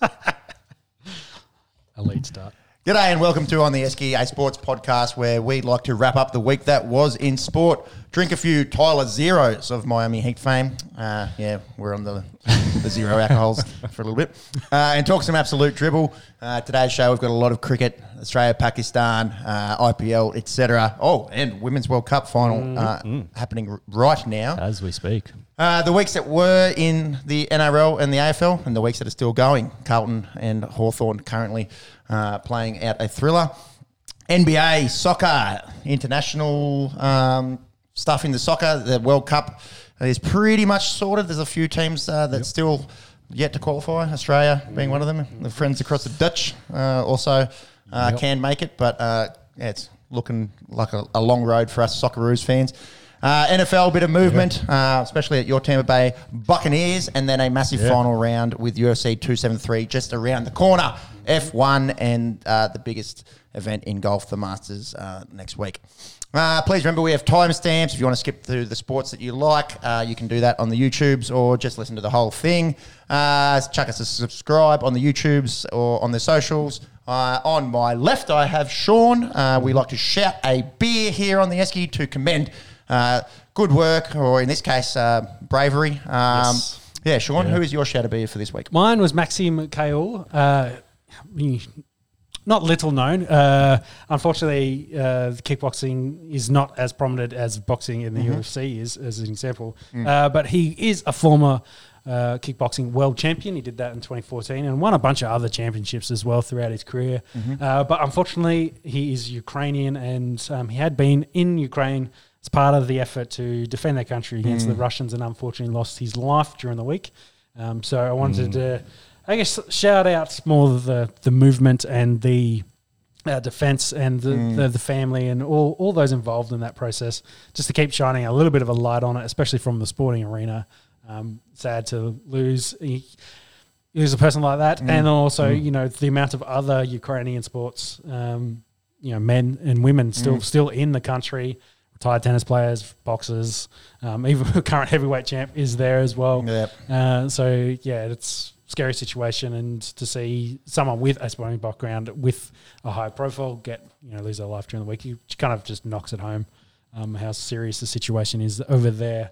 Elite start. G'day and welcome to On the Esky, a sports podcast where we'd like to wrap up the week that was in sport. Drink a few Tyler Zeros of Miami Heat fame. Uh, yeah, we're on the, the zero alcohols for a little bit. Uh, and talk some absolute dribble. Uh, today's show, we've got a lot of cricket, Australia, Pakistan, uh, IPL, etc. Oh, and Women's World Cup final uh, happening r- right now. As we speak. Uh, the weeks that were in the NRL and the AFL, and the weeks that are still going. Carlton and Hawthorn currently uh, playing out a thriller. NBA, soccer, international um, stuff in the soccer. The World Cup is pretty much sorted. There's a few teams uh, that still yet to qualify. Australia being one of them. The friends across the Dutch uh, also uh, Yep. can make it, but uh, yeah, it's looking like a, a long road for us Socceroos fans. Uh, NFL, bit of movement, uh, especially at your Tampa Bay Buccaneers, and then a massive Yeah. final round with UFC 273 just around the corner. F1 and uh, the biggest event in golf, the Masters, uh, next week. Uh, please remember we have timestamps. If you want to skip through the sports that you like, uh, you can do that on the YouTubes or just listen to the whole thing. Uh, chuck us a subscribe on the YouTubes or on the socials. Uh, on my left, I have Sean. Uh, we like to shout a beer here on the Esky to commend uh, good work, or in this case, uh, bravery. Um, Yes. Yeah, Sean, Yeah. who is your shadow beer for this week? Mine was Maxime Kaul. Uh, not little known. Uh, unfortunately, uh, kickboxing is not as prominent as boxing in the UFC is, as an example. Uh, but he is a former uh, kickboxing world champion. He did that in 2014 and won a bunch of other championships as well throughout his career. Uh, but unfortunately, he is Ukrainian and um, he had been in Ukraine as part of the effort to defend their country against the Russians and unfortunately lost his life during the week. Um, so I wanted to, I guess, shout out more the, the movement and the uh, defense and the, the, the family and all, all those involved in that process, just to keep shining a little bit of a light on it, especially from the sporting arena. Um, sad to lose lose a person like that, and also you know the amount of other Ukrainian sports, um, you know, men and women still still in the country. Retired tennis players, boxers, um, even current heavyweight champ is there as well. Yep. Uh, so yeah, it's a scary situation, and to see someone with a sporting background with a high profile get you know lose their life during the week, you kind of just knocks it home um, how serious the situation is over there.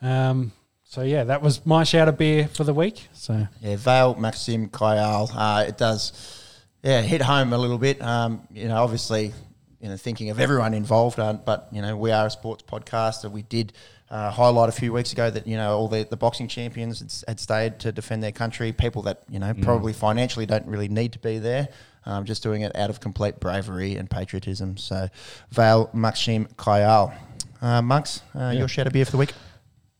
Um, so yeah, that was my shout of beer for the week. So Yeah, Vale, Maxim, Kagal. Uh, it does, yeah, hit home a little bit. Um, you know, obviously, you know, thinking of everyone involved, uh, but you know, we are a sports podcast, and we did uh, highlight a few weeks ago that you know all the, the boxing champions had, had stayed to defend their country. People that you know probably financially don't really need to be there. Um, just doing it out of complete bravery and patriotism. So, Vale, Maxim, Kagal. Uh, Monks, uh, your shout of beer for the week?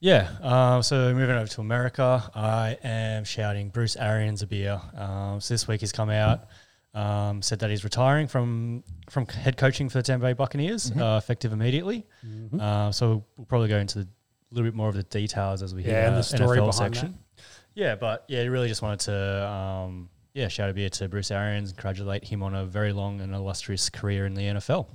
Yeah, um, so moving over to America, I am shouting Bruce Arians a beer. Um, so this week he's come out, um, said that he's retiring from from head coaching for the Tampa Bay Buccaneers, uh, effective immediately. Uh, so we'll probably go into a little bit more of the details as we Yeah, hit the story NFL section. Yeah, but yeah, really just wanted to um, yeah shout a beer to Bruce Arians, and congratulate him on a very long and illustrious career in the NFL.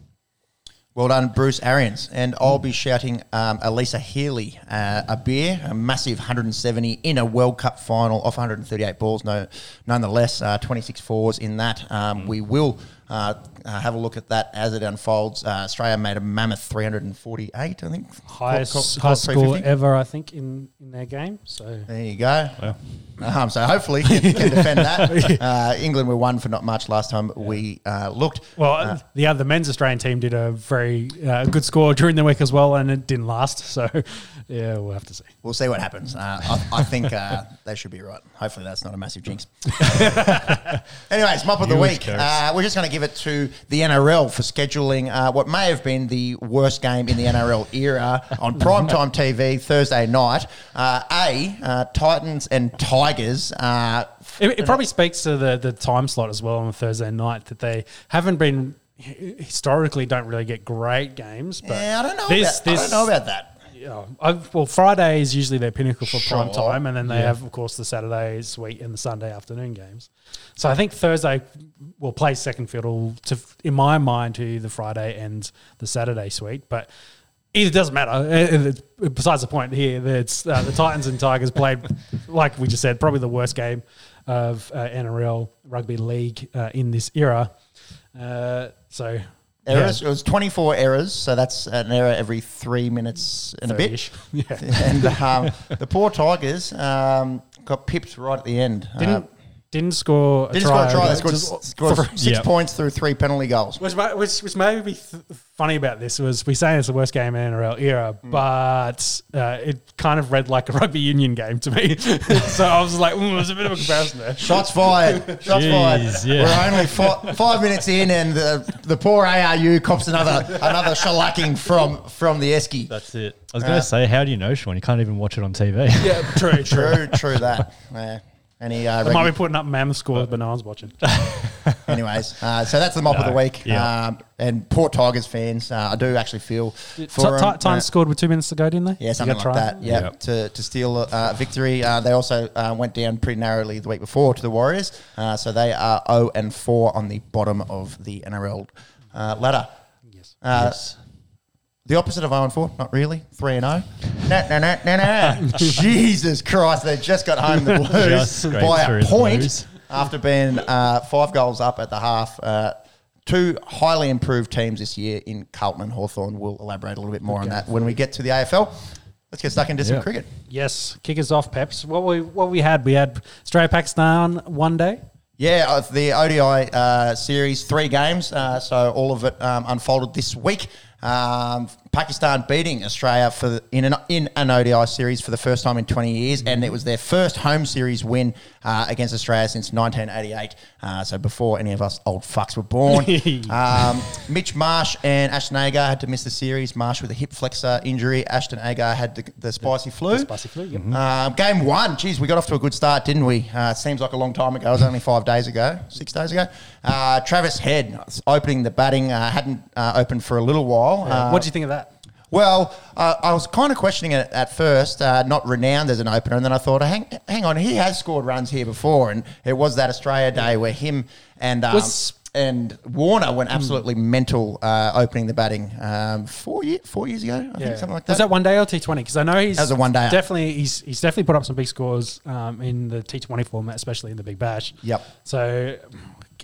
Well done, Bruce Arians. And I'll be shouting um, Alyssa Healy uh, a beer, a massive 170 in a World Cup final off 138 balls, no, nonetheless, uh, 26 fours in that. Um, We will uh, uh, have a look at that as it unfolds. Uh, Australia made a mammoth 348, I think. highest Call- call- call highest score ever, I think, in in their game. So There you go. Um, so hopefully can, can defend that. Uh, England were one for not much last time we uh, looked. Well, the other men's Australian team did a very uh, good score during the week as well, and it didn't last. So, yeah, we'll have to see. We'll see what happens. Uh, I, I think uh, they should be right. Hopefully, that's not a massive jinx. Anyways, mop of the Huge week. Uh, we're just going to give it to the NRL for scheduling uh, what may have been the worst game in the NRL era on primetime TV Thursday night. Uh, a uh, Titans and Tigers. Uh, It, it probably speaks to the the time slot as well on Thursday night that they haven't been historically don't really get great games. But yeah, I don't know. this- about, I don't know about that. Yeah, I've, well, Friday is usually their pinnacle for prime time, and then they have, of course, the Saturday suite and the Sunday afternoon games. So I think Thursday will play second fiddle to, in my mind, to the Friday and the Saturday suite. But It doesn't matter. Uh, uh, Besides the point here, that uh, the Titans and Tigers played, like we just said, probably the worst game of uh, NRL rugby league uh, in this era. Uh, so Errors. It was 24 errors, so that's an error every three minutes and a bit. Yeah. and um, the poor Tigers um, got pipped right at the end. Uh, Didn't didn't score a didn't try. score a try. They scored, Just- scored for- six Yeah. points through three penalty goals. Which, ma- which, which made me th- funny about this was we saying it's the worst game in NRL era, Mm. but uh, it kind of read like a rugby union game to me. so I was like, mm, there's a bit of a comparison there. Shots fired. Shots Jeez, fired. yeah. We're only fi- five minutes in, and the, the poor ARU cops another another shellacking from from the Esky. That's it. I was going to say, how do you know, Sean? You can't even watch it on TV. Yeah, true, true. True, true that. Yeah. Any uh, I might be putting up mammoth scores, but no one's watching. anyways, uh, so that's the mop of the No, week. yeah. Um, and Port Tigers fans, uh, I do actually feel for Ti- them, Ti- Times uh, scored with two minutes to go, didn't they? Yeah, You something got like try? that. Yeah, Yep. to, to steal a uh, victory. Uh, they also uh, went down pretty narrowly the week before to the Warriors, uh, so they are 0 and 4 on the bottom of the NRL uh, ladder. Yes. Uh, The opposite of 0 and 4, not really. 3 and 0. Nah, nah, nah, nah, nah. Jesus Christ, they just got home the Blues by a point after being uh, five goals up at the half. Uh, two highly improved teams this year in Carlton and Hawthorn. We'll elaborate a little bit more on that when we get to the AFL. Let's get stuck into some cricket. Yes, kick us off, Peps. What we what we had? We had Australia Pakistan one day. Yeah, uh, the ODI uh, series, three games. Uh, so all of it um, unfolded this week. Um, Pakistan beating Australia for the, in an in an ODI series for the first time in 20 years, and it was their first home series win uh, against Australia since 1988. Uh, so before any of us old fucks were born. um, Mitch Marsh and Ashton Agar had to miss the series. Marsh with a hip flexor injury. Ashton Agar had the, the spicy flu. Spicy flu. Yep. Um, game one, geez, we got off to a good start, didn't we? Uh, seems like a long time ago. It was only five days ago, six days ago. Uh, Travis Head opening the batting, uh, hadn't uh, opened for a little while. Uh, what do you think of that? Well, uh, I was kind of questioning it at first, uh, not renowned as an opener, and then I thought, hang, hang on, he has scored runs here before, and it was that Australia day where him and um, Was- and Warner went absolutely mental uh, opening the batting um, four year, four years ago, I think, something like that. Was that one day or T Twenty? Because I know he's That was a one-dayer. Definitely, he's he's definitely put up some big scores um, in the T Twenty format, especially in the Big Bash. Yep. So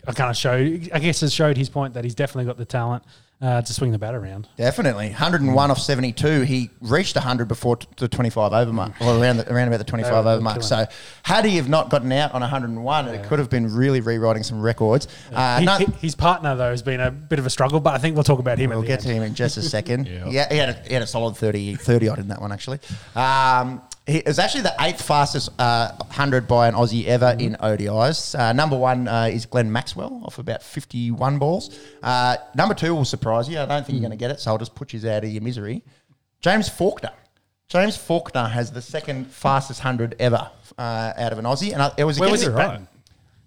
I kind of showed. I guess it showed his point that he's definitely got the talent uh, to swing the bat around. Definitely, 101 off 72. He reached 100 before t- the 25 over mark, or around the, around about the 25 over mark. killing So, had he have not gotten out on 101, it could have been really rewriting some records. Uh, He- no- he- his partner though has been a bit of a struggle, but I think we'll talk about him. We'll at the get to him in just a second. Yeah. yeah, he had, a, he had a solid 30, 30 odd in that one, actually. Um, he, it was actually the eighth fastest uh, 100 by an Aussie ever Mm-hmm. in ODIs. Uh, number one uh, is Glenn Maxwell off about 51 balls. Uh, number two will surprise you. I don't think you're Mm. going to get it, so I'll just put you out of your misery. James Faulkner. James Faulkner has the second fastest 100 ever uh, out of an Aussie. And I, it was Where was against it batting?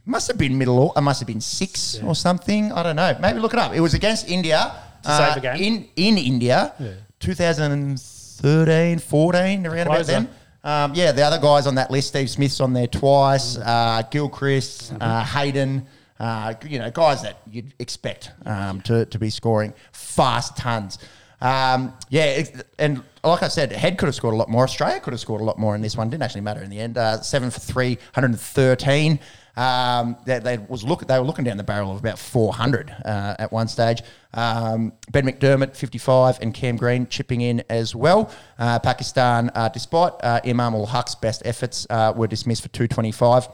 must have been middle. It must have been six or something. I don't know. Maybe look it up. It was against India. To save the game? In in India, 2013, 14, around about then. Um, yeah, the other guys on that list, Steve Smith's on there twice, uh, Gilchrist, uh, Hayden, uh, you know, guys that you'd expect um, to, to be scoring fast tons. Um, yeah, it, and like I said, Head could have scored a lot more. Australia could have scored a lot more in this one. Didn't actually matter in the end. Uh, seven for three, 113. Um, they, they was look they were looking down the barrel of about 400 uh, at one stage. Um, ben McDermott 55 and Cam Green chipping in as well. Uh, Pakistan, uh, despite uh, Imam ul Haq's best efforts, uh, were dismissed for 225.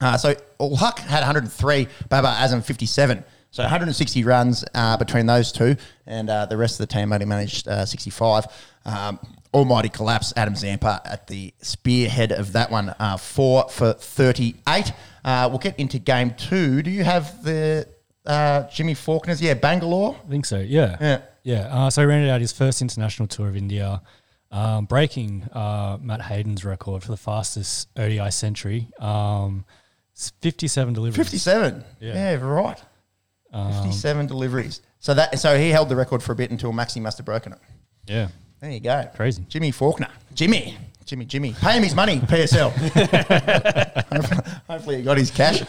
Uh, so ul Haq had 103, Babar Azam 57. So 160 runs uh, between those two, and uh, the rest of the team only managed uh, 65. Um, almighty collapse, Adam Zampa at the spearhead of that one, uh, four for 38. Uh, we'll get into game two. Do you have the uh, Jimmy Faulkner's? Yeah, Bangalore. I think so. Yeah. Yeah. Yeah. Uh, so he rounded out his first international tour of India, um, breaking uh, Matt Hayden's record for the fastest ODI century. Um, it's 57 deliveries. 57. Yeah. Yeah, right. 57 deliveries. So that so he held the record for a bit until Maxi must have broken it. Yeah. There you go. Crazy. Jimmy Faulkner. Jimmy. Jimmy, Jimmy. Pay him his money, PSL. hopefully, hopefully he got his cash.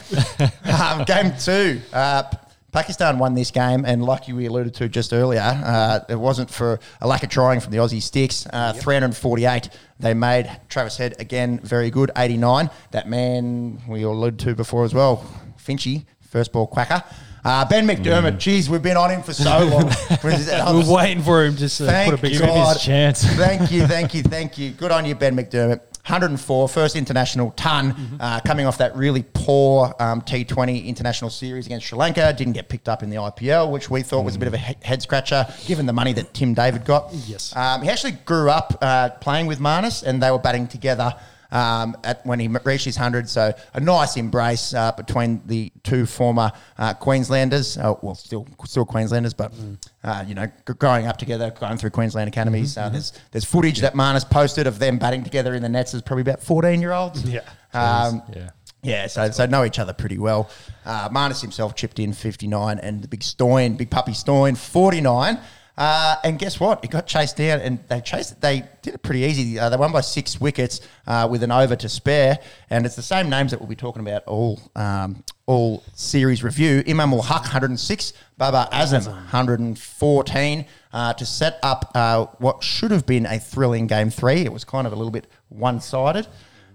um, game two. Uh, Pakistan won this game, and like you we alluded to just earlier, uh, it wasn't for a lack of trying from the Aussie sticks. Uh, 348 they made. Travis Head again, very good, 89. That man we alluded to before as well, Finchy, first ball quacker. Uh, ben McDermott, geez, we've been on him for so long. We're waiting for him just to Thank put a big. God. his chance. thank you, thank you, thank you. Good on you, Ben McDermott. 104, first international ton, Mm-hmm. uh, coming off that really poor um, T20 international series against Sri Lanka. Didn't get picked up in the IPL, which we thought was a bit of a he- head scratcher, given the money that Tim David got. Yes. Um, he actually grew up uh, playing with Marnus, and they were batting together. Um, at when he reached his hundred, so a nice embrace uh, between the two former uh, Queenslanders, uh, well, still still Queenslanders, but uh, you know, g- growing up together, going through Queensland academies. Uh, there's there's footage that Marnus posted of them batting together in the nets as probably about fourteen year olds. Yeah. Um, yeah. yeah, so so know each other pretty well. Uh, Marnus himself chipped in 59, and the big Stoin, big puppy Stoin, 49. Uh, and guess what? It got chased down, and they chased it. They did it pretty easy. Uh, they won by six wickets uh, with an over to spare, and it's the same names that we'll be talking about all um, all series review. Imam ul Haq 106, Babar Azam 114 uh, to set up uh, what should have been a thrilling game three. It was kind of a little bit one sided.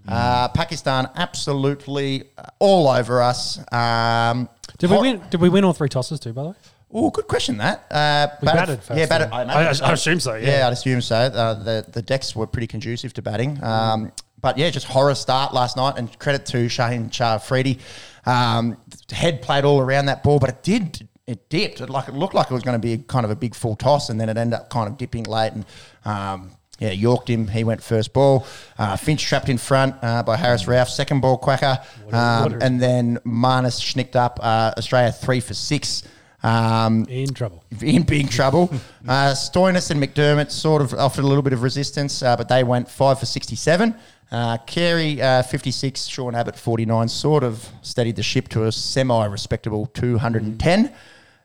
Uh, Pakistan absolutely all over us. Um, Did we win? Did we win all three tosses too? By the way, Oh, good question. That uh, We batted first, yeah, batted. yeah. imagine- I- I assume so, yeah. yeah, I'd assume so. Uh, the the decks were pretty conducive to batting. Um, but yeah, just horror start last night, and credit to Shaheen Shah Afridi. Um, head played all around that ball, but it did. It dipped. It like it looked like it was going to be kind of a big full toss, and then it ended up kind of dipping late and. Um, yeah, Yorked him. He went first ball. Uh, Finch trapped in front uh, by Haris Rauf. Second ball quacker. Um, what and then Marnus schnicked up uh, Australia three for six. Um, in trouble. in big trouble. uh, Stoinis and McDermott sort of offered a little bit of resistance, uh, but they went five for 67. Uh, Carey, uh, 56, Sean Abbott, 49, sort of steadied the ship to a semi respectable 210.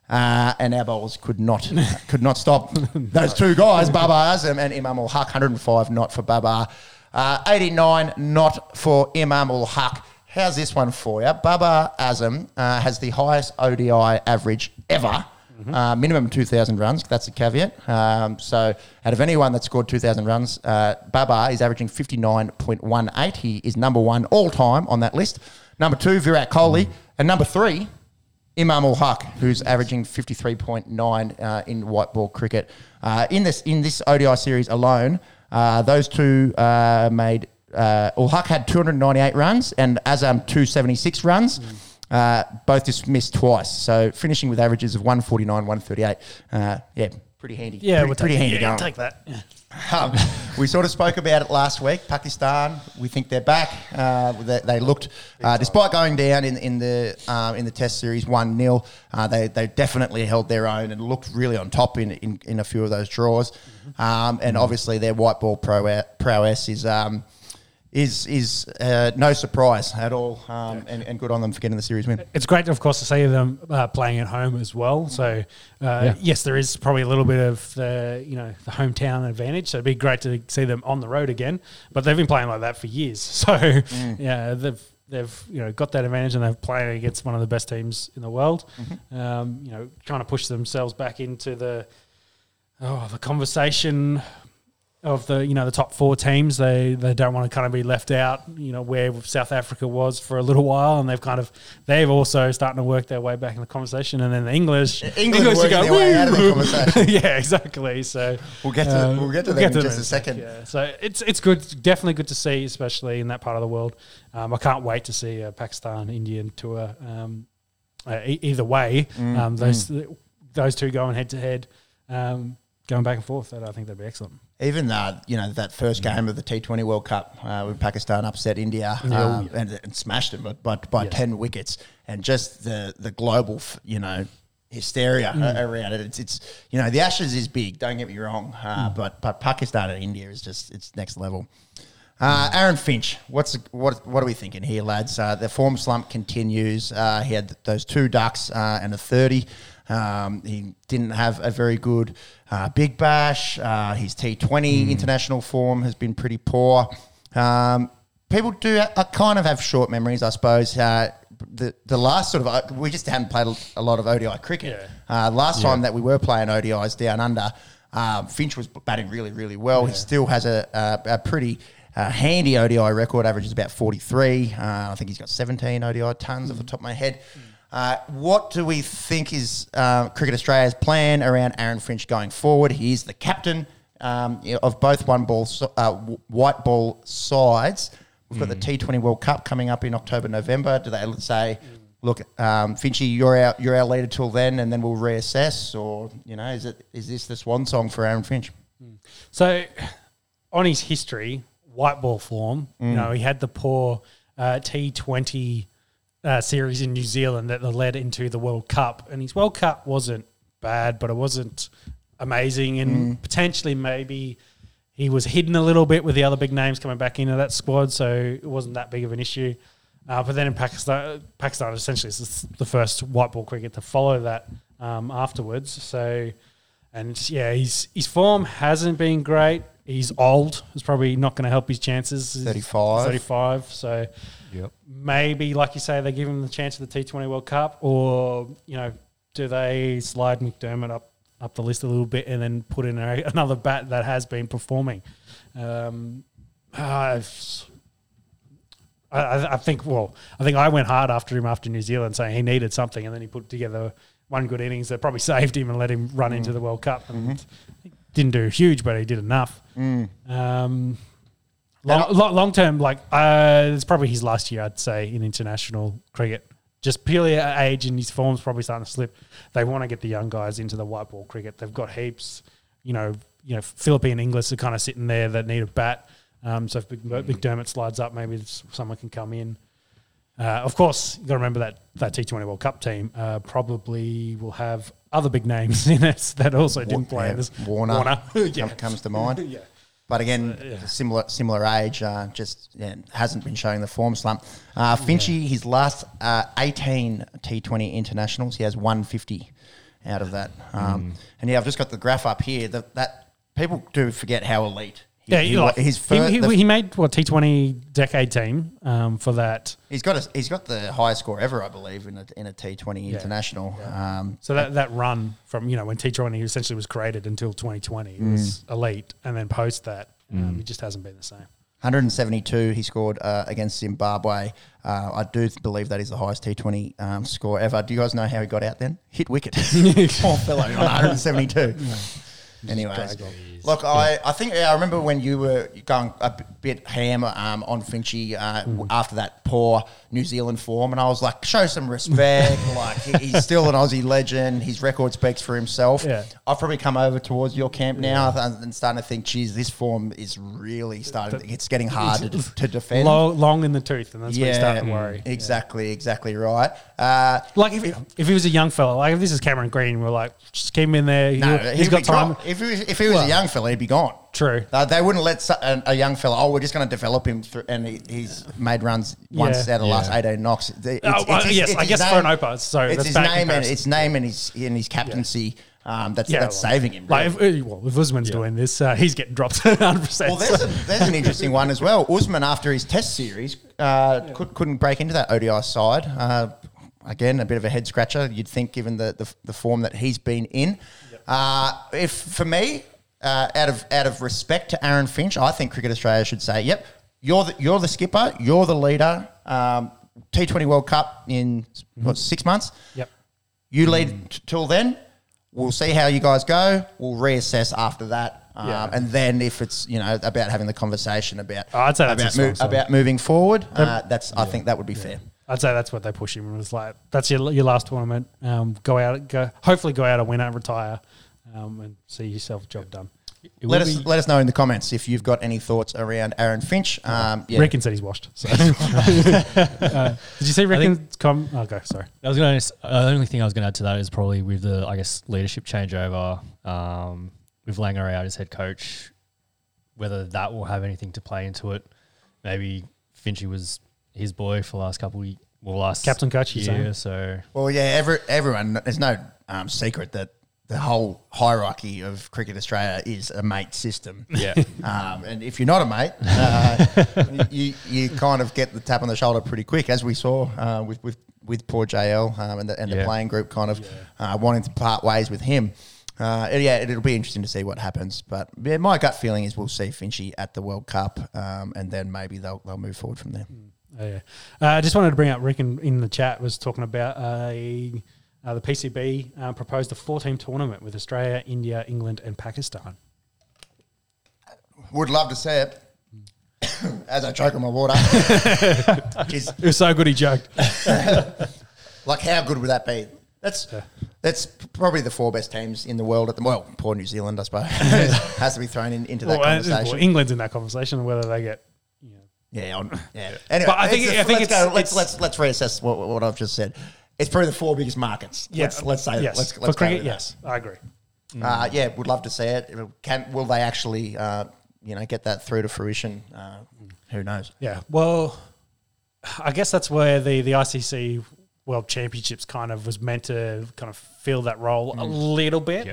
Uh, and our bowlers could not could not stop those two guys, Babar Azam and Imam ul Haq, 105 not for Babar, uh, 89 not for Imam ul Haq. How's this one for you? Babar Azam uh, has the highest ODI average ever. Uh, minimum 2,000 runs. That's a caveat. Um, so, out of anyone that scored 2,000 runs, uh, Babar is averaging 59.18. He is number one all time on that list. Number two, Virat Kohli. And number three, Imam ul Haq, who's averaging 53.9 uh, in white ball cricket. Uh, in this in this ODI series alone, uh, those two uh, made. Uh, ul Haq had 298 runs and Azam 276 runs. Uh, both dismissed twice, so finishing with averages of 149, 138. Uh, yeah, pretty handy. Yeah, pretty, we'll pretty handy yeah, going. Take that. Yeah. Um, we sort of spoke about it last week. Pakistan, we think they're back. Uh, they, they looked, uh, despite going down in, in the um, in the Test series one 0 uh, they they definitely held their own and looked really on top in in, in a few of those draws. Um, and obviously their white ball pro- prowess is. Um, is is uh, no surprise at all, um, and, and good on them for getting the series win. It's great, of course, to see them uh, playing at home as well. So, uh, yes, there is probably a little bit of the you know the hometown advantage. So it'd be great to see them on the road again. But they've been playing like that for years. So yeah, they've they've you know got that advantage and they're playing against one of the best teams in the world. Um, you know, trying to push themselves back into the oh the conversation of the you know the top four teams they they don't want to kind of be left out you know where South Africa was for a little while and they've kind of they've also starting to work their way back in the conversation and then the English England English working their way out of the conversation. yeah exactly so We'll get to um, we'll get to them in them just in a second. yeah so it's it's good definitely good to see especially in that part of the world um, I can't wait to see a Pakistan Indian tour um, uh, e- either way Mm, um, those those two going head to head um, going back and forth that I think that'd be excellent. Even uh, you know that first game of the T20 World Cup uh, when Pakistan upset India Yeah, um, and, and smashed them, but, by Yes. ten wickets, and just the the global f- you know hysteria Mm. around it. It's it's you know the Ashes is big. Don't get me wrong, uh, Mm. but but Pakistan and India is just it's next level. Uh, Aaron Finch, what's what what are we thinking here, lads? Uh, the form slump continues. Uh, he had those two ducks uh, and a thirty. Um, he didn't have a very good uh, big bash. Uh, his T20 international form has been pretty poor. Um, people do uh, kind of have short memories, I suppose. Uh, the the last sort of uh, we just hadn't played a- lot of ODI cricket. Yeah. Uh, last time that we were playing ODIs down under, um, Finch was batting really really well. He still has a a, a pretty. Uh, handy ODI record averages about 43. Uh, I think he's got 17 ODI tons off the top of my head. Uh, what do we think is uh, Cricket Australia's plan around Aaron Finch going forward? He is the captain um, of both one ball, uh, white ball sides. We've got the T20 World Cup coming up in October, November. Do they say, look, um, Finchy, you're our you're our leader till then, and then we'll reassess, or you know, is it is this the swan song for Aaron Finch? So, on his history, white ball form, you know, he had the poor uh, T20 uh, series in New Zealand that led into the World Cup, and his World Cup wasn't bad, but it wasn't amazing, and potentially maybe he was hidden a little bit with the other big names coming back into that squad, so it wasn't that big of an issue. Uh, but then in Pakistan, Pakistan essentially is the first white ball cricket to follow that um, afterwards. So, and yeah, his his form hasn't been great. He's old. It's probably not going to help his chances. He's 35. 35. So Yep. maybe, like you say, they give him the chance of the T20 World Cup, or you know, do they slide McDermott up up the list a little bit and then put in a, another bat that has been performing? Um, I've- I, I, I think. Well, I think I went hard after him after New Zealand, saying he needed something, and then he put together one good innings that probably saved him and let him run into the World Cup. And he didn't do huge, but he did enough. Um, long, long, long term, like uh, it's probably his last year, I'd say, in international cricket. Just purely at age and his form's probably starting to slip. They want to get the young guys into the white ball cricket. They've got heaps, you know, you know, Philippe and Inglis are kind of sitting there that need a bat. Um, so if Mc- McDermott slides up, maybe someone can come in. Uh, of course, you got to remember that that T20 World Cup team uh, probably will have other big names in it that also didn't play. Yeah, Warner, Warner. yeah. comes to mind. yeah. But again, similar similar age, uh, just yeah, hasn't been showing the form slump. Uh, Finchy, his last uh, 18 T20 internationals, he has 150 out of that. Um, And yeah, I've just got the graph up here. That, that people do forget how elite. He, Yeah, he he, like, his he, he, the- he made what T Twenty decade team um, for that. he's got a, he's got the highest score ever, I believe, in a in a T20 international. Um, So that, that run from you know when T Twenty essentially was created until twenty twenty was Mm. elite, and then post that, um, it just hasn't been the same. 172 he scored uh, against Zimbabwe. Uh, I do th- believe that is the highest T20 um, score ever. Do you guys know how he got out then? Hit wicket. Poor fellow on 172. Anyways, look, I, I think yeah, I remember when you were going a bit ham um, on Finchy uh, Mm. w after that poor New Zealand form, and I was like, show some respect. like he, he's still an Aussie legend. His record speaks for himself. Yeah. I've probably come over towards your camp now and and starting to think, geez, this form is really starting. It's getting hard to, to defend. Long, long in the tooth, and that's when you start to worry. Exactly, exactly right. Uh, Like if, if he was a young fella, like if this is Cameron Green, we're like just keep him in there. He, no, he'd got time. If he was, if he was a young fella, he'd be gone. True. Uh, they wouldn't let so- a, a young fella. Oh, we're just going to develop him, through, and he, he's made runs once Yeah. out of the last eighteen knocks. It's- Oh, well, his- yes, I his guess for name- an Opa, so it's that's his bad name and comparison. it's name and his and his captaincy. Um, that's Yeah, that's well, saving him. Like really. if, uh, well, if Usman's doing this, uh, he's getting dropped 100. percent Well, there's, a, there's an interesting one as well. Usman, after his test series, uh, could, couldn't break into that ODI side. Uh, again, a bit of a head scratcher, you'd think, given the, the, the form that he's been in. Uh, if For me, uh, out of out of respect to Aaron Finch, I think Cricket Australia should say, yep, you're the, you're the skipper, you're the leader. Um, T20 World Cup in, what, six months? Yep. You lead t- till then. We'll see how you guys go. We'll reassess after that. Um, Yeah. And then if it's you know about having the conversation about Oh, I'd say about, mo- about moving forward, uh, that's I think that would be fair. I'd say that's what they push him. It was like that's your your last tournament. Um, go out, go hopefully go out a winner, retire, um, and see yourself job done. It Let us be- let us know in the comments if you've got any thoughts around Aaron Finch. Um, yeah. Rickon said he's washed. So. Uh, did you see Rickon's com? Oh, go. Sorry. I was going to. Uh, the only thing I was going to add to that is probably with the, I guess, leadership changeover um, with Langer out as head coach, whether that will have anything to play into it. Maybe Finchy was his boy for the last couple of well, last Captain coach, you're year. So Well, yeah, every, everyone. There's no um, secret that the whole hierarchy of Cricket Australia is a mate system. Yeah. Um, and if you're not a mate, uh, you, you kind of get the tap on the shoulder pretty quick, as we saw uh, with, with, with poor JL um, and, the, and the playing group kind of uh, wanting to part ways with him. Uh, yeah, it'll be interesting to see what happens. But yeah, my gut feeling is we'll see Finchy at the World Cup, um, and then maybe they'll they'll move forward from there. Oh, yeah. Uh, I just wanted to bring up Rick in, in the chat was talking about a, uh, the PCB uh, proposed a four team tournament with Australia, India, England, and Pakistan. Would love to see it. As I choke on my water, Jeez, It was so good he joked. like how good would that be? That's that's probably the four best teams in the world at the well. Poor New Zealand, I suppose, has to be thrown in, into that well, conversation. well, England's in that conversation, whether they get. Yeah, on, yeah. Anyway, But I think- I think let's it's- go, let's let's let's reassess what, what I've just said. It's probably the four biggest markets. let's let's say yes. let's For let's go cricket, that. yes, I agree. Uh, yeah, would love to see it. Can will they actually uh, you know get that through to fruition? Uh, who knows? Yeah. Well, I guess that's where the, the ICC World Championships kind of was meant to kind of fill that role a little bit.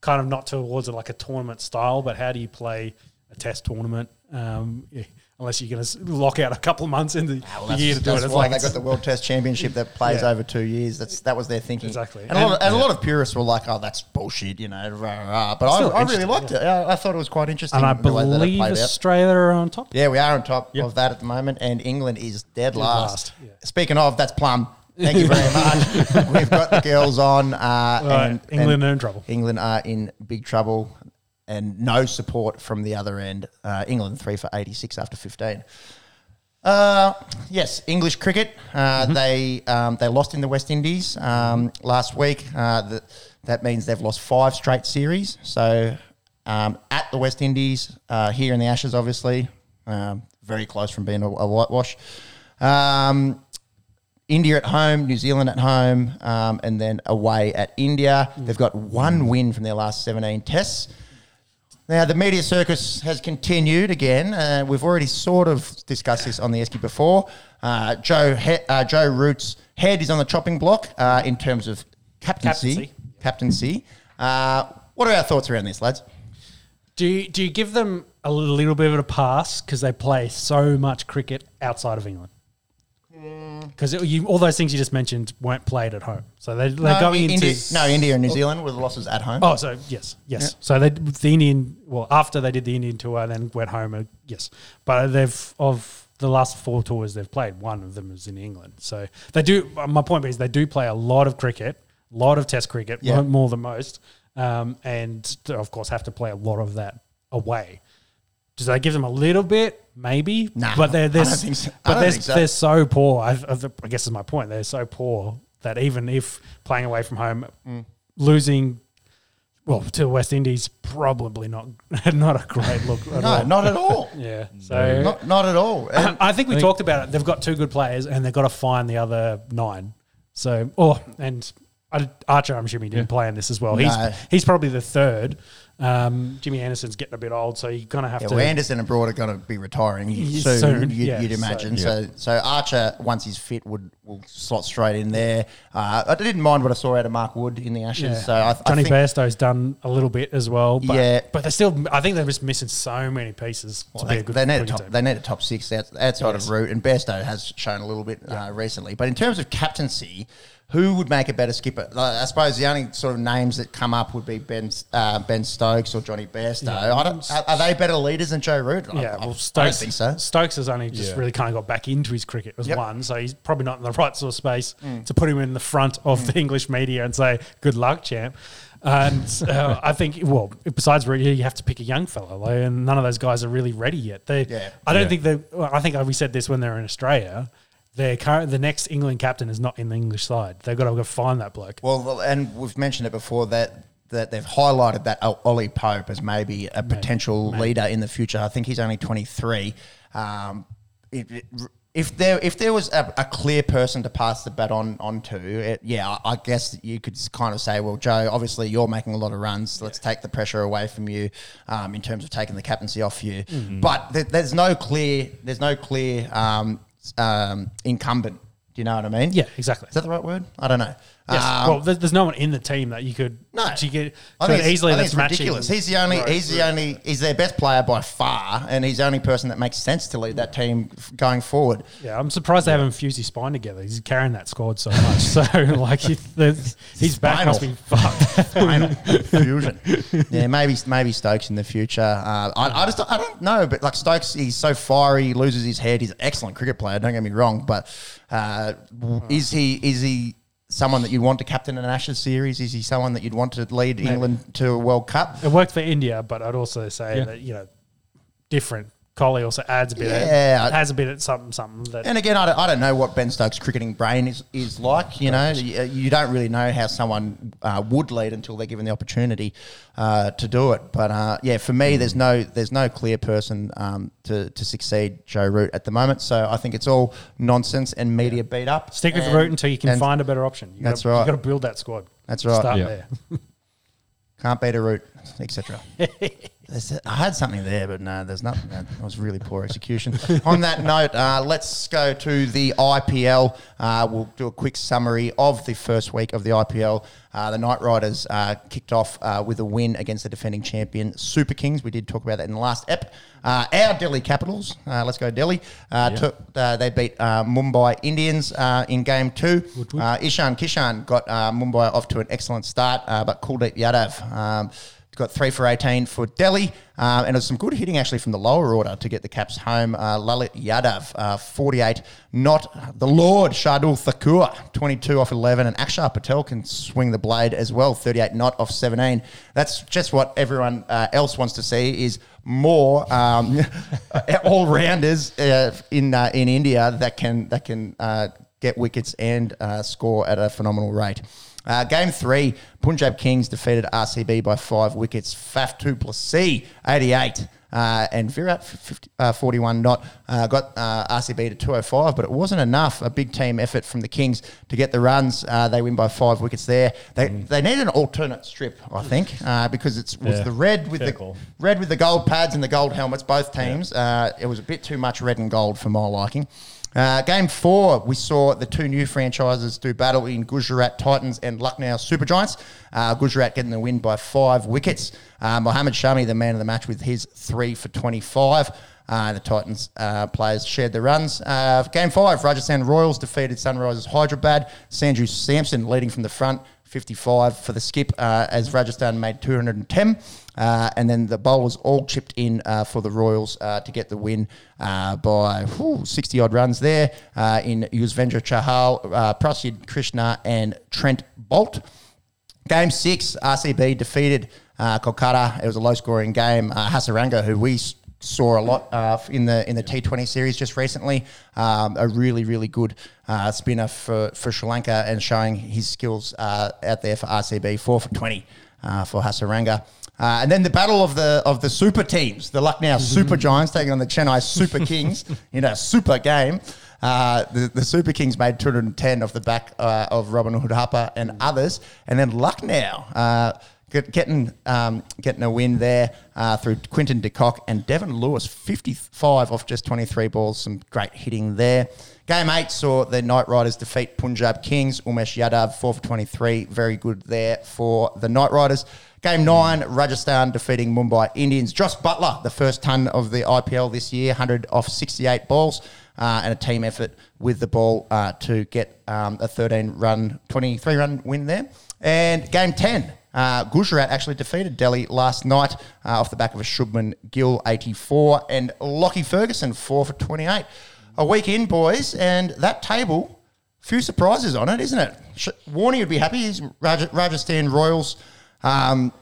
Kind of not towards like a tournament style, but how do you play a test tournament? Um, yeah, unless you're going to lock out a couple of months in the, Well, the year to do it. It's like they got the World Test Championship that plays Yeah. over two years. That's that was their thinking. Exactly. And, a, lot of, And- and a lot of purists were like, "Oh, that's bullshit," you know. Rah, rah. But I, I really liked it. I, I thought it was quite interesting. and I the way that it believe played out. Australia are on top. Yeah, we are on top Yep. of that at the moment, and England is dead, last. last, yeah. Speaking of, that's Plum. Thank you very much. We've got the girls on, uh, Right, and England and are in trouble. England are in big trouble, and no support from the other end. Uh, England three for eighty six after fifteen. Uh, yes, English cricket. Uh, Mm-hmm. They um, they lost in the West Indies um, last week. Uh, that that means they've lost five straight series. So um, at the West Indies, uh, here in the Ashes, obviously, um, very close from being a, a whitewash. Um, India at home, New Zealand at home, um, and then away at India. They've got one win from their last 17 tests. Now, the media circus has continued again. Uh, we've already sort of discussed this on the Esky before. Uh, Joe he- uh, Joe Root's head is on the chopping block uh, in terms of captaincy. Captaincy. Captaincy. Uh, what are our thoughts around this, lads? Do you, do you give them a little bit of a pass because they play so much cricket outside of England? Because all those things you just mentioned weren't played at home, so they, they're no, going into India, no, India and New Zealand with the losses at home. Oh, so yes, yes. So they the Indian well after they did the Indian tour, then went home. Uh, yes, but they've of the last four tours they've played, one of them is in England. So they do. My point is they do play a lot of cricket, a lot of Test cricket, Yeah. more than most, um, and of course have to play a lot of that away. Does that give them a little bit? Maybe, Nah, but they're, they're I think so. But they're, so. they're so poor. I, I guess is my point. They're so poor that even if playing away from home, Mm. losing well to the West Indies, probably not not a great look. At no, all. not at all. yeah. So Not, not at all. And- I think we talked about it. They've got two good players, and they've got to find the other nine. So, oh, and Archer, I'm assuming didn't play in this as well. No. He's he's probably the third. Um, Jimmy Anderson's getting a bit old, so you're gonna have Yeah, to. well, Anderson and Broad are going to be retiring soon. soon, you'd, yeah, you'd so- imagine. So, so, Archer, once he's fit, would will slot straight in there. Uh, I didn't mind what I saw out of Mark Wood in the Ashes. Yeah. So I, I Johnny think, Bairstow's done a little bit as well. But, Yeah. but they're still. I think they're just missing so many pieces to be they, a good they need a top. team. They need a top six out, outside Yes. of Root, and Bairstow has shown a little bit uh, recently. But in terms of captaincy, who would make a better skipper? Like, I suppose the only sort of names that come up would be Ben uh, Ben Stokes or Johnny Bairstow. I don't, are, are they better leaders than Joe Root? I- Yeah, I, well, I don't Stokes, think so. Stokes has only just Yeah. really kind of got back into his cricket as Yep. one, so he's probably not in the right sort of space Mm. to put him in the front of the English media and say, "Good luck, champ." And uh, I think, well, besides Root, you have to pick a young fellow, like, and none of those guys are really ready yet. They, Yeah. I don't Yeah. think they. Well, I think we said this when they were in Australia. Their current, the next England captain is not in the English side. They've got to go find that bloke. Well, and we've mentioned it before that that they've highlighted that Ollie Pope as maybe a potential leader in the future. I think he's only 23. Um, it, it- if there if there was a, a clear person to pass the baton on to, it, yeah, I, I guess you could kind of say, well, Joe, obviously you're making a lot of runs. Let's take the pressure away from you um, in terms of taking the captaincy off you. But th- there's no clear there's no clear um, um, incumbent. Do you know what I mean? Yeah, exactly. Is that the right word? I don't know. Yes. Um, well, there's, there's no one in the team that you could No, you could, I think it's- easily I think that's matching. ridiculous. He's the only. Right, he's the only. He's their best player by far, and he's the only person that makes sense to lead that team going forward. Yeah, I'm surprised they haven't fused his spine together. He's carrying that squad so much. So like, he, his back must be fucked. Fusion. Yeah, maybe maybe Stokes in the future. Uh, I, I just I don't know, but like Stokes, he's so fiery, he loses his head. He's an excellent cricket player. Don't get me wrong, but uh, is he is he someone that you'd want to captain an Ashes series? Is he someone that you'd want to lead England to a World Cup? It worked for India, but I'd also say Yeah. that you know, different. Kohli also adds a bit. Yeah, of, adds a bit of something, something that. And again, I don't, I don't know what Ben Stokes' cricketing brain is, is like. You know, you, you don't really know how someone uh, would lead until they're given the opportunity uh, to do it. But uh, yeah, for me, there's no there's no clear person um, to to succeed Joe Root at the moment. So I think it's all nonsense and media beat up. Stick with And- the route until you can find a better option. You That's gotta, right. You got to build that squad. That's right. Start Yeah. there. Can't beat a Root, etc. I had something there, but no, there's nothing. That was really poor execution. On that note, uh, let's go to the IPL. Uh, we'll do a quick summary of the first week of the IPL. Uh, the Knight Riders uh, kicked off uh, with a win against the defending champion Super Kings. We did talk about that in the last ep. Uh, our Delhi Capitals, uh, let's go Delhi. Uh, took, uh, they beat uh, Mumbai Indians uh, in game two. Uh, Ishan Kishan got uh, Mumbai off to an excellent start, uh, but Kuldeep Yadav. Um, Got three for 18 for Delhi. Um, and it was some good hitting actually from the lower order to get the Caps home. Uh, Lalit Yadav, uh, 48. Not the Lord, Shardul Thakur, 22 off 11. And Akshar Patel can swing the blade as well, 38 not off 17. That's just what everyone uh, else wants to see is more um, all-rounders uh, in, uh, in India that can, that can uh, get wickets and uh, score at a phenomenal rate. Uh, game three, Punjab Kings defeated RCB by five wickets. Faf du Plessis, 88. Uh, and Virat, 50, uh, 41 not, uh, got uh, RCB to 205, but it wasn't enough. A big team effort from the Kings to get the runs. Uh, they win by five wickets there. They they need an alternate strip, I think, uh, because it was Yeah. the red with Fair the call. red with the gold pads and the gold helmets, both teams. Uh, it was a bit too much red and gold for my liking. Uh, game four, we saw the two new franchises do battle in Gujarat Titans and Lucknow Super Giants. Uh, Gujarat getting the win by five wickets. Uh, Mohammad Shami, the man of the match, with his three for 25. Uh, the Titans uh, players shared the runs. Uh, game five, Rajasthan Royals defeated Sunrisers Hyderabad. Sanju Samson leading from the front. 55 for the skip uh, as Rajasthan made 210. Uh, and then the bowlers all chipped in uh, for the Royals uh, to get the win uh, by 60 odd runs there uh, in Yuzvendra Chahal, Prasidh Krishna, and Trent Boult. Game six, RCB defeated Kolkata. It was a low scoring game. Hasaranga, who we saw a lot uh, in the in the T20 series just recently, um, a really really good uh, spinner for, for Sri Lanka and showing his skills uh, out there for RCB. Four for 20 uh, for Hasaranga. Uh, and then the battle of the of the super teams, the Lucknow Super Giants taking on the Chennai Super Kings in a super game. Uh, the, the Super Kings made 210 off the back uh, of Robin Uthappa and others. And then Lucknow uh, get, getting um, getting a win there uh, through Quinton de Kock and Evin Lewis, 55 off just 23 balls. Some great hitting there. Game eight saw the Knight Riders defeat Punjab Kings. Umesh Yadav, 4 for 23. Very good there for the Knight Riders. Game nine, Rajasthan defeating Mumbai Indians. Jos Buttler, the first ton of the IPL this year, 100 off 68 balls, uh, and a team effort with the ball uh, to get um, a 13 run, 23 run win there. And game 10, uh, Gujarat actually defeated Delhi last night uh, off the back of a Shubman Gill 84 and Lockie Ferguson 4 for 28. A week in, boys, and that table, few surprises on it, isn't it? Sh- Warney would be happy. He's Raj- Rajasthan Royals um,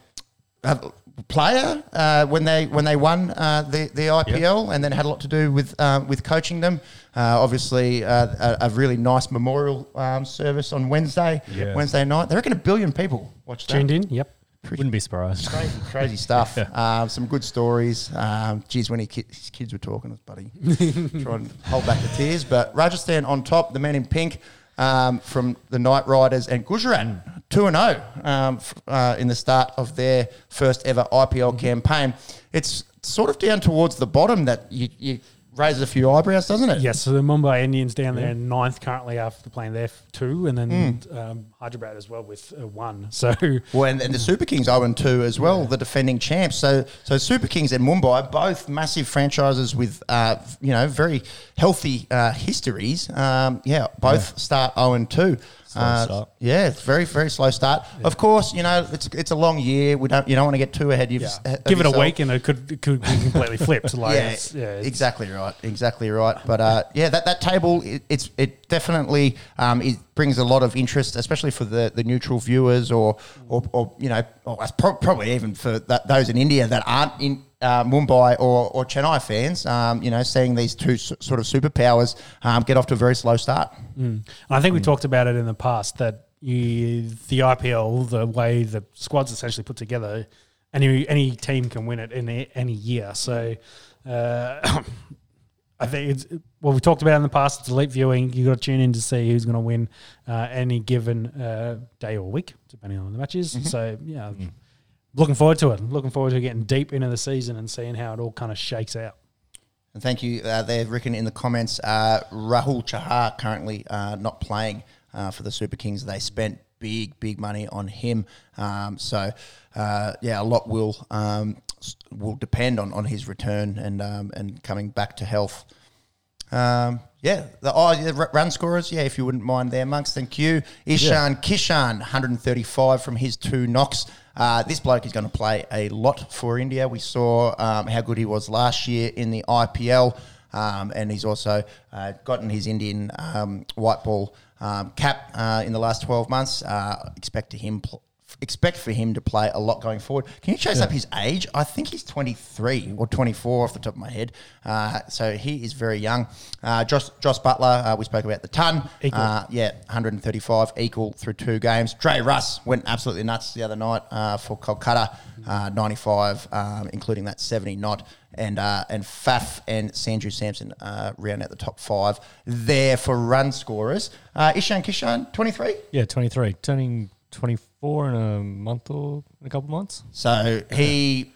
uh, player uh, when they when they won uh, the the IPL, and then had a lot to do with uh, with coaching them. Uh, obviously, uh, a, a really nice memorial um, service on Wednesday Yeah. Wednesday night. They reckon a billion people watched that. Tuned in. Yep. Wouldn't be surprised. Crazy, crazy stuff. Um, some good stories. Um, geez, when he ki- his kids were talking, his buddy trying to hold back the tears. But Rajasthan on top, the men in pink um, from the Knight Riders and Gujarat two and zero um, uh, in the start of their first ever IPL campaign. It's sort of down towards the bottom that you. you raises a few eyebrows, doesn't it? Yes, so the Mumbai Indians down there in ninth currently after playing there f- two, and then um, Hyderabad as well with uh, one. So Well, and, and the Super Kings 0 and 2 as well, the defending champs. So, so Super Kings and Mumbai, both massive franchises with, uh, you know, very healthy uh, histories. Um, yeah, both start 0 and 2. Uh, start. yeah, it's very very slow start. Of course, you know it's it's a long year. We don't you don't want to get too ahead. Of, yeah. give it a week, and it could it could be completely flipped. Like yeah, it's, yeah, it's- exactly right, exactly right. But uh, yeah, that, that table it, it's it definitely um, it brings a lot of interest, especially for the, the neutral viewers or or, or you know or pro- probably even for that, those in India that aren't in. Uh, Mumbai or, or Chennai fans, um, you know, seeing these two s- sort of superpowers um, get off to a very slow start. And I think we talked about it in the past that you, the IPL, the way the squad's essentially put together, any any team can win it in a- any year. So uh, I think it's well we talked about in the past. It's elite viewing. You got to tune in to see who's going to win uh, any given uh, day or week, depending on the matches. So yeah. Looking forward to it. Looking forward to getting deep into the season and seeing how it all kind of shakes out. And thank you uh, there, Rickon, in the comments. Uh, Rahul Chahar currently uh, not playing uh, for the Super Kings. They spent big, big money on him. Um, so, uh, yeah, a lot will um, will depend on, on his return and um, and coming back to health. Um, yeah, the oh, yeah, run scorers. Yeah, if you wouldn't mind there, monks. Thank you. Ishan Kishan, 135 from his two knocks. Uh, this bloke is going to play a lot for India. We saw um, how good he was last year in the IPL, um, and he's also uh, gotten his Indian um, white ball um, cap uh, in the last 12 months. Uh, expect to him. Pl- expect for him to play a lot going forward. Can you chase up his age? I think he's 23 or 24 off the top of my head. Uh, so he is very young. Uh, Josh, Jos Buttler, uh, we spoke about the ton. Equal. Uh, yeah, 135 equal through two games. Dre Russ went absolutely nuts the other night uh, for Kolkata, uh, 95, um, including that 70 knot. And uh, and Faf and Sanju Samson uh, round out the top five there for run scorers. Uh, Ishan Kishan, 23. Yeah, 23. Turning 24 in a month or in a couple months. So he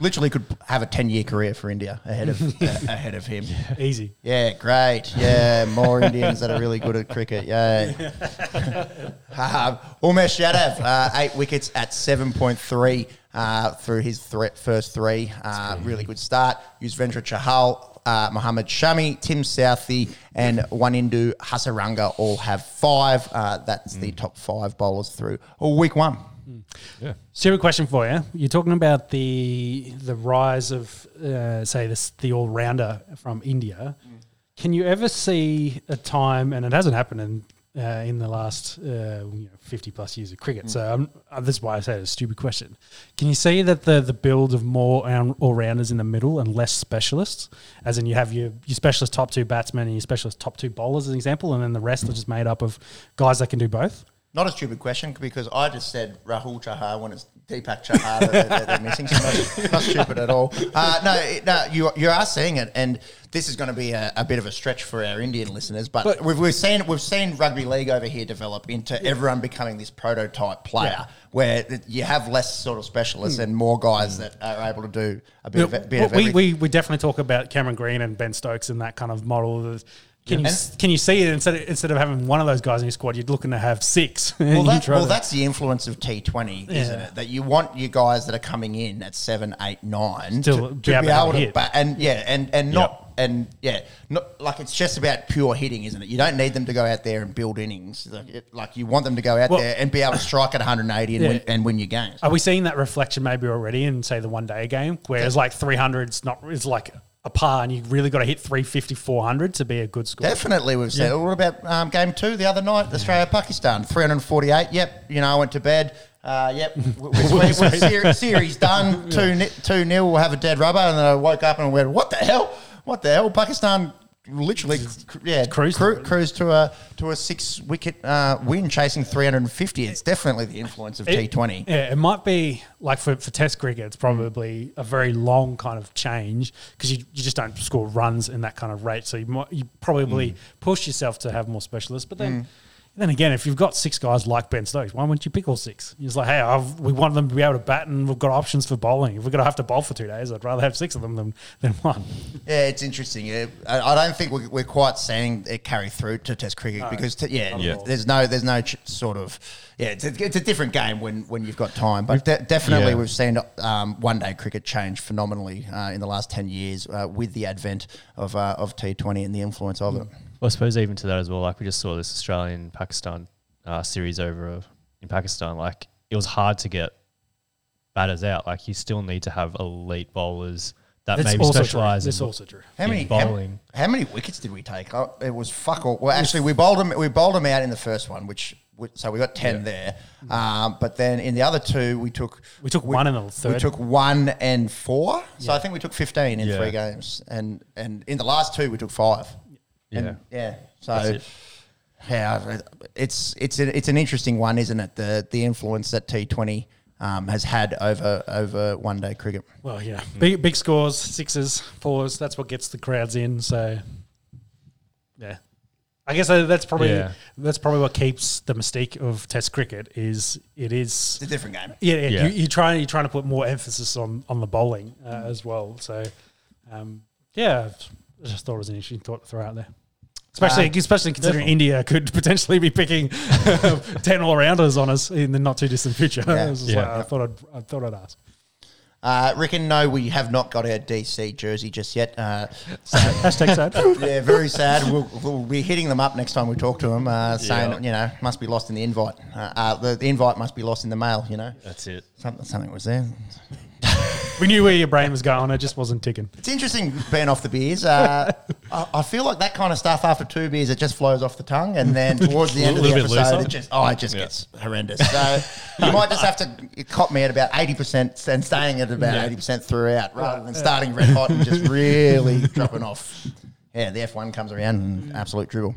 literally could have a 10 year career for India ahead of uh, ahead of him. Easy. Yeah, great. Yeah, more Indians that are really good at cricket. Yay. um, Umesh Yadav, uh, eight wickets at 7.3 uh, through his thre- first three. Uh, really good start. Yuzvendra Chahal, uh, Mohammed Shami, Tim Southey, and Wanindu Hasaranga all have five. Uh, that's the top five bowlers through week one. Yeah. Serious question for you. You're talking about the the rise of, uh, say, this the all rounder from India. Can you ever see a time, and it hasn't happened in uh, in the last uh, you know, 50 plus years of cricket? So um, this is why I say it's a stupid question. Can you see that the the build of more all rounders in the middle and less specialists, as in you have your your specialist top two batsmen and your specialist top two bowlers, as an example, and then the rest are just made up of guys that can do both? Not a stupid question because I just said Rahul Chahar when it's Deepak Chahar that they're, they're missing. So not, not stupid at all. Uh, no, no, you you are seeing it, and this is going to be a, a bit of a stretch for our Indian listeners. But, But- we've, we've seen we've seen rugby league over here develop into everyone becoming this prototype player, where you have less sort of specialists and more guys that are able to do a bit of a bit Well, of we, everything. we, we definitely talk about Cameron Green and Ben Stokes and that kind of model. of- Can you And- can you see it instead of, instead of having one of those guys in your squad, you're looking to have six. Well, that, well, that's the influence of T Twenty, isn't Yeah. it? That you want your guys that are coming in at seven, eight, nine Still to, be to able be to able to, hit. ba- and yeah, and and not and yeah, not like it's just about pure hitting, isn't it? You don't need them to go out there and build innings. Like, it, like you want them to go out Well- there and be able to strike at 180 and, Yeah. win, and win your games. Are we seeing that reflection maybe already in say the one day game, where it's like 300's not is like a par, and you really got to hit 350, 400 to be a good score. Definitely, we've said. What about um, game two the other night, Australia Pakistan, 348. Yep, you know, I went to bed. Uh, yep, we, we, we, series, series done. Two ni- two nil. We'll have a dead rubber, and then I woke up and went, "What the hell? What the hell?" Pakistan literally, yeah, Cruised cru- cruised to a to a six wicket uh, win, chasing 350. It's definitely the influence of It- T20. Yeah, it might be like for, for Test cricket, it's probably a very long kind of change because you, you just don't score runs in that kind of rate. So you might, you probably push yourself to have more specialists, but then Then again, if you've got six guys like Ben Stokes, why wouldn't you pick all six? He's like, hey, I've, we want them to be able to bat, and we've got options for bowling. If we're going to have to bowl for two days, I'd rather have six of them than, than one. Yeah, it's interesting. Yeah, I, I don't think we're, we're quite seeing it carry through to Test cricket because t- yeah, not at all. there's no there's no ch- sort of yeah, it's a, it's a different game when, when you've got time. But de- definitely Yeah. we've seen um, one day cricket change phenomenally uh, in the last ten years uh, with the advent of uh, of T20 and the influence of it. Well, I suppose even to that as well. Like we just saw this Australian Pakistan uh, series over uh, in Pakistan. Like it was hard to get batters out. Like you still need to have elite bowlers that That's maybe also true. specialize in also true. How in many bowling. How, how many wickets did we take? Oh, it was fuck all. Well, actually, we bowled them. We bowled them out in the first one, which which- so we got ten there. Um, but then in the other two, we took We took one in the third. We took one and four. So I think we took fifteen in Yeah. three games, and and in the last two we took five. And, Yeah. yeah. So it. yeah, it's it's a, it's an interesting one, isn't it? The the influence that T Twenty. Um, has had over over one day cricket. Well, yeah, big big scores, sixes, fours. That's what gets the crowds in. So, yeah, I guess uh, that's probably Yeah. that's probably what keeps the mystique of Test cricket is it is It's a different game. yeah, yeah, Yeah. You, you're trying you're trying to put more emphasis on on the bowling uh, as well. So, um, yeah, I just thought it was an interesting thought to throw out there. Especially, Uh, especially considering India could potentially be picking ten all rounders on us in the not too distant future. Yeah. I, was just Yeah. like, I thought I'd I thought I'd ask. Uh, Rickon, no, we have not got our DC jersey just yet. Uh, so, Hashtag sad. yeah, very sad. We'll, we'll be hitting them up next time we talk to them, uh, saying, Yeah. you know, must be lost in the invite. Uh, uh, the, the invite must be lost in the mail, you know. That's it. Something, something was there. We knew where your brain was going. It just wasn't ticking. It's interesting being off the beers. Uh, I, I feel like that kind of stuff after two beers, it just flows off the tongue, and then towards the end of the episode, it just oh, it just Yeah. gets horrendous. So you might just have to cop me at about eighty percent and staying at about eighty percent throughout, rather than starting red hot and just really dropping off. Yeah, the F one comes around and absolute dribble.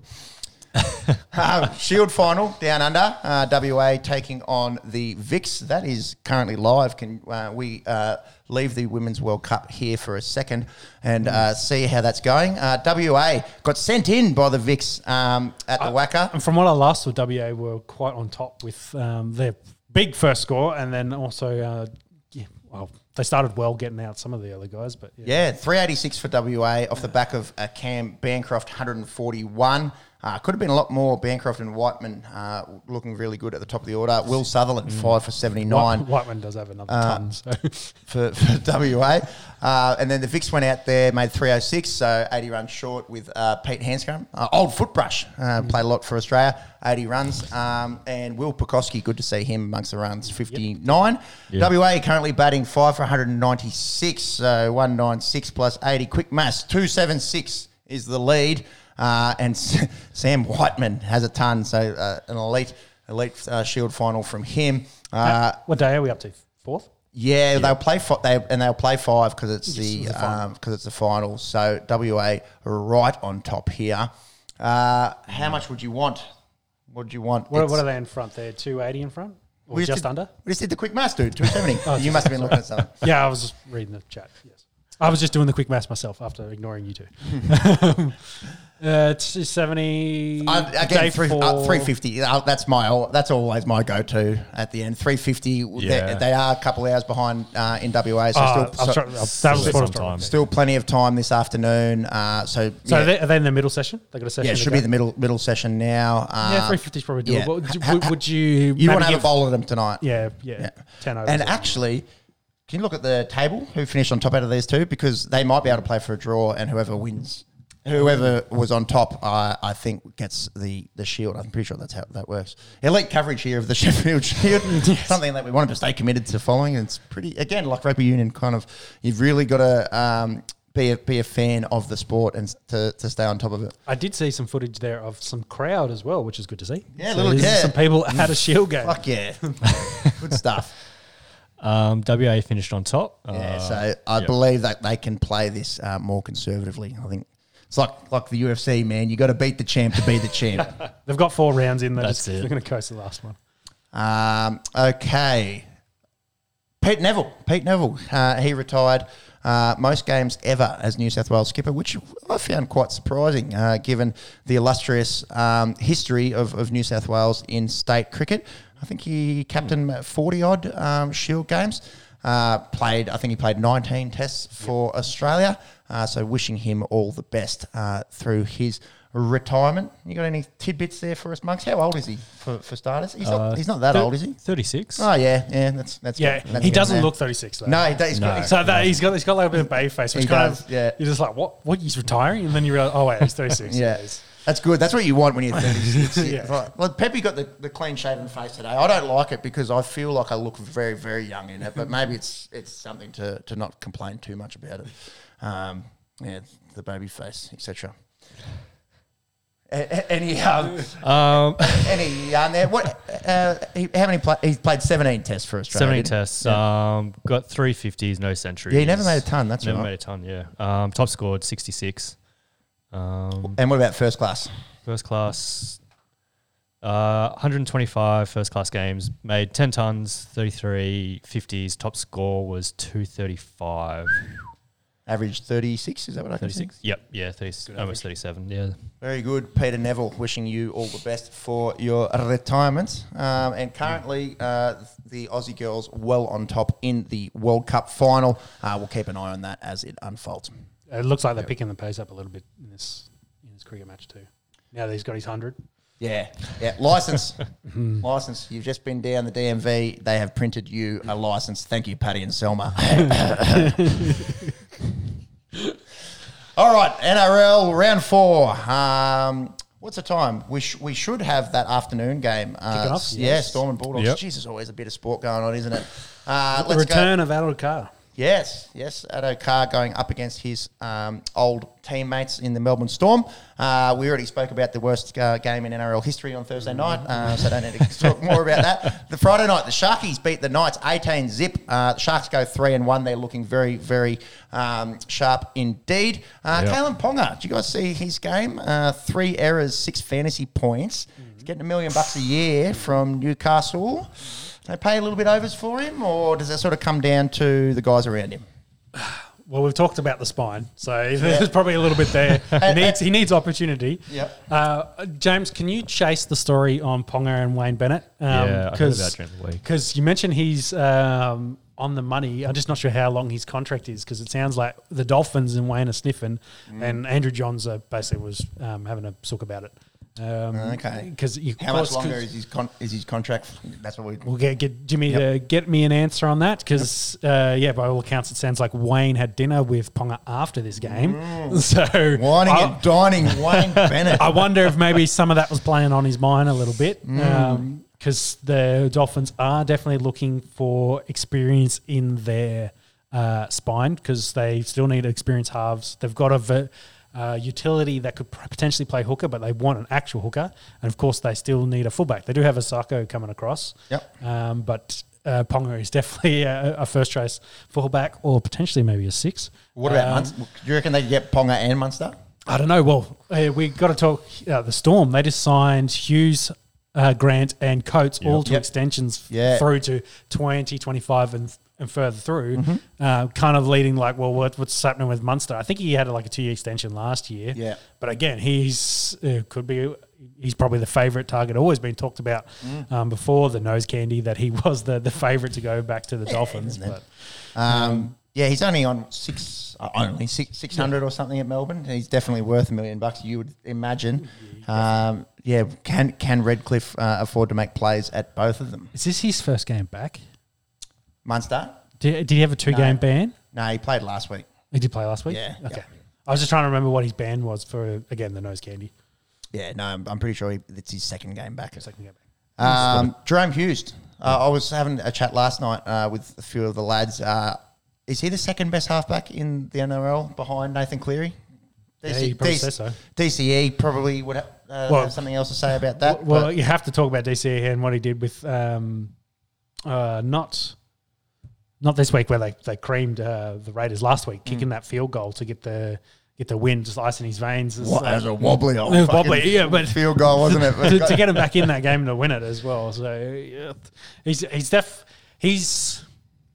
Uh, Shield final down under. Uh, WA taking on the Vix. That is currently live. Can uh, we uh, leave the Women's World Cup here for a second and uh, see how that's going? Uh, WA got sent in by the Vix um, at the WACA. And from what I last saw, WA were quite on top with um, their big first score, and then also, uh, yeah, well, they started well getting out some of the other guys, but yeah. Yeah, 386 for WA off the back of uh, Cam Bancroft, 141. Uh, could have been a lot more. Bancroft and Whiteman uh, looking really good at the top of the order. Will Sutherland, 5 for 79. White, Whiteman does have another Uh, ton. So. for, for WA. Uh, and then the Vix went out there, made 306, so 80 runs short with uh, Pete Handscomb. Uh, old footbrush, uh, played a lot for Australia, 80 runs. Um, and Will Pucovski, good to see him amongst the runs, 59. WA currently batting 5 for 196, so 196 plus 80. Quick mass, 276 is the lead. Uh, and S- Sam Whiteman has a ton, so uh, an elite elite uh, Shield final from him. Uh, what day are we up to? Fourth? yeah, they'll play fi- they and they'll play five because it's the it's the final. because it's the final. So WA right on top here. Uh, how much would you want? What do you want? What, what are they in front? They're 280 in front? Or we just did- under? We just did the quick maths, dude. Two seventy. oh, you must have been looking at something. Yeah, I was just reading the chat. Yes. I was just doing the quick maths myself after ignoring you two. Uh, it's 70. I, day again, three, uh, 350. Uh, that's my. That's always my go-to at the end. 350. Yeah. They, they are a couple hours behind uh, in WA, so Oh, still, I was so- try- that was Still what I was some trying to time. still plenty of time this afternoon. Uh, so So yeah, are, they, are they in the middle session? They got a session. yeah, it to should go? be the middle middle session now. Uh, Yeah, 350 is probably doable. Would, would, would you? You want to have a bowl of them tonight? Yeah, yeah, Yeah. 10 over. And actually, can you look at the table? Who finished on top out of these two? Because they might be able to play for a draw, and whoever wins, whoever was on top, I I think gets the the shield. I'm pretty sure that's how that works. Elite coverage here of the Sheffield Shield, something that we wanted to stay committed to following. And it's pretty again like rugby union. Kind of, you've really got to. Um, be a, be a fan of the sport and to, to stay on top of it. I did see some footage there of some crowd as well, which is good to see. Yeah, So little- yeah. some people at a shield game. Fuck yeah, good stuff. Um, WA finished on top. Yeah, Uh, so I yeah. believe that they can play this uh, more conservatively. I think it's like like the UFC, man. You got to beat the champ to be the champ. They've got four rounds in. They're, That's just, it. they're going to coast the last one. um, okay, Pete Nevill. Pete Nevill. Uh, he retired uh, most games ever as New South Wales skipper, which I found quite surprising uh, given the illustrious um, history of, of New South Wales in state cricket. I think he captained 40 odd um, Shield games. Uh, played, I think he played 19 tests for Australia. Uh, so wishing him all the best uh, through his retirement. You got any tidbits there for us, monks? How old is he for, for starters? He's, not, he's not that old, is he? 36. Oh yeah, yeah. That's that's Yeah, good. That's he good doesn't there. look 36 though. No, he does. He's got, he's So that, he's got he's got like a bit of baby face, which He kind does, of yeah. You're just like, what? What? He's retiring, and then you realize, oh wait, he's 36. Yeah, he's- that's good. That's what you want when you're 36. yeah. Yeah. Right. Well, Pepe got the, the clean shaven face today. I don't like it because I feel like I look very, very young in it. But maybe it's it's something to, to not complain too much about it. Um, yeah, the baby face, etc. Any um, Um, any yarn there? What? Uh, he, how many? Play, he's played 17 tests for Australia. 70 didn't he? tests. Um, got three fifties, no centuries. Yeah, he never made a ton. That's right. never right. made a ton. Yeah. Um, top scored sixty six. Um, And what about first class? first class. Uh, 125 first class games, made 10 tons, 33 50s. Top score was 235. Average 36. Is that what I can 36? Yep, yeah, 30, almost 37. Yeah. Very good, Peter Nevill. Wishing you all the best for your retirement. Um, and currently, uh, the Aussie girls well on top in the World Cup final. Uh, we'll keep an eye on that as it unfolds. It looks like they're picking the pace up a little bit in this in this cricket match too. Now that he's got his hundred. Yeah, yeah. License, license. You've just been down the DMV. They have printed you a license. Thank you, Paddy and Selma. All right, NRL round four. Um, what's the time? We, sh- we should have that afternoon game. Uh, Kick off, Yeah, yes. Storm and Bulldogs. Yep. Jeez, there's always a bit of sport going on, isn't it? Uh, The let's go. return of Addo Carr. Yes, yes. Addo Carr going up against his um, old teammates in the Melbourne Storm. Uh, we already spoke about the worst uh, game in NRL history on Thursday night, uh, so I don't need to talk more about that. The Friday night, the Sharkies beat the Knights 18 zip. Uh, the Sharks go 3 and 1. They're looking very, very um, sharp indeed. Uh, Yeah. Kalyn Ponga, did you guys see his game? Uh, three errors, six fantasy points. He's getting a million bucks a year from Newcastle. They pay a little bit overs for him, or does that sort of come down to the guys around him? Well, we've talked about the spine, so there's probably a little bit there. He needs he needs opportunity. Yep. Uh, James, can you chase the story on Ponga and Wayne Bennett? Um, Yeah, I heard about it during the week. Because you mentioned he's um, on the money. I'm just not sure how long his contract is because it sounds like the Dolphins and Wayne are sniffing, Mm. and Andrew Johns uh, basically was um, having a sook about it. Um, Okay. Because How much longer is his con- is his contract? That's what we. We'll get, get Jimmy to get me an answer on that because, uh, yeah, by all accounts, it sounds like Wayne had dinner with Ponga after this game. So Whining I, and dining Wayne Bennett. I wonder if maybe some of that was playing on his mind a little bit because the Dolphins are definitely looking for experience in their uh, spine because they still need experienced halves. They've got a uh, utility that could potentially play hooker, but they want an actual hooker, and of course they still need a fullback. They do have a Sacco coming across, Yep. um, but. Uh, Ponga is definitely a, a first choice fullback, or potentially maybe a six. What about Um, Munster? Do you reckon they get Ponga and Munster? I don't know. Well, uh, we got to talk uh, the Storm. They just signed Hughes, uh, Grant, and Coates all to Yep. extensions Yeah. through to 20, 25 and and further through. Uh, kind of leading like, well, what, what's happening with Munster? I think he had like a two year extension last year. Yeah. But again, he's uh, could be. He's probably the favourite target. Always been talked about um, before the nose candy that he was the, the favourite to go back to the Dolphins. But Um, yeah, he's only on six, uh, only six six hundred or something at Melbourne. He's definitely worth a million bucks. You would imagine. Um, yeah, can can Redcliffe uh, afford to make plays at both of them? is this his first game back? Munster? Did, did he have a two game ban? No, he played last week. He did play last week. Yeah, Okay. yeah. I was just trying to remember what his ban was for again the nose candy. Yeah, no, I'm, I'm pretty sure he, it's his second game back. Second game back. Um, Jahrome Hughes. Uh, I was having a chat last night uh, with a few of the lads. Uh, is he the second best halfback in the NRL behind Nathan Cleary? Yeah, you probably say so. DCE probably would have, uh, Well- have something else to say about that. well, but- you have to talk about DCE and what he did with um, uh, not not this week where they they creamed uh, the Raiders last Mm. week, kicking that field goal to get the get the win, just ice in his veins. It's What, like- as a wobbly old It was wobbly, yeah, but field goal, wasn't it? to, to get him back in that game to win it as well. So yeah, he's he's def he's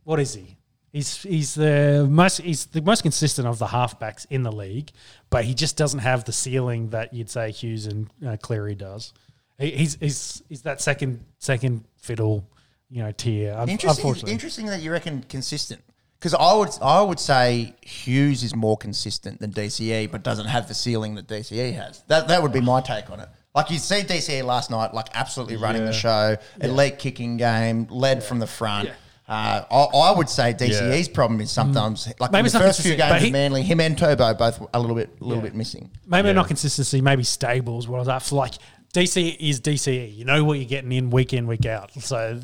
what is he? He's he's the most he's the most consistent of the halfbacks in the league, but he just doesn't have the ceiling that you'd say Hughes and uh, Cleary does. He, he's he's he's that second second fiddle, you know, tier. Interesting. Interesting that you reckon consistent. Because I would, I would say Hughes is more consistent than DCE, but doesn't have the ceiling that DCE has. That that would be my take on it. Like you see DCE last night, like absolutely running the show, elite kicking game, led from the front. Uh, I, I would say DCE's problem is sometimes like Maybe in the first few games, he- of Manly, him and Turbo both a little bit, a little Yeah. bit missing. maybe not consistency, maybe stable is what I was after. Like DCE is DCE. You know what you're getting in week in week out. So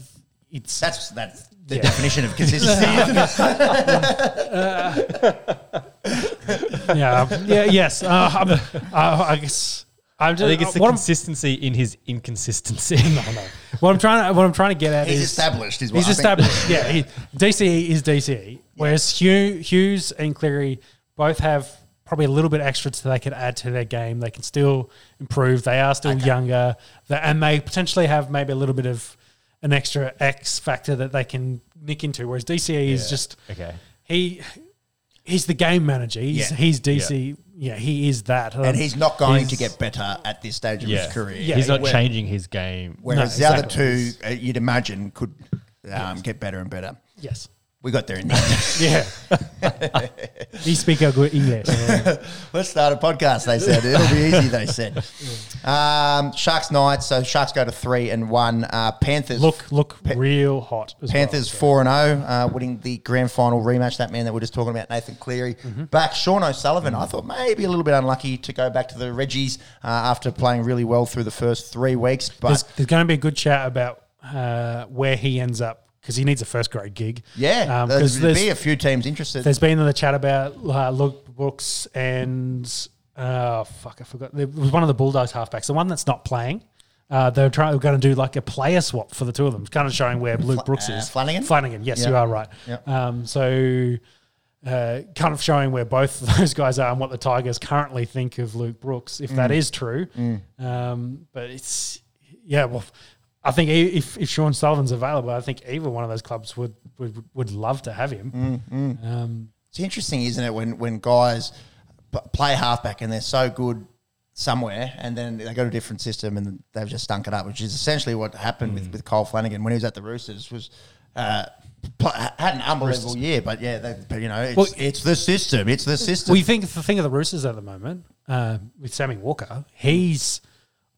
it's That's that's the Yeah. definition of consistency. isn't yeah yeah yes. Uh, I'm, uh, I guess I'm just, I think it's the what I'm- consistency in his inconsistency. no, no. What I'm trying to what I'm trying to get at He's is established. Is what He's I established. yeah, he, DCE is DCE. Whereas Hugh, Hughes and Cleary both have probably a little bit extra that they could add to their game. They can still improve. They are still younger, They- and they potentially have maybe a little bit of an extra X factor that they can nick into. Whereas DCE is just Okay. he. He's the game manager. He's, Yeah. he's DC. Yeah. he is that. and Um, he's not going to get better at this stage of Yeah. his career. Yeah, He's not Where- changing his game. Whereas No, the exactly. other two, uh, you'd imagine, could um, get better and better. Yes. We got there in the end. Yeah. he speak a good English. Let's start a podcast, they said. It'll be easy, they said. Um, Sharks Knights. So Sharks go to three and one. Uh, Panthers. Look, look real hot. as well. Panthers four and zero, uh, winning the grand final rematch. That man that we're just talking about, Nathan Cleary, Mm-hmm. back. Sean O'Sullivan, I thought maybe a little bit unlucky to go back to the Reggies uh, after playing really well through the first three weeks, but there's, there's going to be a good chat about uh, where he ends up because he needs a first grade gig. yeah, Um, there's, 'cause there's, be a few teams interested. there's been in the chat about uh, Luke Brooks and uh, fuck, I forgot. There was one of the Bulldogs halfbacks, the one that's not playing. Uh, they're trying. Going to do like a player swap for the two of them, kind of showing where Luke Brooks uh, is. Flanagan? Flanagan. Yes, Yeah. you are right. Yeah. Um, so. Uh, kind of showing where both those guys are and what the Tigers currently think of Luke Brooks, if Mm. that is true. Um, but it's yeah, well, I think if if Sean Sullivan's available, I think either one of those clubs would would, would love to have him. Mm. Um, It's interesting, isn't it, when when guys p- play halfback and they're so good somewhere, and then they go to a different system and they've just stunk it up, which is essentially what happened with, with Cole Flanagan when he was at the Roosters. Was uh, had an unbelievable year, but yeah, they, but, you know, it's, Well- it's the system. It's the system. well, you think the thing of the Roosters at the moment uh, with Sammy Walker, he's.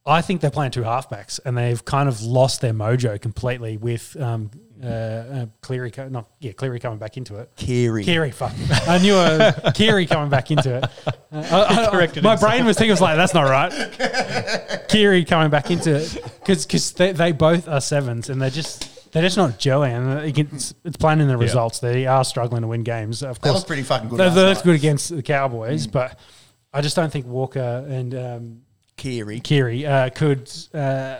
I think they're playing two halfbacks, and they've kind of lost their mojo completely with um, uh, uh, Cleary, co- not yeah, Cleary coming back into it. Keary. Keary, fuck. I knew uh, Keary coming back into it. Uh, I- I- corrected my himself. brain was thinking, it was like, that's not right. Keary coming back into it because they, they both are sevens and they're just they're just not gelling. And it's plain in the results. They are struggling to win games. Of They course, look pretty fucking good They, they looked good against the Cowboys, but I just don't think Walker and um, Keary. Keary uh, could. Uh,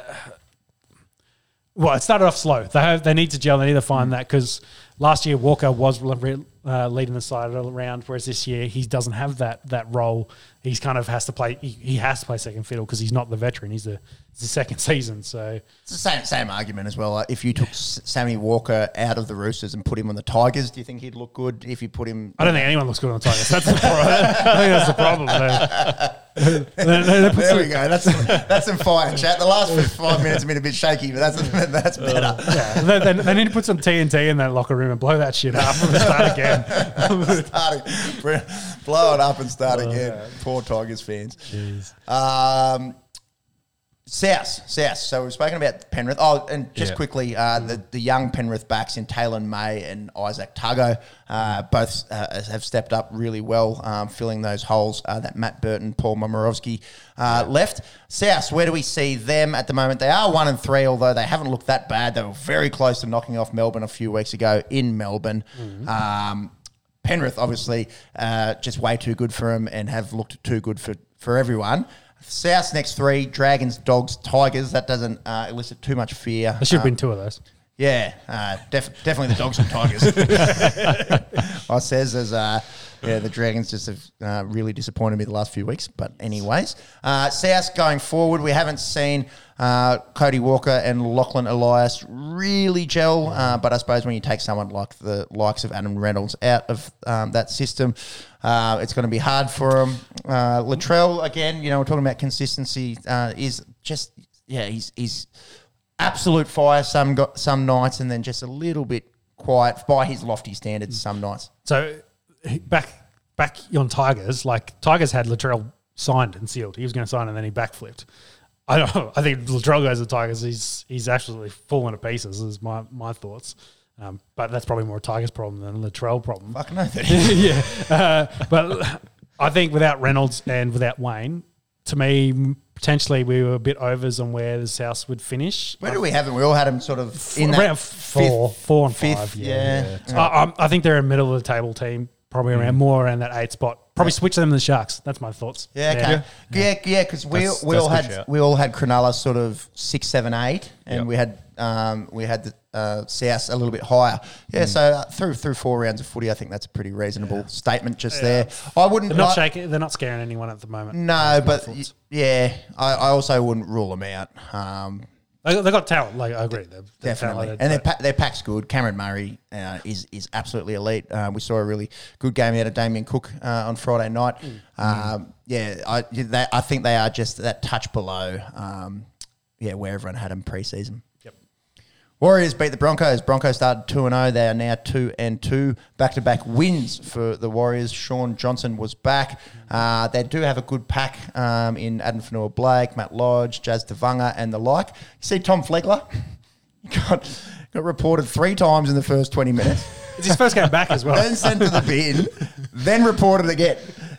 well, it started off slow. They have, they need to gel. They need to find that because last year Walker was uh, leading the side around, whereas this year he doesn't have that that role. He's kind of has to play. He, he has to play second fiddle because he's not the veteran. He's the it's the second season. So It's the same same argument as well. Like if you took Sammy Walker out of the Roosters and put him on the Tigers, do you think he'd look good? If you put him, I don't think anyone looks good on the Tigers. That's the problem. I think that's the problem. There we go. That's that's some fire chat. The last five minutes have been a bit shaky, but that's that's better. yeah, they, they, they need to put some TNT in that locker room and blow that shit up and start again. Starting, blow it up and start again. Poor Tigers fans. Um, South, South. So we've spoken about Penrith. Oh, and just Yeah. quickly, uh, the, the young Penrith backs in Taylan May and Izack Tago uh, both uh, have stepped up really well, um, filling those holes uh, that Matt Burton, Paul Momirovski uh, left. South, where do we see them at the moment? They are one and three, although they haven't looked that bad. They were very close to knocking off Melbourne a few weeks ago in Melbourne. Um, Penrith, obviously, uh, just way too good for them and have looked too good for, for everyone. South's next three Dragons, Dogs, Tigers. That doesn't uh, elicit too much fear. There should have been two of those. yeah, uh, def- definitely the Dogs and Tigers. I says as uh, yeah, the Dragons just have uh, really disappointed me the last few weeks. But anyways, uh, South going forward, we haven't seen Uh, Cody Walker and Lachlan Ilias really gel, uh, but I suppose when you take someone like the likes of Adam Reynolds out of um, that system, uh, it's going to be hard for him. Uh, Latrell, again, you know, we're talking about consistency, uh, is just, yeah, he's, he's absolute fire some, some nights and then just a little bit quiet by his lofty standards some nights. So back back on Tigers, like Tigers had Latrell signed and sealed. He was going to sign and then he backflipped. I don't. I think Latrell goes to Tigers. He's he's absolutely falling to pieces. Is my my thoughts. Um, but that's probably more a Tigers problem than a Latrell problem. Fuck no. yeah, uh, but I think without Reynolds and without Wayne, to me, potentially we were a bit overs on where the South would finish. Where do we have him? We all had him sort of in around four, fifth- four and fifth, five. yeah. I, I'm- I think they're a middle of the table team, probably around more around that eight spot. Probably switch them to the Sharks. That's my thoughts. Yeah, okay. yeah, yeah, because we, That's- we all that's had shout. we all had Cronulla sort of six, seven, eight, and Yep. we had um, we had the uh, South a little bit higher. Yeah, Mm. so uh, through through four rounds of footy, I think that's a pretty reasonable statement just there. I wouldn't They're not like- shaking. They're not scaring anyone at the moment. No, but y- yeah, I, I also wouldn't rule them out. Um, they, they got talent. Like I agree, they're, they're Definitely, talented, and their, pa- their pack's good. Cameron Murray uh, is is absolutely elite. Uh, we saw a really good game out of Damien Cook uh, on Friday night. Um, yeah, I they, I think they are just that touch below. Um, yeah, where everyone had them preseason. Warriors beat the Broncos. Broncos started 2 and 0. They are now 2 and 2. Back to back wins for the Warriors. Shaun Johnson was back. Uh, they do have a good pack um, in Addin Fonua Blake, Matt Lodge, Jazz Tevaga, and the like. You see Tom Flegler? got, got reported three times in the first 20 minutes. It's his first game back as well. then sent to the bin, then reported again.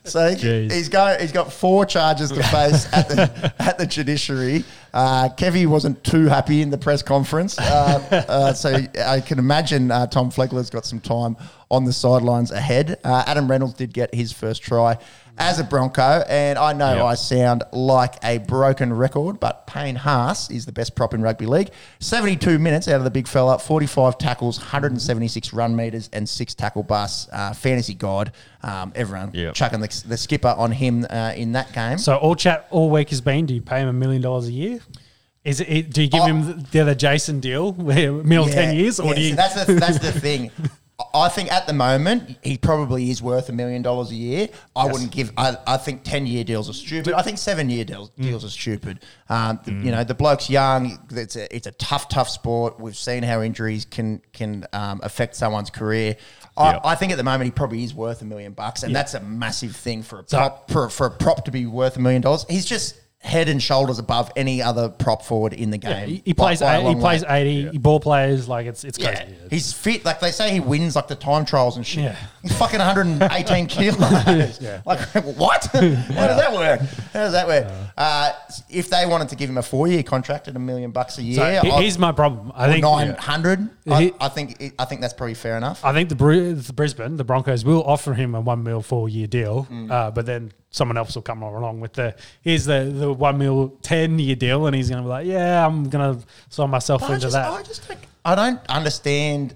So Jeez. he's got he's got four charges to face at the at the judiciary. Uh, Kevy wasn't too happy in the press conference, uh, uh, so I can imagine uh, Tom Flegler's got some time on the sidelines ahead. Uh, Adam Reynolds did get his first try as a Bronco, and I know Yep. I sound like a broken record, but Payne Haas is the best prop in rugby league. 72 minutes out of the big fella, 45 tackles, 176 run meters, and six tackle busts. Uh, fantasy god. Um, everyone Yep. chucking the, the skipper on him uh, in that game. So all chat all week has been: Do you pay him a million dollars a year? Is it? Do you give Oh. him the, the other Jason deal, where middle ten years, or yeah, do you? so that's the that's the thing. I think at the moment he probably is worth a million dollars a year. I wouldn't give. I, I think ten year deals are stupid. I think seven year deals, Mm. deals are stupid. Um, the- You know the bloke's young. It's a it's a tough tough sport. We've seen how injuries can can um, affect someone's career. I, Yep. I think at the moment he probably is worth a million bucks, and that's a massive thing for a So- for, for a prop to be worth a million dollars. He's just head and shoulders above any other prop forward in the Yeah, game. he, he by- plays. by a eight- he long plays way. eighty. He ball plays like it's it's Yeah, crazy. he's fit. Like they say, he wins like the time trials and shit. Yeah. He's fucking 118 kilos. Yeah. Like what? How does that work? How does that work? Uh, if they wanted to give him a four-year contract at a million bucks a year, So he- I- here's my problem. I think 900, He- I, I think I think that's probably fair enough. I think the, Bru- the Brisbane, the Broncos will offer him a one mil four year deal, Mm. uh, but then someone else will come along with the here's the the one mil ten year deal, and he's going to be like, yeah, I'm going to sign myself But I into just, that. I just don't, I don't understand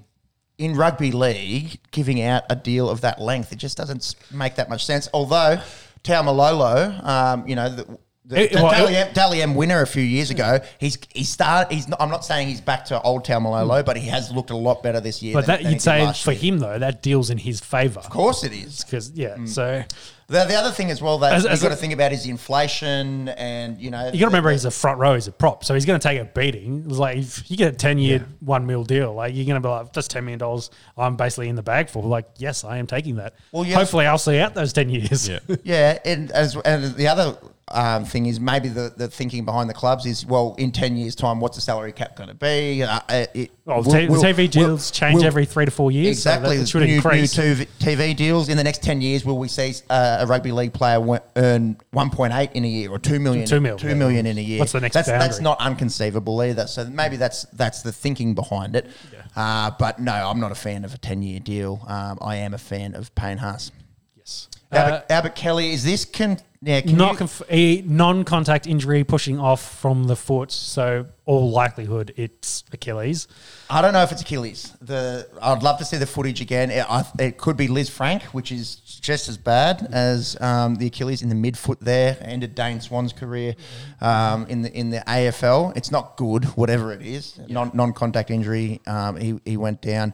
in rugby league giving out a deal of that length. It just doesn't make that much sense. Although Taumalolo, um, you know, the, the It- well, Dally, M, Dally M winner a few years ago, he's he started. He's not, I'm not saying he's back to old Taumalolo, but he has looked a lot better this year. Hmm. but than, that than you'd say for year. him though, that deal's in his favour Of course, it is. because yeah. Mm. So The, the other thing as well that As- you've as got to think about is inflation, and you know, you got to remember he's a front row, he's a prop, so he's going to take a beating. It's like if you get a ten year one mil deal, like you're going to be like, that's ten million dollars. I'm basically in the bag for. Like, yes, I am taking that. Well, yes. hopefully I'll see out those ten years. Yeah. Yeah, and as and the other um, thing is maybe the, the thinking behind the clubs is well, in ten years' time, what's the salary cap going to be? Uh, uh, it, Well, will- t- will- the TV will- deals change will- every three to four years. Exactly, so that, it should new, new increase. TV, TV deals in the next ten years. Will we see uh, a rugby league player earn one point eight in a year or two million? Two mil, two yeah. million in a year. What's the next That's that's not unconceivable either. So maybe that's that's the thinking behind it. Uh, but no, I'm not a fan of a ten year deal. Um, I am a fan of Payne Haas. yes. Albert, Uh, Albert Kelly, is this con- yeah, can not conf- a non-contact injury pushing off from the foot, so all likelihood it's Achilles. I don't know if it's Achilles. The I'd love to see the footage again. It, I, it could be Lisfranc, which is just as bad as um, the Achilles in the midfoot. There ended Dane Swan's career um, in the in the AFL. It's not good, whatever it is. Non non contact injury. Um, he he went down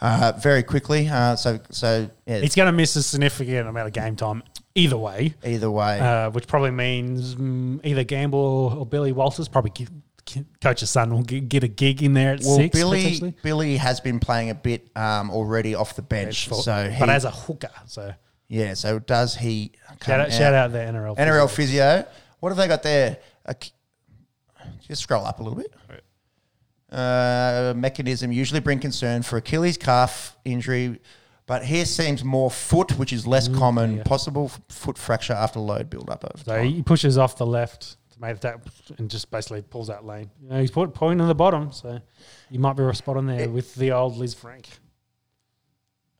uh, very quickly. Uh, so so yeah, He's going to miss a significant amount of game time either way, either way. uh, which probably means mm, either Gamble or Billy Walters probably gi- gi- coach's son will get a gig in there at well, six. Billy. Billy has been playing a bit um, already off the bench. So he, but as a hooker, so yeah. So does he? shout out, shout out the NRL. NRL physio. What have they got there? A, just scroll up a little bit. Uh, mechanism usually bring concern for Achilles calf injury, but here seems more foot, which is less common. Possible f- foot fracture after load build up over So time. he pushes off the left to make that and just basically pulls out lane. You know, he's put point on the bottom, so you might be a spot on there with the old Lisfranc.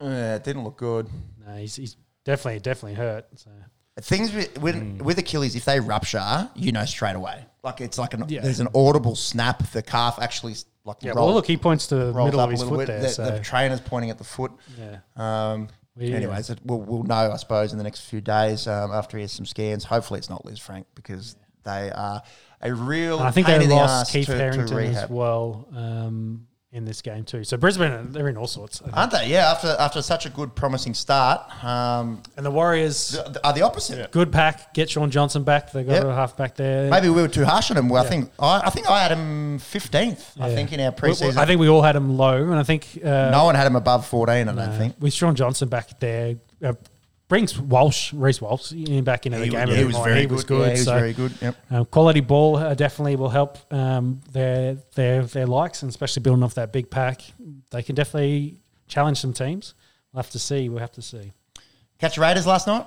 Yeah, it didn't look good. No, he's, he's definitely definitely hurt. So Things with, with, with Achilles, if they rupture, you know straight away. Like it's like an Yeah. there's an audible snap. The calf actually s- like yeah, rolls, well, look, he points to the middle of his foot bit. there. the, so the trainer's pointing at the foot. yeah, Um, We- anyways, it, we'll, we'll know, I suppose, in the next few days um, after he has some scans. Hopefully, it's not Lisfranc because they are a real. And I think pain they in the lost arse Keith to, to Harrington as well um, in this game too. So Brisbane, they're in all sorts. Aren't they? Yeah, after after such a good, promising start, um, And the Warriors, th- are the opposite. good pack. Get Shaun Johnson back. They got Yep. a half back there. Maybe we were too harsh on him. Well, I think I, I think I had him fifteenth. I think in our We- we- preseason, I think we all had him low, and I think uh, no one had him above fourteen. I don't Uh, think. with Shaun Johnson back there, uh, brings Walsh, Reece Walsh, in back into the He, game. was- a he was very He good. was good. Yeah, he was so, very good. Yep. um, quality ball uh, definitely will help um, their their their likes, and especially building off that big pack. They can definitely challenge some teams. We'll have to see. We'll have to see. Catch Raiders last night.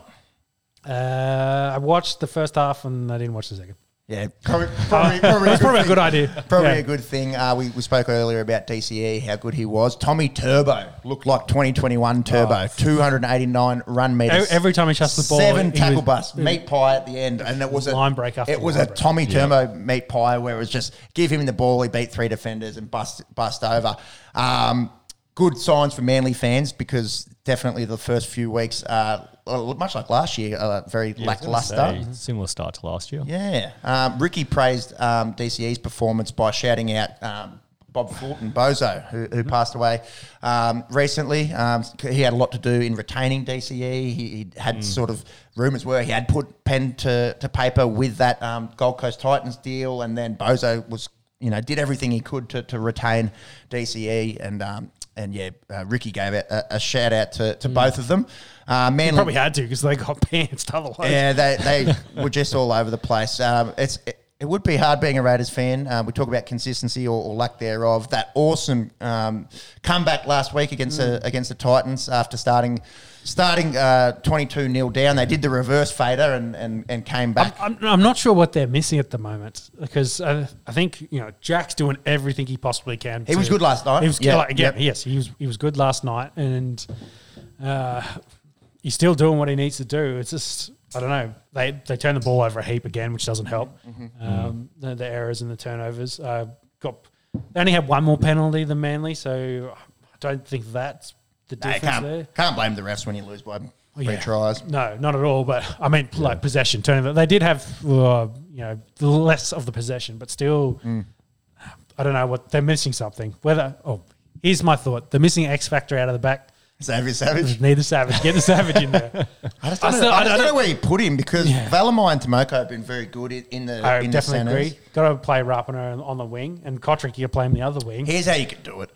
Uh, I watched the first half and I didn't watch the second. Yeah, probably, probably, probably, That's probably a good idea. Probably Yeah. a good thing. Uh, we, we spoke earlier about DCE, how good he was. Tommy Turbo looked like 2021 Turbo, 289 run meters. Every- every time he touched the ball, seven tackle was- busts, meat pie at the end, and it was a Line break after It was a break. Tommy Turbo meat pie where it was just give him the ball, he beat three defenders and bust bust over. Um, good signs for Manly fans because definitely the first few weeks, uh, much like last year, uh, very lackluster. Similar start to last year. Yeah. Um, Ricky praised um, DCE's performance by shouting out um, Bob Fulton, Bozo, who, who passed away um, recently. Um, he had a lot to do in retaining DCE. He, he had sort of rumours were he had put pen to, to paper with that um, Gold Coast Titans deal, and then Bozo was, you know, did everything he could to, to retain DCE. And um, and yeah, uh, Ricky gave a, a shout out to, to both of them. Uh, Manly, Probably had to because they got pantsed otherwise. yeah, they, they were just all over the place. Um, it's it, it would be hard being a Raiders fan. Um, we talk about consistency or, or lack thereof. That awesome um, comeback last week against the against the Titans after starting starting twenty two nil down. They did the reverse fader and and, and came back. I'm, I'm not sure what they're missing at the moment because uh, I think you know Jack's doing everything he possibly can. He was good last night. He was Yeah, like, again, yep. yes, he was he was good last night, and uh, he's still doing what he needs to do. It's just I don't know. They they turn the ball over a heap again, which doesn't help. Mm-hmm. Um, the, the errors and the turnovers. Uh, got they only had one more penalty than Manly, so I don't think that's the difference can't, there. can't blame the refs when you lose by three Yeah. tries. No, not at all. But I mean, like possession, turnover. They did have, uh, you know, less of the possession, but still, Mm. I don't know what they're missing. Something. Whether oh, here's my thought: they're missing X factor out of the back. Xavier Savage. Need the savage. Get the savage in there. I just don't, know, still- I I just don't don't know where you put him because Yeah. Valamai and Timoko have been very good in, in the I in definitely centres. agree. Got to play Rapana on the wing, and Cotric, you play him the other wing. Here's how you can do it.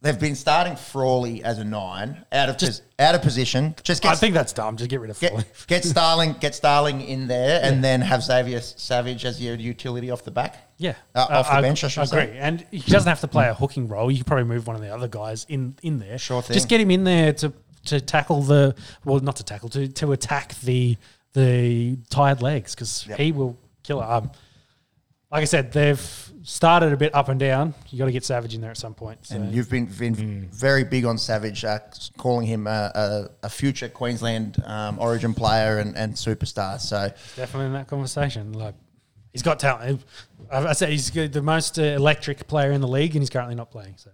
They've been starting Frawley as a nine, out of just out of position. Just get I think that's dumb. Just get rid of Foley. get, get Starling get Starling in there, and then have Xavier Savage as your utility off the back. Yeah, Uh, off the bench, I should agree. say. And he doesn't have to play a hooking role. You can probably move one of the other guys in in there. Sure thing. Just get him in there to to tackle the well, not to tackle to to attack the the tired legs because Yep. he will kill it. Um, like I said, they've started a bit up and down. You got to get Savage in there at some point. So. And you've been, been very big on Savage, uh, calling him a, a, a future Queensland um, Origin player and, and superstar. So definitely in that conversation. Like he's got talent. I I said he's the most uh, electric player in the league, and he's currently not playing. So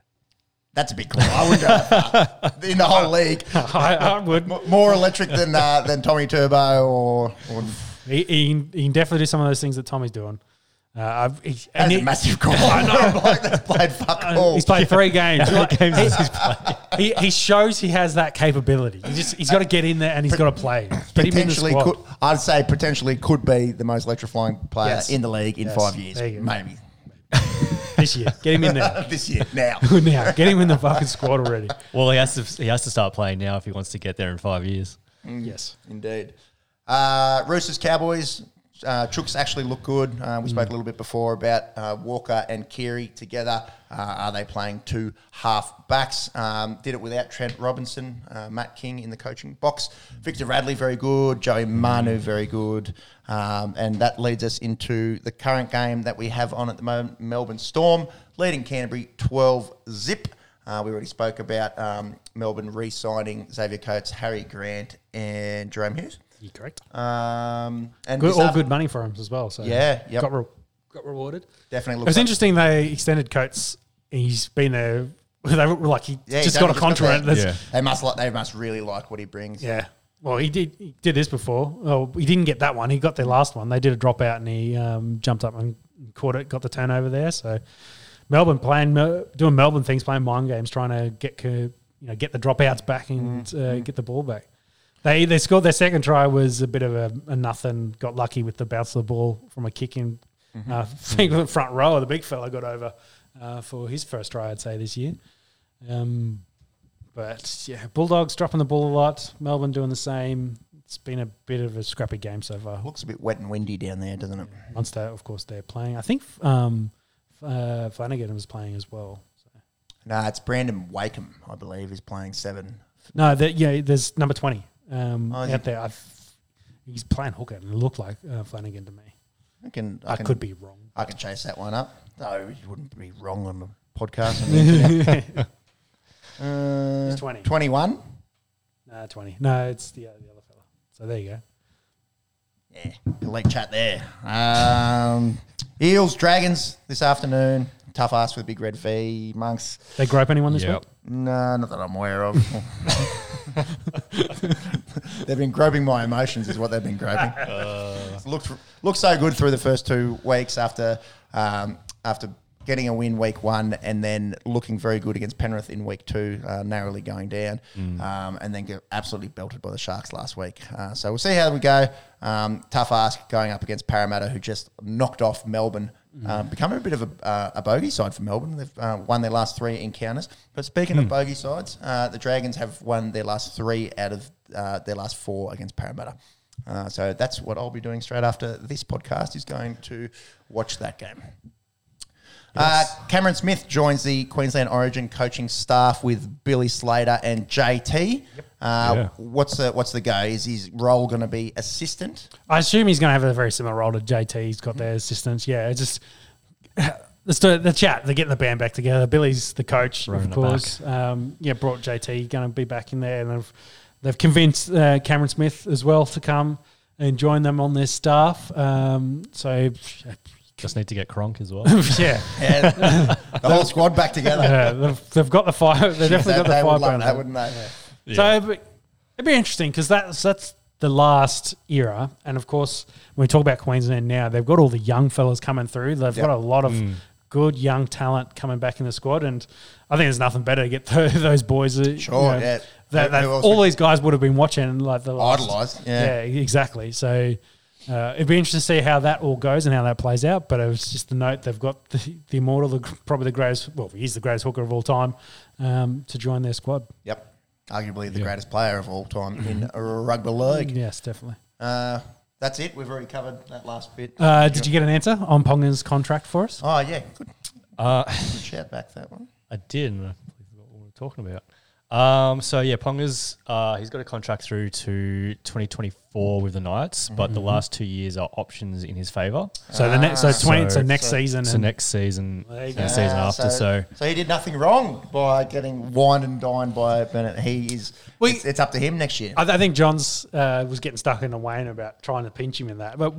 that's a big call. I wouldn't go that far. in the whole league. I, I would. More electric than uh, than Tommy Turbo or, or He, he, he can definitely do some of those things that Tommy's doing. Uh, I've, he, that's and a he- massive call. I know. Like that's played fuck all. He's played three games. Like, he, he, he shows he has that capability. He just he's got to get in there and he's got to play. Get him in the potentially squad. could, I'd say potentially could be the most electrifying player Yes. in the league in Yes. five years, There you go. maybe this year. Get him in there this year. Now, now. Get him in the fucking squad already. Well, he has to he has to start playing now if he wants to get there in five years. Yes. indeed. Uh, Roosters Cowboys. Uh, Chooks actually look good. Uh, we spoke a little bit before about uh, Walker and Keary together. Uh, are they playing two half backs? Um, did it without Trent Robinson, uh, Matt King in the coaching box. Victor Radley, very good. Joey Manu, very good. Um, and that leads us into the current game that we have on at the moment Melbourne Storm, leading Canterbury 12 zip. Uh, we already spoke about um, Melbourne re signing Xavier Coates, Harry Grant, and Jahrome Hughes. You correct. Um, and Good, all good money for him as well. So Yeah, yep. got re- got rewarded. Definitely It was like- interesting they extended Coates. He's been there. They were like he Yeah, just got a only just got contract. there. Yeah. They must like. They must really like what he brings. Yeah. Well, he did. He did this before. Oh, he didn't get that one. He got the last one. They did a dropout, and he um, jumped up and caught it. Got the turnover there. So Melbourne playing, doing Melbourne things, playing mind games, trying to get you know get the dropouts back and uh, get the ball back. They they scored their second try was a bit of a, a nothing. Got lucky with the bounce of the ball from a kick in. Uh, I think the front row, the big fella got over uh, for his first try. I'd say this year. Um, but yeah, Bulldogs dropping the ball a lot. Melbourne doing the same. It's been a bit of a scrappy game so far. Looks a bit wet and windy down there, doesn't it? Munster, of course, they're playing. I think um, uh, Flanagan was playing as well. So. No, it's Brandon Wakeham, I believe, is playing seven. No, that yeah, there's number twenty um, Oh, out there. I th- he's playing hooker, and it looked like uh, Flanagan to me. I can. I, I, can, could be wrong. I can chase that one up. No, you wouldn't be wrong on the podcast. On uh, He's 20. Twenty-one. No, twenty. No, it's the, uh, the other fella. So there you go. Yeah, elite chat there. Um, Eels, Dragons this afternoon. Tough ask with Big Red V. Monks. They grope anyone this Yep. week? No, not that I'm aware of. they've been groping my emotions, is what they've been groping. It's looked looked so good through the first two weeks after um, after getting a win week one, and then looking very good against Penrith in week two, uh, narrowly going down, um, and then get absolutely belted by the Sharks last week. Uh, so we'll see how we go. Um, tough ask going up against Parramatta, who just knocked off Melbourne. Uh, becoming a bit of a, uh, a bogey side for Melbourne. They've uh, won their last three encounters. But speaking of bogey sides, uh, the Dragons have won their last three out of uh, their last four against Parramatta. Uh, so that's what I'll be doing straight after this podcast is going to watch that game. Uh, Cameron Smith joins the Queensland Origin coaching staff with Billy Slater and JT. Uh, Yeah. What's the what's the go? Is his role going to be assistant? I assume he's going to have a very similar role to JT. He's got their assistants. Yeah, it's just let's do. The chat. They're getting the band back together. Billy's the coach, Running of course. Um, yeah, brought JT. Going to be back in there, and they've they've convinced uh, Cameron Smith as well to come and join them on their staff. Um, so Just need to get Cronk as well. yeah, Yeah, the whole squad back together. Yeah, they've, they've got the fire. They've definitely They- got the they fire. would love that, wouldn't they? So it'd be, it'd be interesting because that's that's the last era, and of course when we talk about Queensland now, they've got all the young fellas coming through. They've Yep. got a lot of mm. good young talent coming back in the squad, and I think there's nothing better to get those, those boys. Sure, yeah. That, that all these guys would have been watching like the last, Idolised, yeah. exactly. So. Uh, it'd be interesting to see how that all goes and how that plays out. But it was just the note they've got the, the immortal, the, probably the greatest. Well, he's the greatest hooker of all time um, to join their squad. Yep. Arguably the greatest player of all time in a rugby league. Yes, definitely. Uh, that's it. We've already covered that last bit. Uh, did you get an answer on Ponga's contract for us? Oh yeah, good, Uh, good shout back that one. I did. and I completely forgot what we were talking about. Um, so yeah, Ponga's uh, he's got a contract through to 2024 with the Knights, but Mm-hmm. the last two years are options in his favour. So the next, so twenty, so, So- next so- season, So and next season, There you and go. the season Ah, after. So, so he did nothing wrong by getting wined and dined by Bennett. He is. We- it's, it's up to him next year. I, I think John's uh, was getting stuck into Wayne about trying to pinch him in that. But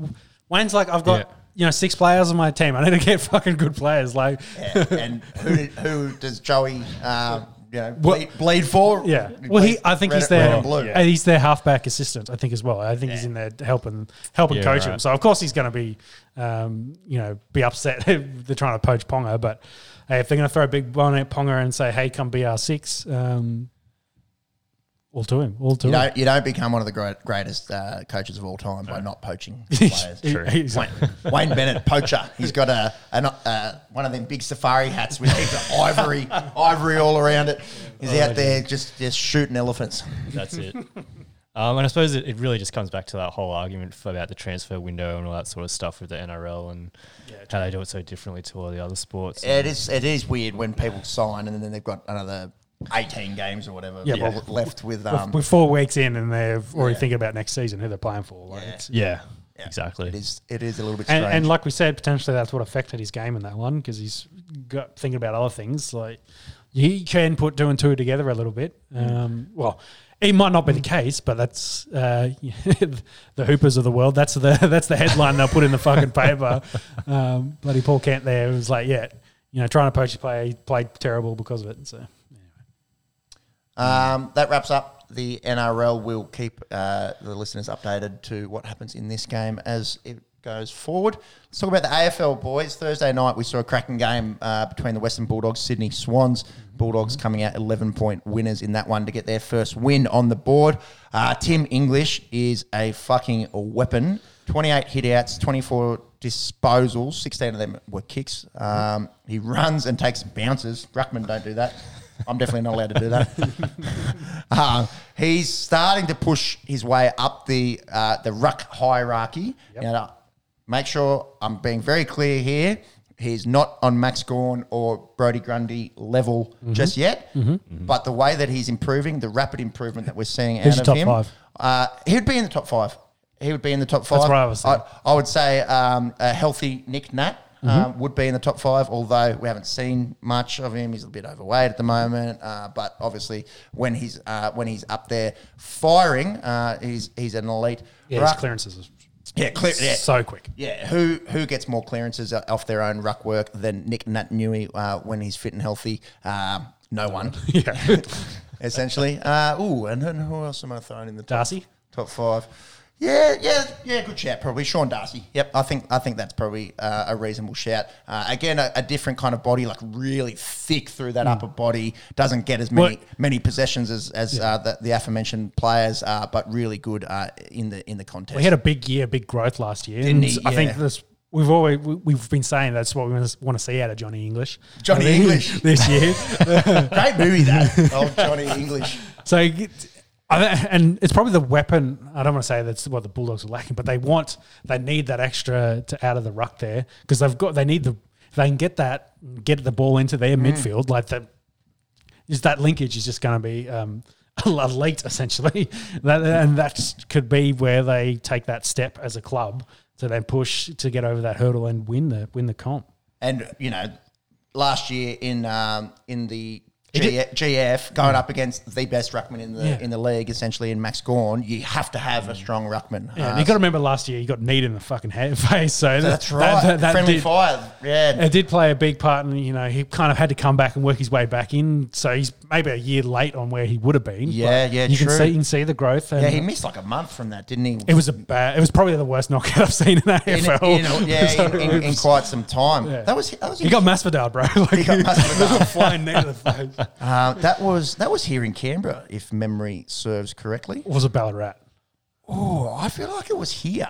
Wayne's like, I've got Yeah. you know six players on my team. I need to get fucking good players. Like, Yeah, and who did, who does Joey, um, you know, Well- bleed, bleed for? yeah. Well, he, I think Red- he's red their and blue. he's their halfback assistant. I think as well. I think he's in there helping helping Yeah, coach him. So of course he's going to be, um, you know, be upset they're trying to poach Ponga. But hey, if they're going to throw a big one at Ponga and say, "Hey, come be our six, um, all to him, all to You him. don't, you don't become one of the great, greatest uh, coaches of all time by not poaching players. He- he's- Wayne, Wayne Bennett, poacher. He's got a an, uh, one of them big safari hats with heaps of ivory, ivory all around it. He's Oh, out there just just shooting elephants. That's it. Um, and I suppose it, it really just comes back to that whole argument for, about the transfer window and all that sort of stuff with the NRL and how they do it so differently to all the other sports. It is it is weird when people sign and then they've got another eighteen games or whatever Yeah, yeah, but- left with We're- um. we're four weeks in and they're already Yeah. thinking about next season who they're playing for. Like Yeah. it's, yeah, yeah, exactly. It is it is a little bit strange. and, and like we said, potentially that's what affected his game in that one because he's got thinking about other things. Like he can put two and two together a little bit. Um, well, it might not be the case, but that's uh, the Hoopers of the world. That's the that's the headline they'll put in the fucking paper. Um, bloody Paul Kent there was like, yeah, you know, trying to poach a player, played terrible because of it. So Um, that wraps up the NRL. We'll keep uh, the listeners updated to what happens in this game as it goes forward. Let's talk about the AFL boys. Thursday night, we saw a cracking game uh, between the Western Bulldogs, Sydney Swans. Bulldogs coming out 11 point winners in that one to get their first win on the board. Uh, Tim English is a fucking weapon. 28 hitouts, 24 disposals, 16 of them were kicks. Um, he runs and takes bounces. Ruckman don't do that. I'm definitely not allowed to do that. Uh, he's starting to push his way up the uh, the ruck hierarchy. Now, make sure I'm being very clear here. He's not on Max Gawn or Brodie Grundy level Mm-hmm. just yet, but the way that he's improving, the rapid improvement that we're seeing Who's out of him? Uh, he would be in the top five. He would be in the top five. That's what I was saying. I, I would say um, a healthy Nick Nat Mm-hmm. um, would be in the top five, although we haven't seen much of him. He's a bit overweight at the moment, uh, but obviously when he's uh, when he's up there firing, uh, he's he's an elite. yeah, his clearances Yeah, clear, yeah. so quick. Yeah, who who gets more clearances off their own ruck work than Nick Nui uh, when he's fit and healthy? Um, no one, Yeah, essentially. Uh, ooh, and, and who else am I throwing in the top, Darcy? top five? Yeah, yeah, yeah. Good shout, probably Sean Darcy. Yep, I think I think that's probably uh, a reasonable shout. Uh, again, a, a different kind of body, like really thick through that upper body. Doesn't get as many. Many possessions as as uh, the, the aforementioned players, uh, but really good uh, in the in the contest. We had a big year, big growth last year. Didn't he? I think this we've always we- we've been saying that's what we want to see out of Johnny English. Johnny I think English. this year. Great movie that. Old Johnny English. so, it- I thi- and it's probably the weapon. I don't want to say that's what the Bulldogs are lacking, but they want they need that extra to out of the ruck there because they've got they need the if they can get that get the ball into their midfield like that. Is that linkage is just going to be um, elite essentially, that, and that could be where they take that step as a club to then push to get over that hurdle and win the win the comp. And you know, last year in um, in the He G- GF going up against the best ruckman in the Yeah. in the league, essentially in Max Gawn, you have to have a strong ruckman. Yeah, Uh, you got to remember last year you got kneed in the fucking head face. So that's that- right. that- that Friendly did- fire. Yeah. It did play a big part, and you know he kind of had to come back and work his way back in. So he's maybe a year late on where he would have been. Yeah, but yeah, You can see, you can see the growth. And yeah, he missed like a month from that, didn't he? it was a bad. It was probably the worst knockout I've seen in in, AFL. in- yeah, So in, in, in quite some time. Yeah. That was that was he got Masvidal, bro. Like, He got Masvidal. flying knee to the face. uh, that was that was here in Canberra, if memory serves correctly. Or was a Ballarat. Oh, I feel like it was here.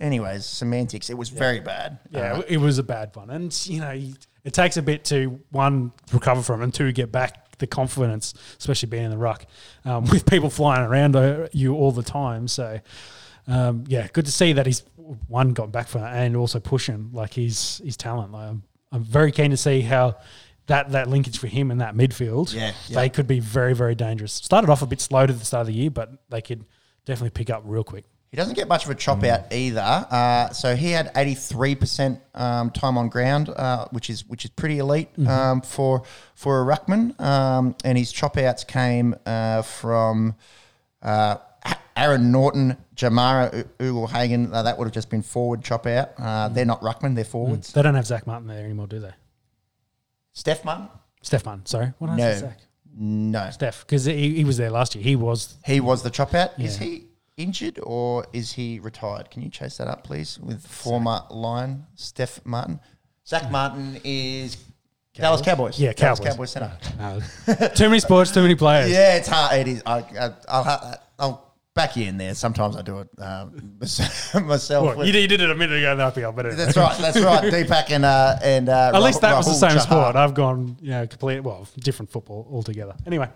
Anyways, semantics. It was very bad. Yeah, Uh, it was a bad one, and you know you- it takes a bit to one recover from, and two get back the confidence, especially being in the ruck um, with people flying around uh, you all the time. So, um, yeah, good to see that he's one got back from that, and also pushing like his his talent. Like, I'm, I'm very keen to see how that that linkage for him in that midfield, Yeah, yeah. they could be very very dangerous. Started off a bit slow to the start of the year, but they could definitely pick up real quick. He doesn't get much of a chop out either. Uh, so he had eighty three percent um, time on ground, uh, which is which is pretty elite um, for for a ruckman. Um, and his chop outs came uh, from uh, Aaron Naughton, Jamarra Ugle-Hagan. Uh, that would have just been forward chop out. Uh, They're not ruckman; they're forwards. They don't have Zach Martin there anymore, do they? Steph Martin? Steph Martin, sorry, what did I No, say? Zach? no. Steph, because he, he was there last year. He was He was the chop out. Is Yeah. he injured or is he retired? Can you chase that up, please, with former Lion Steph Martin? Zach Martin is Dallas Cowboys. Yeah, Dallas Cowboys. Cowboys center. uh, too many sports, too many players. Yeah, it's hard. It is. I, I, I'll, ha- I'll back in there. Sometimes I do it uh, myself. Well, you, did- you did it a minute ago in the IPL, but anyway. that's right. That's right. Deepak and uh, and uh, At least that was the same Chahar. sport. I've gone, you know, complete, well, different football altogether. Anyway,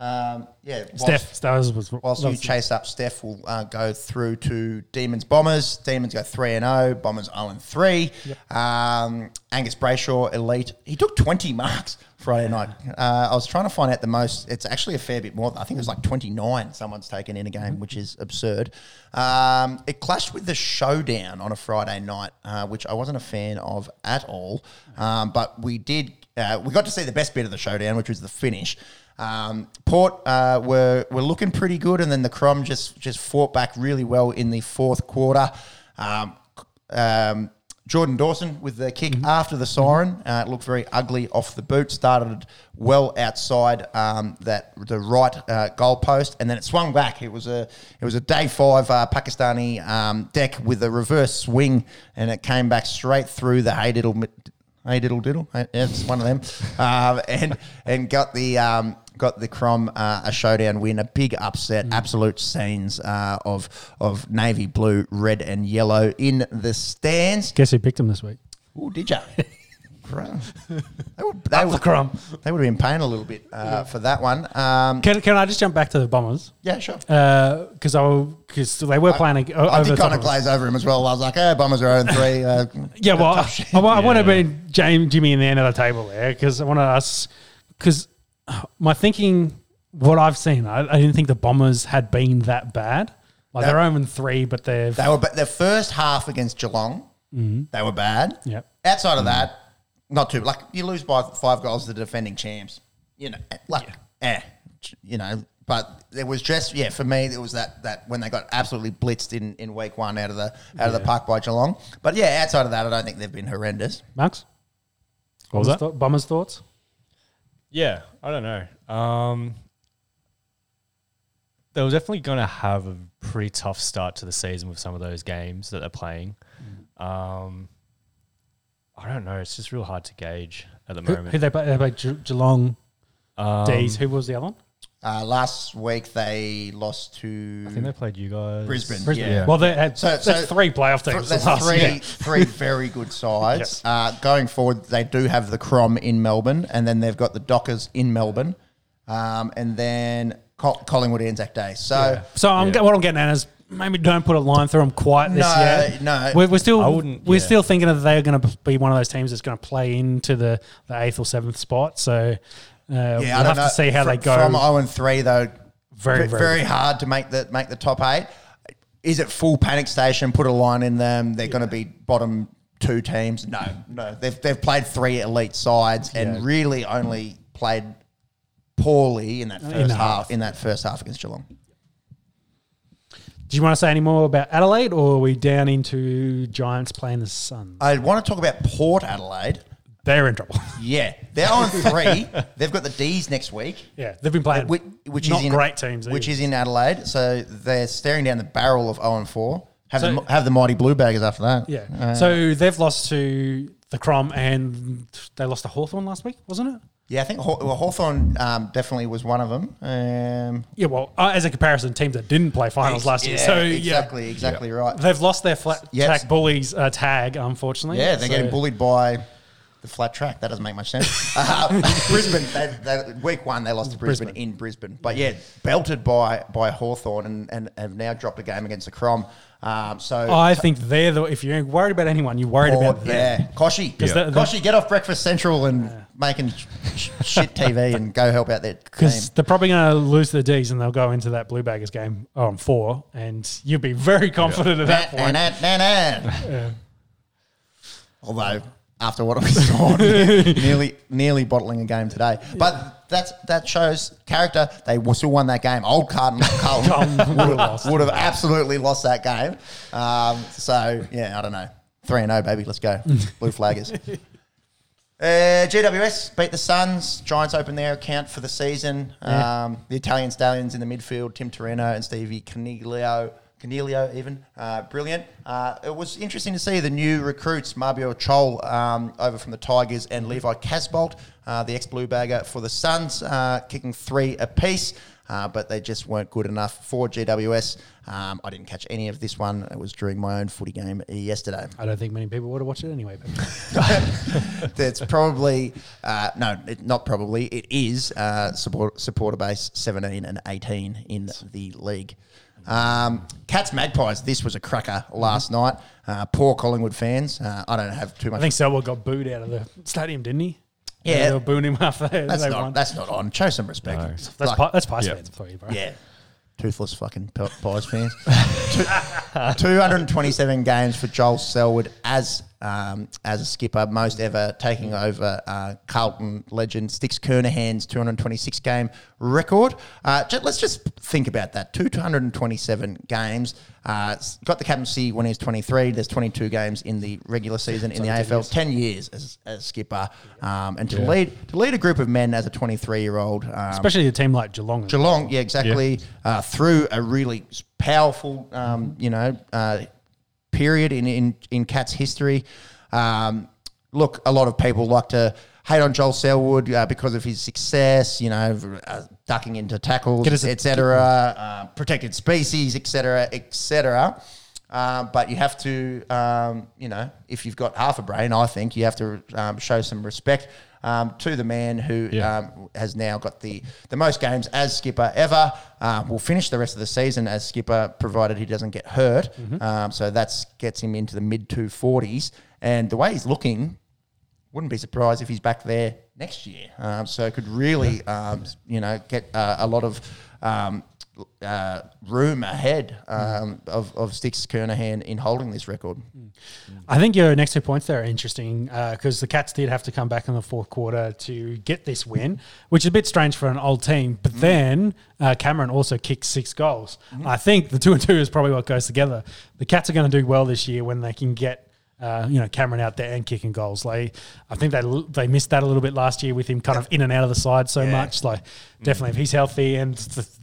Um, yeah, Steph, that was, was Whilst you chase up Steph, we'll uh, go through to Demons Bombers. Demons go 3 and 0, Bombers 0 and 3. Um, Angus Brayshaw, elite. He took 20 marks Friday night. Uh, I was trying to find out the most. It's actually a fair bit more. I think it was like 29 someone's taken in a game, which is absurd. Um, it clashed with the showdown on a Friday night, uh, which I wasn't a fan of at all. Um, but we did, uh, we got to see the best bit of the showdown, which was the finish. Um, Port uh, were were looking pretty good, and then the Crom just just fought back really well in the fourth quarter. Um, um, Jordan Dawson with the kick after the siren uh, it looked very ugly off the boot. Started well outside um, that the right uh, goal post, and then it swung back. It was a it was a day five uh, Pakistani um, deck with a reverse swing, and it came back straight through the hay diddle. Hey diddle diddle, Hey, yeah, it's one of them, um, and and got the um, got the Crom uh, a showdown win, a big upset, absolute scenes uh, of of navy blue, red, and yellow in the stands. Guess who picked him this week? Oh, did ya? Bro. They would, they, the would, Crom. they would have been paying a little bit uh, for that one. Um, Can, can I just jump back to the Bombers? yeah, sure. Because I because they were playing. I, over did the kind of glaze over him as well. I was like, "Oh, Bombers are 0 3. Uh, Yeah, well, I. I, I want to be James, Jimmy in the end of the table there because I want to ask because my thinking, what I've seen, I, I didn't think the Bombers had been that bad. Like That- they're 0 3, but they've They were ba- the first half against Geelong. Mm-hmm. They were bad. Yep. Outside of mm-hmm. that, not too like you lose by five goals to the defending champs. You know, eh, like eh, you know. But it was just yeah for me it was that that when they got absolutely blitzed in, in week one out of the out of the park by Geelong. But yeah, outside of that, I don't think they've been horrendous. Max. What was Bombers that? thought- Bombers thoughts? Yeah, I don't know. Um, they were definitely going to have a pretty tough start to the season with some of those games that they're playing. Um, I don't know. It's just real hard to gauge at the Who, moment. who they play? They play Ge- Geelong Um, D's. Who was the other one? Uh, last week they lost to I think they played you guys. Brisbane. Brisbane. Yeah. Well, they had So- that's so- three playoff teams. That's last three, year. three very good sides. Uh, going forward, they do have the Crom in Melbourne, and then they've got the Dockers in Melbourne, um, and then Col- Collingwood Anzac Day. So So I'm Yeah. get- what I'm getting at is maybe don't put a line through them quite this No, year. no. we're, we're still I wouldn't- we're yeah. still thinking that they're going to be one of those teams that's going to play into the, the eighth or seventh spot. So Uh, yeah, we'll I have know. to see how Fr- they go. from zero and three though. Very, very very hard to make the make the top eight. Is it full panic station? Put a line in them. They're going to be bottom two teams. No, no. They've they've played three elite sides and Yeah. really only played poorly in that first the half, half. in that first half against Geelong. Do you want to say any more about Adelaide, or are we down into Giants playing the Suns? I want to talk about Port Adelaide. They're in trouble. Yeah, they're on three. They've got the D's next week. yeah, they've been playing which, which not is in, great teams. which either. is in Adelaide. So they're staring down the barrel of zero and four. Have So- the have the mighty blue baggers after that. yeah. Uh, so they've lost to the Crom, and they lost to Hawthorn last week, wasn't it? yeah, I think Haw- well, Hawthorn um, definitely was one of them. Um, Yeah. Well, uh, as a comparison, teams that didn't play finals last year. yeah, So yeah, exactly, exactly right. They've lost their flat Yes. track bullies uh, tag, unfortunately. Yeah, they're So- getting bullied by the flat track. That doesn't make much sense. Uh, Brisbane, they, they, week one, they lost to Brisbane, Brisbane. in Brisbane. But yeah, belted by by Hawthorn and, and have now dropped a game against the Crom. Um, so I think they're the. If you're worried about anyone, you're worried about yeah, them. Kochie, 'Cause the- the- Kochie, get off Breakfast Central and making sh- sh- shit TV and go help out their. Because they're probably going to lose the D's and they'll go into that Blue Baggers game on four, and you'll be very confident at that point. Yeah. Although after what we saw, nearly nearly bottling a game today, but that's that shows character. They still won that game. Old Carlton, Carlton would, have, would have absolutely lost that game. Um, so yeah, I don't know. Three and zero, baby. Let's go, Blue Flaggers. Uh, GWS beat the Suns. Giants open their account for the season. Yeah. Um, the Italian Stallions in the midfield, Tim Taranto and Stevie Coniglio. Coniglio, even uh, brilliant. Uh, it was interesting to see the new recruits, Mabior Chol um, over from the Tigers and Levi Casboult, uh, the ex-blue bagger for the Suns, uh, kicking three apiece. Uh, but they just weren't good enough for GWS. Um, I didn't catch any of this one. It was during my own footy game yesterday. I don't think many people would have watched it anyway. But That's probably uh, no, it, not probably. It is uh, support, supporter base seventeen and eighteen in the league. Um, Cats Magpies. This was a cracker last night. Uh, poor Collingwood fans. Uh, I don't have too much. I think Selwood got booed out of the stadium, didn't he? Yeah. they were booing him after they, that's they not won. that's not on. Show some respect. No. That's, Like, pi- that's Pies Yeah. fans for you, bro. yeah. Toothless fucking P- Pies fans. Two- 227 games for Joel Selwood as um, as a skipper, most ever taking over uh, Carlton legend Sticks Kernahan's 226 game record. Uh, let's just think about that. 227 games. Uh, got the captaincy when he was 23. There's 22 games in the regular season in the AFL. 10 years as, as skipper. Um, and to lead to lead a group of men as a 23 year old. Um, Especially a team like Geelong. Geelong, yeah, exactly. Uh, through a really powerful, um, you know, uh, period in in in Cats history. Um, look, a lot of people like to hate on Joel Selwood uh, because of his success, you know, uh, ducking into tackles, etc., uh, protected species, etc., etc. Um, but you have to, um, you know, if you've got half a brain, I think you have to um, show some respect um, to the man who Yeah. um, has now got the, the most games as skipper ever. Uh, will finish the rest of the season as skipper, provided he doesn't get hurt. Um, so that gets him into the mid two forties. And the way he's looking, wouldn't be surprised if he's back there next year. Um, so it could really, um, you know, get uh, a lot of um, uh, room ahead um, of, of Sticks Kernahan in holding this record. I think your next two points there are interesting because the Cats did have to come back in the fourth quarter to get this win, which is a bit strange for an old team. But then uh, Cameron also kicked six goals. I think the two and two is probably what goes together. The Cats are going to do well this year when they can get. Uh, you know Cameron out there and kicking goals. Like I think they they missed that a little bit last year with him kind of in and out of the side so Yeah. much. Like definitely, if he's healthy and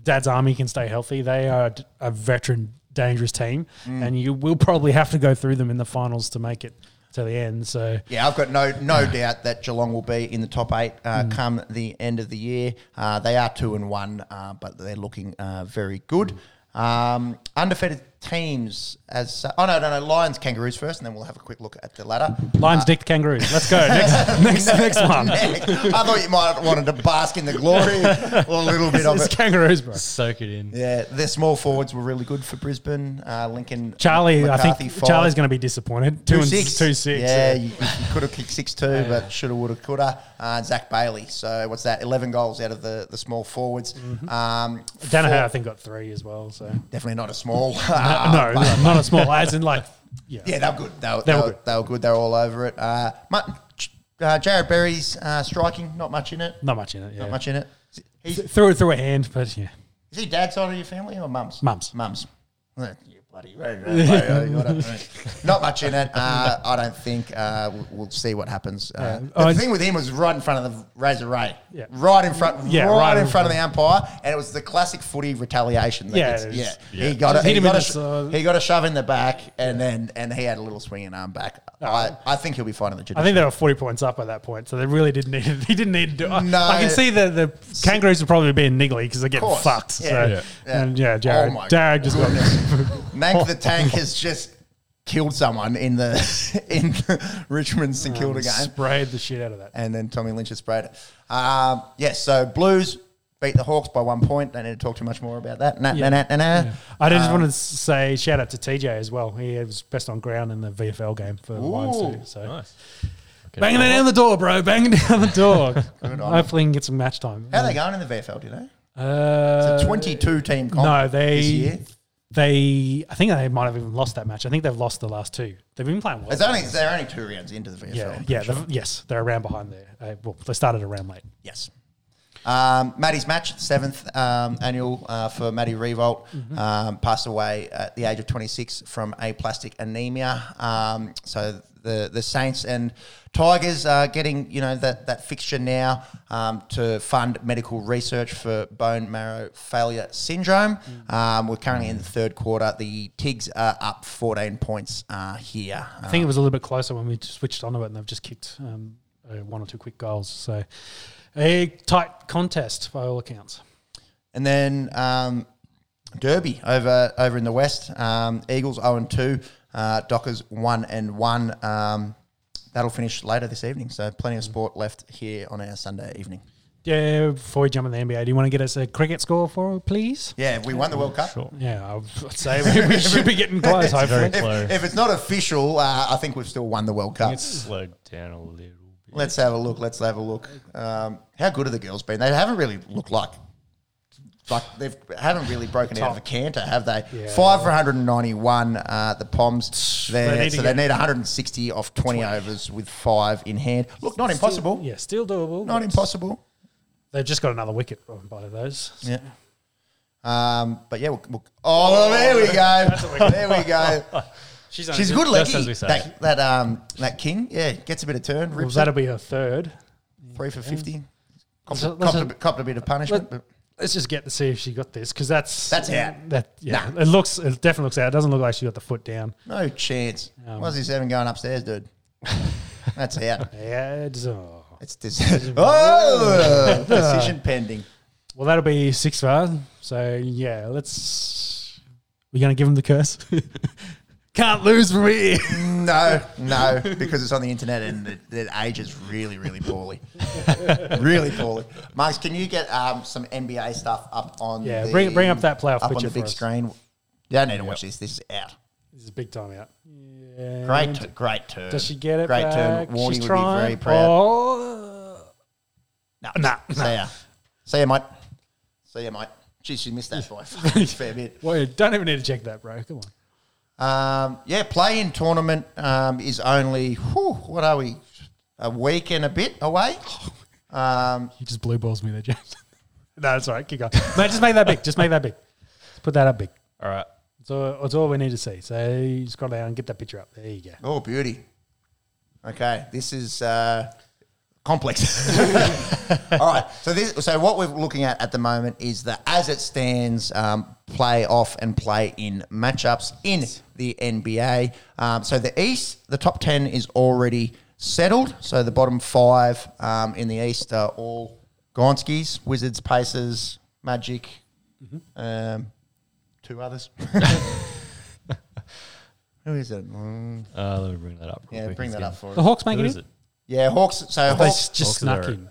Dad's Army can stay healthy, they are a veteran dangerous team, and you will probably have to go through them in the finals to make it to the end. So Yeah, I've got no no doubt that Geelong will be in the top eight uh, come the end of the year. Uh, they are two and one, uh, but they're looking uh, very good. Um, undefeated teams as oh no no no Lions Kangaroos first, and then we'll have a quick look at the ladder. Lions, Dick, the Kangaroos. Let's go next next next one. Next. I thought you might have wanted to bask in the glory a little bit of It's it. Kangaroos, bro. Soak it in. Yeah, their small forwards were really good for Brisbane. Uh, Lincoln, Charlie, I think five. Charlie's going to be disappointed. Two, Two and six, two six. Yeah, you, you could have kicked six two, but shoulda, woulda, coulda. Uh, Zach Bailey. So what's that? Eleven goals out of the, the small forwards. Mm-hmm. Um, Daniher, I think, got three as well. So definitely not a small. no, Uh, no, not a small. As in, like, yeah, yeah, they were good. They were, They were good. they were good. They were all over it. Uh, uh, Jarrod Berry's uh, striking, not much in it. not much in it. Yeah, Not much in it. He's, Th- threw it through a hand, but yeah, Is he dad's side of your family or mum's? Mum's. Mum's. Eh, You bloody. Not much in it. Uh, I don't think. Uh, we'll, we'll see what happens. Uh, Yeah. The Oh, thing with him was right in front of the Razor Ray. Yeah. Right in front. Yeah, right, right in in front of the umpire, and it was the classic footy retaliation. That Yeah, gets- it yeah. is. He got Just a, he got a, sh- he got a shove in the back, and then and he had a little swinging arm back. I, I think he'll be fine in the I think they were forty points up at that point, so they really didn't need. It. He didn't need to do. I- No. I can see the the Kangaroos are probably being niggly because they're getting fucked. Yeah. So Yeah. Yeah. and yeah, Jarrod, Oh my Jared just got Nank the Tank has just killed someone in the in the Richmond St Kilda game. sprayed the shit out of that. and then Tommy Lynch has sprayed it. Um, yes, so Blues beat the Hawks by one point. Don't need to talk too much more about that. Nah, Yeah. nah, nah, nah, nah. I just Um, wanted to say shout out to TJ as well. He was best on ground in the VFL game for the Lions too. So Nice. Get Banging a it down the door, bro. Banging down the door. On Hopefully, he can get some match time. How are they going in the VFL? Do you know? Uh, It's a 22 team comp no, they- this year. They, I think they might have even lost that match. I think they've lost the last two. They've been playing well. It's only they're only two rounds into the VFL. yeah, I'm yeah, sure. they've- yes, they're around behind there. Uh, well, they started around late. Yes. Um, Maddie's match, seventh um, annual uh, for Maddie Riewoldt, um, passed away at the age of 26 from aplastic anemia. Um, so the the Saints and Tigers are getting you know that that fixture now um, to fund medical research for bone marrow failure syndrome. Um, we're currently in the third quarter. The Tigs are up 14 points uh, here. I think it was a little bit closer when we switched onto it, and they've just kicked um, uh, one or two quick goals. So a tight contest by all accounts. And then um, Derby over over in the west. Um, Eagles zero and two. Uh, Dockers one and one. Um, that'll finish later this evening. So plenty of sport left here on our Sunday evening. Yeah, before we jump in the NBA, do you want to get us a cricket score for, please? Yeah, we won the World Cup. Sure. Yeah, I would say we, we should be getting close. Very Hopefully, close. If it's not official, uh, I think we've still won the World Cup. It's slowed down a little bit. Let's have a look. Let's have a look. Um, how good have the girls been? They haven't really looked like like they've haven't really broken out of a canter, have they? Yeah. Five for 191. Uh, the Poms there, They so they need 160 off 20 overs with five in hand. Look, not impossible. yeah, still doable. Not impossible. They've just got another wicket by those. Yeah. Um, but yeah, we'll, we'll, oh, there we go. there we go. She's, She's a good leggy. as we say. That, that um that king, yeah, gets a bit of turn. Well, that'll it, be her third. three for fifty. Copped, a- copped, a, bit- copped a bit of punishment, but Let's just get to see if she got this because that's That's out. That yeah, Nah. it looks it definitely looks out. It doesn't look like she got the foot down. no chance. Um, What's this even going upstairs, dude? That's out. Yeah, it's, oh. It's this. oh, decision pending. well, that'll be six for. So yeah, let's. We're gonna give him the curse. Can't lose from here. No, no, because it's on the internet and it, it ages really, really poorly. really poorly. Marks, can you get um, some NBA stuff up on Yeah, the, bring- bring up that playoff up on picture the big for us. screen? You don't need to watch this. This is out. This is big time out. Yeah. Great, t- great turn. Does she get it Great back? turn. Warney She's would trying. be very proud. Oh. No, Nah, See ya. See ya, mate. See ya, mate. Geez, she missed that by a fair bit. Well, you don't even need to check that, bro. Come on. Um, yeah, play in tournament um, is only, whew, what are we, a week and a bit away? Um, You just blue balls me there, James. no, that's all right. Keep going. No, just make that big. Just make that big. Just put that up big. All right. That's all, that's all we need to see. So you scroll down and get that picture up. There you go. oh, beauty. Okay, this is uh, complex. All right, so this, so what we're looking at at the moment is the as it stands um, play off and play in matchups in the NBA. Um, so the East, the top ten is already settled. So the bottom five um, in the East are all Gonskis, Wizards, Pacers, Magic, um, two others. Who is it? Mm, Uh, let me bring that up. yeah, quick. bring It's that up getting- for The. Hawks make Who it is in? it? Yeah, Hawks. So Hawks, s- just Hawks snuck in.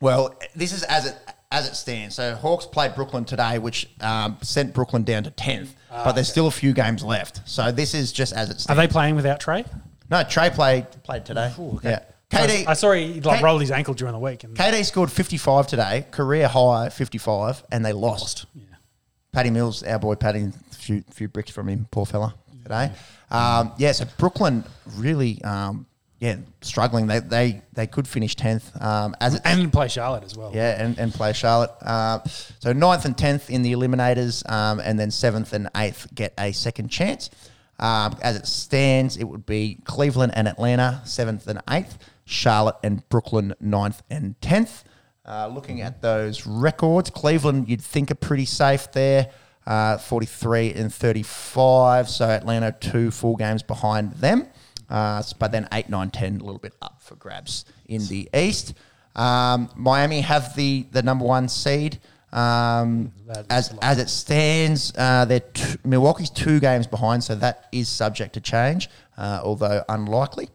well, this is as it as it stands. So Hawks played Brooklyn today, which um, sent Brooklyn down to tenth, but there's still a few games left. So this is just as it stands. Are they playing without Trey? no, Trey played played today. Yeah, KD. I saw he like K- rolled his ankle during the week. And KD scored 55 today, career high 55, and they lost. yeah. Patty Mills, our boy Paddy, a few, few bricks from him, poor fella, today. Um, yeah, so Brooklyn really, um, yeah, struggling. They they they could finish 10th. Um, as and play Charlotte as well. yeah, and, and play Charlotte. Uh, so ninth and tenth in the eliminators, um, and then seventh and eighth get a second chance. Um, as it stands, it would be Cleveland and Atlanta seventh and eighth, Charlotte and Brooklyn ninth and tenth. Uh, looking at those records, Cleveland you'd think are pretty safe there, uh, forty three and thirty five. So Atlanta two full games behind them. Uh, but then 8, 9, 10, a little bit up for grabs in the East. Um, Miami have the, the number one seed. Um, as as it stands, uh, they're t- Milwaukee's two games behind, so that is subject to change, uh, although unlikely.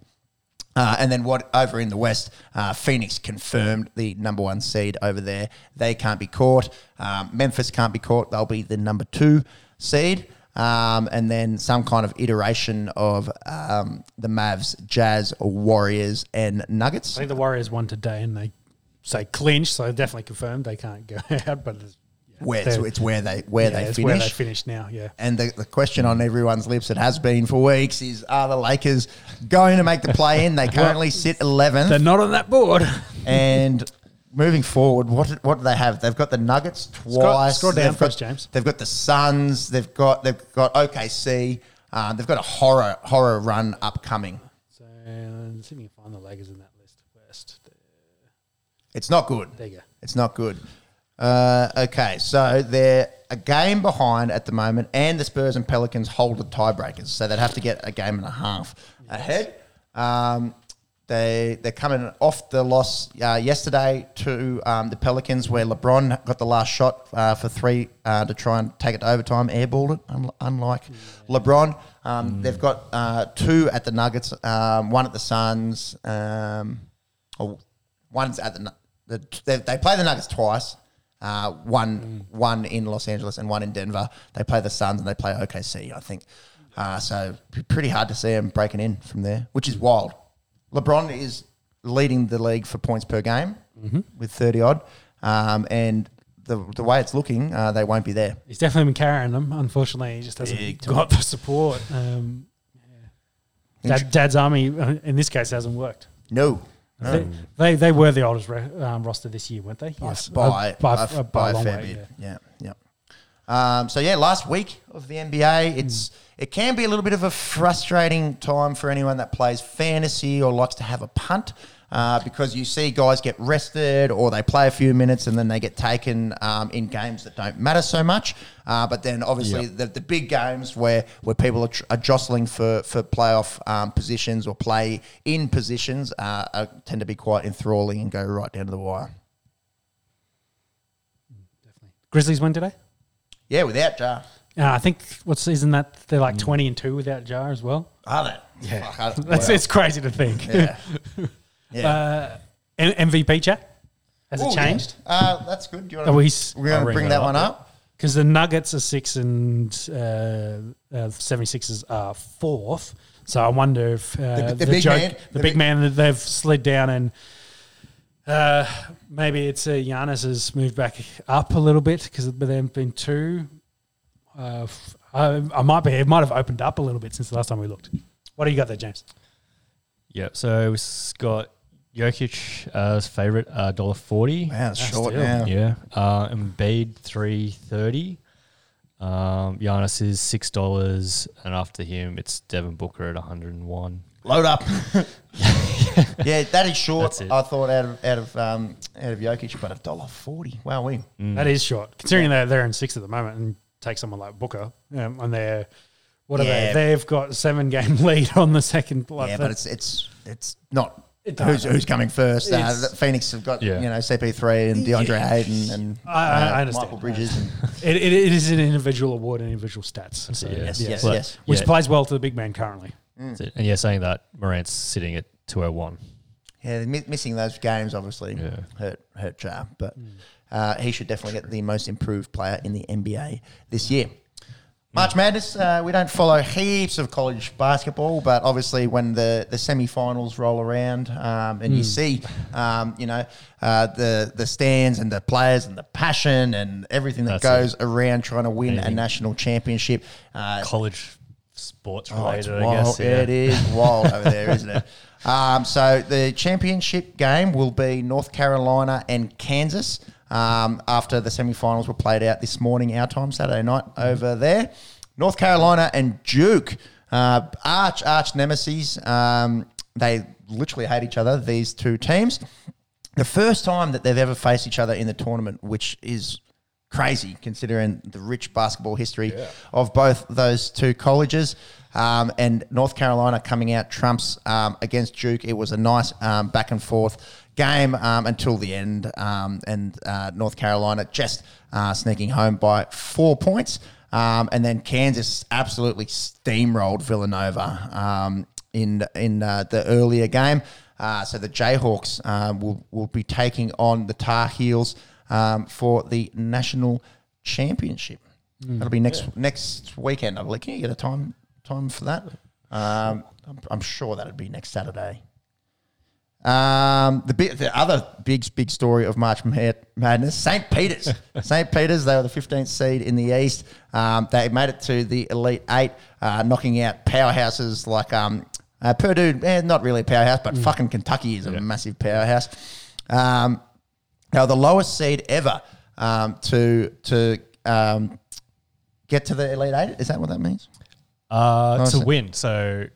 Uh, and then what over in the West, uh, Phoenix confirmed the number one seed over there. They can't be caught. Um, Memphis can't be caught. They'll be the number two seed. Um, and then some kind of iteration of um, the Mavs, Jazz, Warriors, and Nuggets. I think the Warriors won today, and they say clinch, so definitely confirmed they can't go out. But it's, yeah, Where it's, they're- it's where they where yeah, they it's finish. where they finish now. Yeah, And the, the question on everyone's lips, it has been for weeks, is are the Lakers going to make the play in? They currently sit 11th. they're not on that board. and moving forward, what what do they have? They've got the Nuggets twice. scroll down They've first, got, James. They've got the Suns. They've got they've got OKC. Uh, they've got a horror horror run upcoming. so let's see if we can find the Lakers in that list first. It's not good. There you go. It's not good. Uh, okay, so they're a game behind at the moment, and the Spurs and Pelicans hold the tiebreakers, so they'd have to get a game and a half ahead. Um, they they're coming off the loss uh, yesterday to um, the Pelicans, where LeBron got the last shot uh, for three uh, to try and take it to overtime, airballed it. Un- unlike LeBron, um, they've got uh, two at the Nuggets, um, one at the Suns. Um, or one's at the, the they, they play the Nuggets twice. Uh, one one in Los Angeles and one in Denver. They play the Suns and they play OKC. I think. Uh, so pretty hard to see them breaking in from there, which is wild. LeBron is leading the league for points per game with thirty odd, um, and the the way it's looking, uh, they won't be there. He's definitely been carrying them. Unfortunately, he just hasn't Big time. got the support. Um, yeah. Dad, Dad's army uh, in this case hasn't worked. No, They, they they were the oldest re- um, roster this year, weren't they? Yes, Uh, by, by, by, uh, by a a long fair way. bit. yeah. Yeah, yeah. Um, so yeah, last week of the NBA, it's it can be a little bit of a frustrating time for anyone that plays fantasy or likes to have a punt. Uh, because you see guys get rested or they play a few minutes and then they get taken um, in games that don't matter so much. Uh, but then obviously the, the big games where, where people are, tr- are jostling for, for playoff um, positions or play in positions uh, are, tend to be quite enthralling and go right down to the wire. Grizzlies win today. Yeah, without Ja. Uh, I think what's isn't that they're like twenty and two without Ja as well. Are they? Yeah. Fuck, I- That's wow. it's crazy to think. Yeah. Yeah. Uh, M- MVP chat has Ooh, it yeah. changed? Uh, that's good. Do you Are want we to? s- We're going I'll to bring bring that that one up, up. Because the Nuggets are six and uh, uh, 76ers are fourth. So I wonder if uh, The- the big joke- man- the, the big, big- man that they've slid down, and uh, maybe it's uh, Giannis has moved back up a little bit because there have been two. Uh, f- I, I might be. It might have opened up a little bit since the last time we looked. What do you got there, James? Yep. So we've got Jokic as favorite, uh, dollar forty. Wow, it's That's short still- now. Yeah. Uh, Embiid three thirty. Um, Giannis is six dollars, and after him, it's Devin Booker at one hundred and one. Load up. yeah, that is short. I thought out of out of um, out of Jokic, but a dollar forty. Wow, we. That is short, considering they're they're in six at the moment, and take someone like Booker, um, and they're what are Yeah. they? They've got seven game lead on the second. like, Yeah, the- but it's it's it's not. It Who's, who's coming first? Uh, Phoenix have got Yeah. you know CP3 and Deandre Ayton and I- I- I uh, understand. Mikal Bridges. And, It, it, it is an individual award and individual stats. So, Yeah. yes, yeah. yes, yes. Which Yeah. plays well to the big man currently. That's it. And yeah, saying that Morant's sitting at two oh one. Yeah, missing those games obviously Yeah. hurt hurt Ja, but uh, he should definitely get the most improved player in the NBA this year. March Madness, uh, we don't follow heaps of college basketball, but obviously when the, the semi-finals roll around um, and you see, um, you know, uh, the the stands and the players and the passion and everything that That's goes around trying to win a national championship. Uh, College sports Oh, it's I wild. guess. Yeah. It is wild over there, isn't it? Um, so the championship game will be North Carolina and Kansas. Um, after the semi-finals were played out this morning, our time, Saturday night over there. North Carolina and Duke, uh, arch arch nemesis. Um, they literally hate each other. These two teams. The first time that they've ever faced each other in the tournament, which is crazy considering the rich basketball history of both those two colleges. Um, and North Carolina coming out trumps um, against Duke. It was a nice um, back and forth game um, until the end. Um, and uh, North Carolina just uh, sneaking home by four points. Um, and then Kansas absolutely steamrolled Villanova um, in in uh, the earlier game. Uh, so the Jayhawks uh, will will be taking on the Tar Heels um, for the national championship. That'll be next next weekend. I believe. Can you get a time time for that? Um, I'm, I'm sure that'd be next Saturday. Um, the the other big big story of March Madness, St. Peter's. St. Peter's, they were the 15th seed in the East. Um, they made it to the Elite Eight, uh, knocking out powerhouses like um, uh, Purdue. Eh, not really a powerhouse, but fucking Kentucky is a massive powerhouse. Um, now the lowest seed ever um, to to um, get to the Elite Eight. Is that what that means? Uh, to win. So,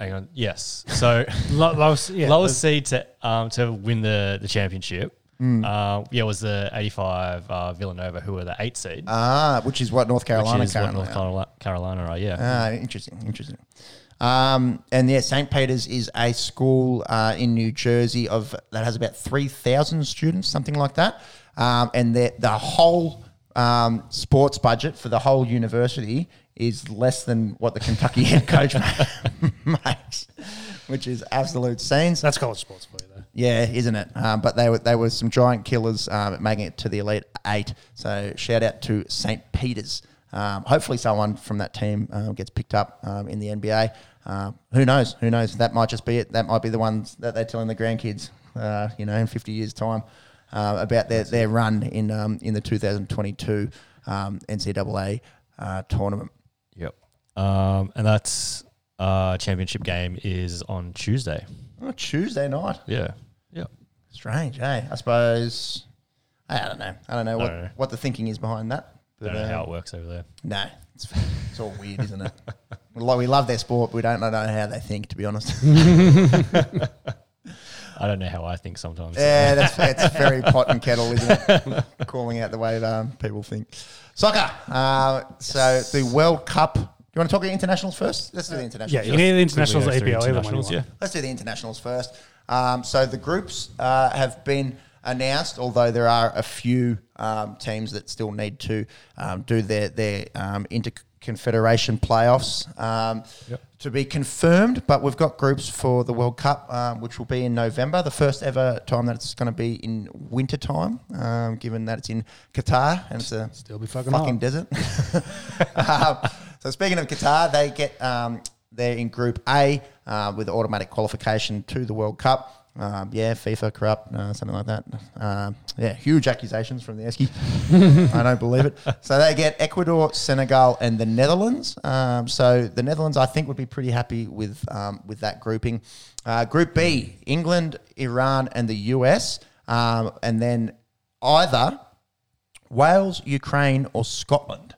hang on. Yes. So, Lo- lowest, yeah, lowest seed to um, to win the the championship. Mm. Uh, yeah, was the eighty five uh, Villanova, who were the eight seed, Ah, which is what North Carolina which is what currently North. Carolina, Carolina are. Yeah. Ah, interesting, interesting. Um, and yeah, St. Peter's is a school uh, in New Jersey of that has about three thousand students, something like that. Um, and the the whole um, sports budget for the whole university is less than what the Kentucky head coach makes, which is absolute scenes. That's college sports for you, though. Yeah, isn't it? Um, but they were they were some giant killers um, making it to the elite eight. So shout out to St. Peter's. Um, hopefully, someone from that team um, gets picked up um, in the NBA. Um, who knows? Who knows? That might just be it. That might be the ones that they're telling the grandkids. Uh, you know, in fifty years' time, uh, about their, their run in um, in the 2022 um, NCAA uh, tournament. Yep. Um, and that's uh, championship game is on Tuesday. Oh, Tuesday night. Yeah. Yeah. Strange, eh? I suppose. I don't know. I don't know what, know. what the thinking is behind that. Don't know uh, how it works over there. No, it's, it's all weird, isn't it? We love their sport, but we don't know how they think, to be honest. I don't know how I think sometimes. yeah, that's it's very pot and kettle, isn't it? Calling out the way um, people think. Soccer. Uh, so the World Cup. Do you want to talk about internationals first? Let's do the internationals. Yeah, you need the internationals, go through EPL, either internationals, yeah. Let's do the internationals first. Um, so the groups uh, have been announced, although there are a few um, teams that still need to um, do their their um, interconfederation playoffs um, to be confirmed. But we've got groups for the World Cup, um, which will be in November, the first ever time that it's going to be in winter time, um, given that it's in Qatar and it's a Still be fucking fucking hot. desert. so speaking of Qatar, they get um, they're in Group A uh, with automatic qualification to the World Cup. Um, yeah, FIFA corrupt, uh, something like that. Um, yeah, huge accusations from the Esky. I don't believe it. So they get Ecuador, Senegal, and the Netherlands. Um, so the Netherlands, I think, would be pretty happy with um, with that grouping. Uh, group B: England, Iran, and the US, um, and then either Wales, Ukraine, or Scotland.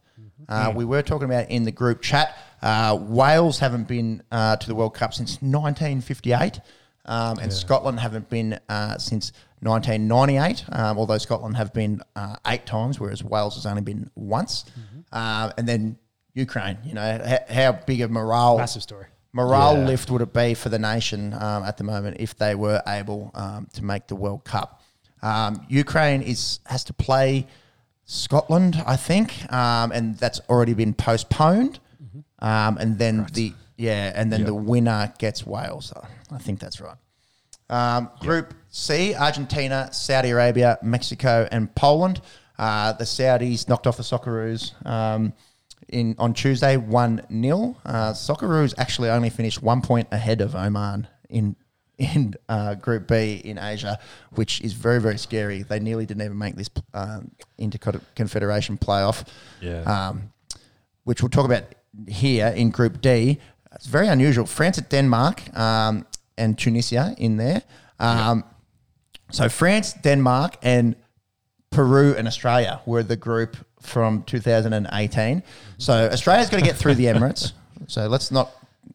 Uh, we were talking about in the group chat. Uh, Wales haven't been uh, to the World Cup since 1958, um, and Scotland haven't been uh, since 1998. Um, although Scotland have been uh, eight times, whereas Wales has only been once. Uh, and then Ukraine. You know h- how big a morale Massive story. morale Yeah. lift would it be for the nation um, at the moment if they were able um, to make the World Cup? Um, Ukraine is has to play Scotland, I think, um, and that's already been postponed. Um, and then the yeah, and then the winner gets Wales. I think that's right. Um, group C: Argentina, Saudi Arabia, Mexico, and Poland. Uh, the Saudis knocked off the Socceroos um, in on Tuesday, one 0 uh, Socceroos actually only finished one point ahead of Oman in in uh, Group B in Asia, which is very very scary. They nearly didn't even make this um, interconfederation playoff Yeah. um, which we'll talk about here in Group D. It's very unusual. France at Denmark um, and Tunisia in there. Um, So France, Denmark, and Peru and Australia were the group from 2018. So Australia's got to get through the Emirates. So let's not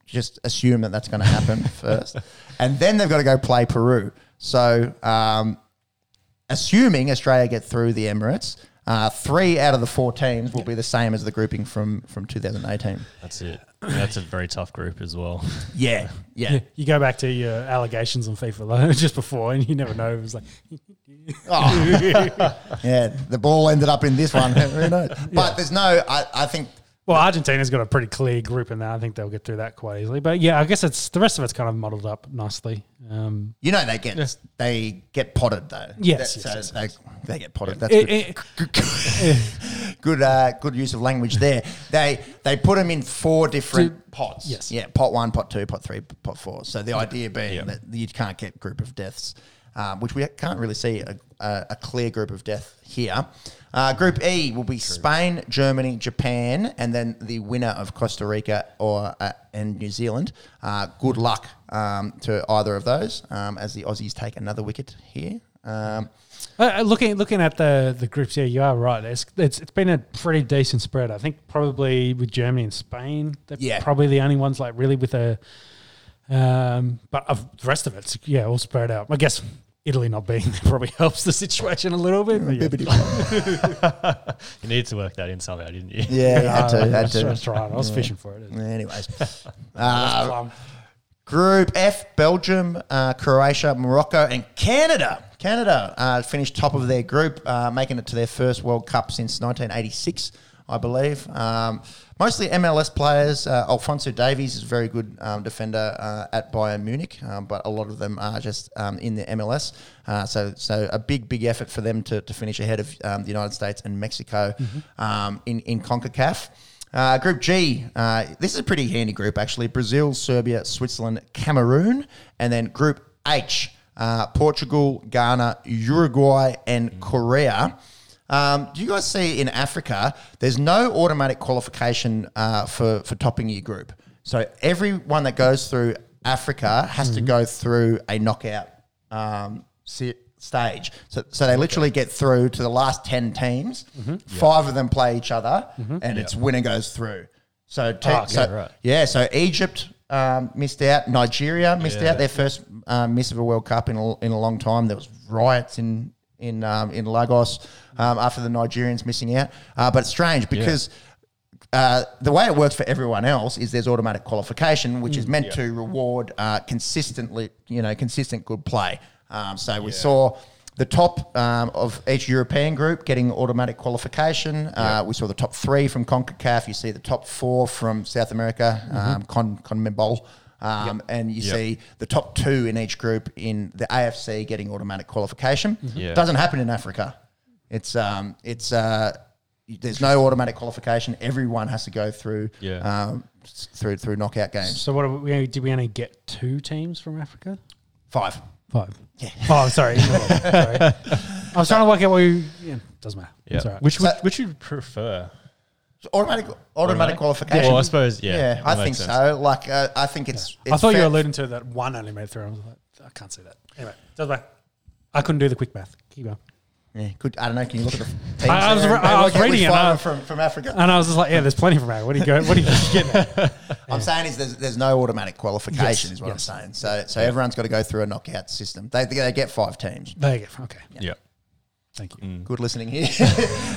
just assume that that's going to happen first. And then they've got to go play Peru. So um, assuming Australia get through the Emirates, uh, three out of the four teams will be the same as the grouping from, from 2018. That's it. That's a very tough group as well. Yeah, yeah. Yeah, you go back to your allegations on FIFA just before, and you never know. It was like, Oh. yeah, the ball ended up in this one. Who knows? But there's no. I, I think Well, Argentina's got a pretty clear group in there. I think they'll get through that quite easily. But yeah, I guess it's the rest of it's kind of muddled up nicely. Um, You know they get they get potted though. Yes, That- yes, so yes, they, they get potted. That's it- good. it- good uh, good use of language there. They they put them in four different Two- pots. yes. Yeah, pot one, pot two, pot three, pot four. So the idea being that you can't get group of deaths, um, which we can't really see a, a, a clear group of death here. Uh, group E will be Spain, Germany, Japan, and then the winner of Costa Rica or uh, and New Zealand. Uh, good luck um, to either of those um, as the Aussies take another wicket here. Um, Uh, looking looking at the the groups here, you are right. It's, it's it's been a pretty decent spread. I think probably with Germany and Spain, they're Yeah. probably the only ones like really with a. Um, but of the rest of it's yeah, all spread out. I guess Italy not being there probably helps the situation a little bit. but yeah. You needed to work that in somehow, didn't you? yeah, you had to. I Had was- I to. was trying. I was fishing for it. Anyways, uh, Group F: Belgium, uh, Croatia, Morocco, and Canada. Canada uh, finished top of their group, uh, making it to their first World Cup since 1986, I believe. Um, mostly MLS players. Uh, Alfonso Davies is a very good um, defender uh, at Bayern Munich, um, but a lot of them are just um, in the MLS. Uh, so, so a big, big effort for them to, to finish ahead of um, the United States and Mexico um, in in Concacaf. Uh, group G, uh, this is a pretty handy group actually. Brazil, Serbia, Switzerland, Cameroon, and then Group H, uh, Portugal, Ghana, Uruguay, and Korea. Um, do you guys see in Africa? There's no automatic qualification uh, for for topping your group. So everyone that goes through Africa has to go through a knockout um, stage. So, so they literally get through to the last 10 teams. Five of them play each other, and it's winner goes through. So, te- Ah, so yeah, right. yeah, so Egypt um, missed out. Nigeria missed Yeah. out their first um, miss of a World Cup in a, in a long time. There was riots in in um, in Lagos um, after the Nigerians missing out. Uh, but it's strange because uh, the way it works for everyone else is there's automatic qualification, which is meant to reward uh, consistently, you know, consistent good play. Um, so we saw the top um, of each European group getting automatic qualification. Uh, we saw the top three from CONCACAF. You see the top four from South America, um, Con CONMEBOL. Um, And you Yep. see the top two in each group in the AFC getting automatic qualification. Yeah. Doesn't happen in Africa. It's um, it's uh, there's no automatic qualification. Everyone has to go through Yeah. um, through through knockout games. So what are we, did we only get two teams from Africa? Five. Five. Yeah. Oh, sorry. sorry. I was trying to work out what you. Yeah, doesn't matter. Yeah. It's all right. Which would So- which you prefer? Automatic automatic Automatic? qualification. Well, I suppose yeah. yeah, that I makes think sense. so. Like uh, I think it's, it's. I thought you fair- were alluding to that one only made through. I was like, I can't see that. Anyway, doesn't matter. I couldn't do the quick math. Keep going. Yeah, good. I don't know. Can you look at the teams? I- I was there re- and I was work out which reading it, five and I- are from from Africa. And I was just like, yeah, there's plenty from Africa. What are you going? What are you getting at? I'm saying is there's, there's no automatic qualification Yes, is what yes. I'm saying. So so everyone's got to go through a knockout system. They they get five teams. There you go. Okay. Yeah. Thank you. Good listening here.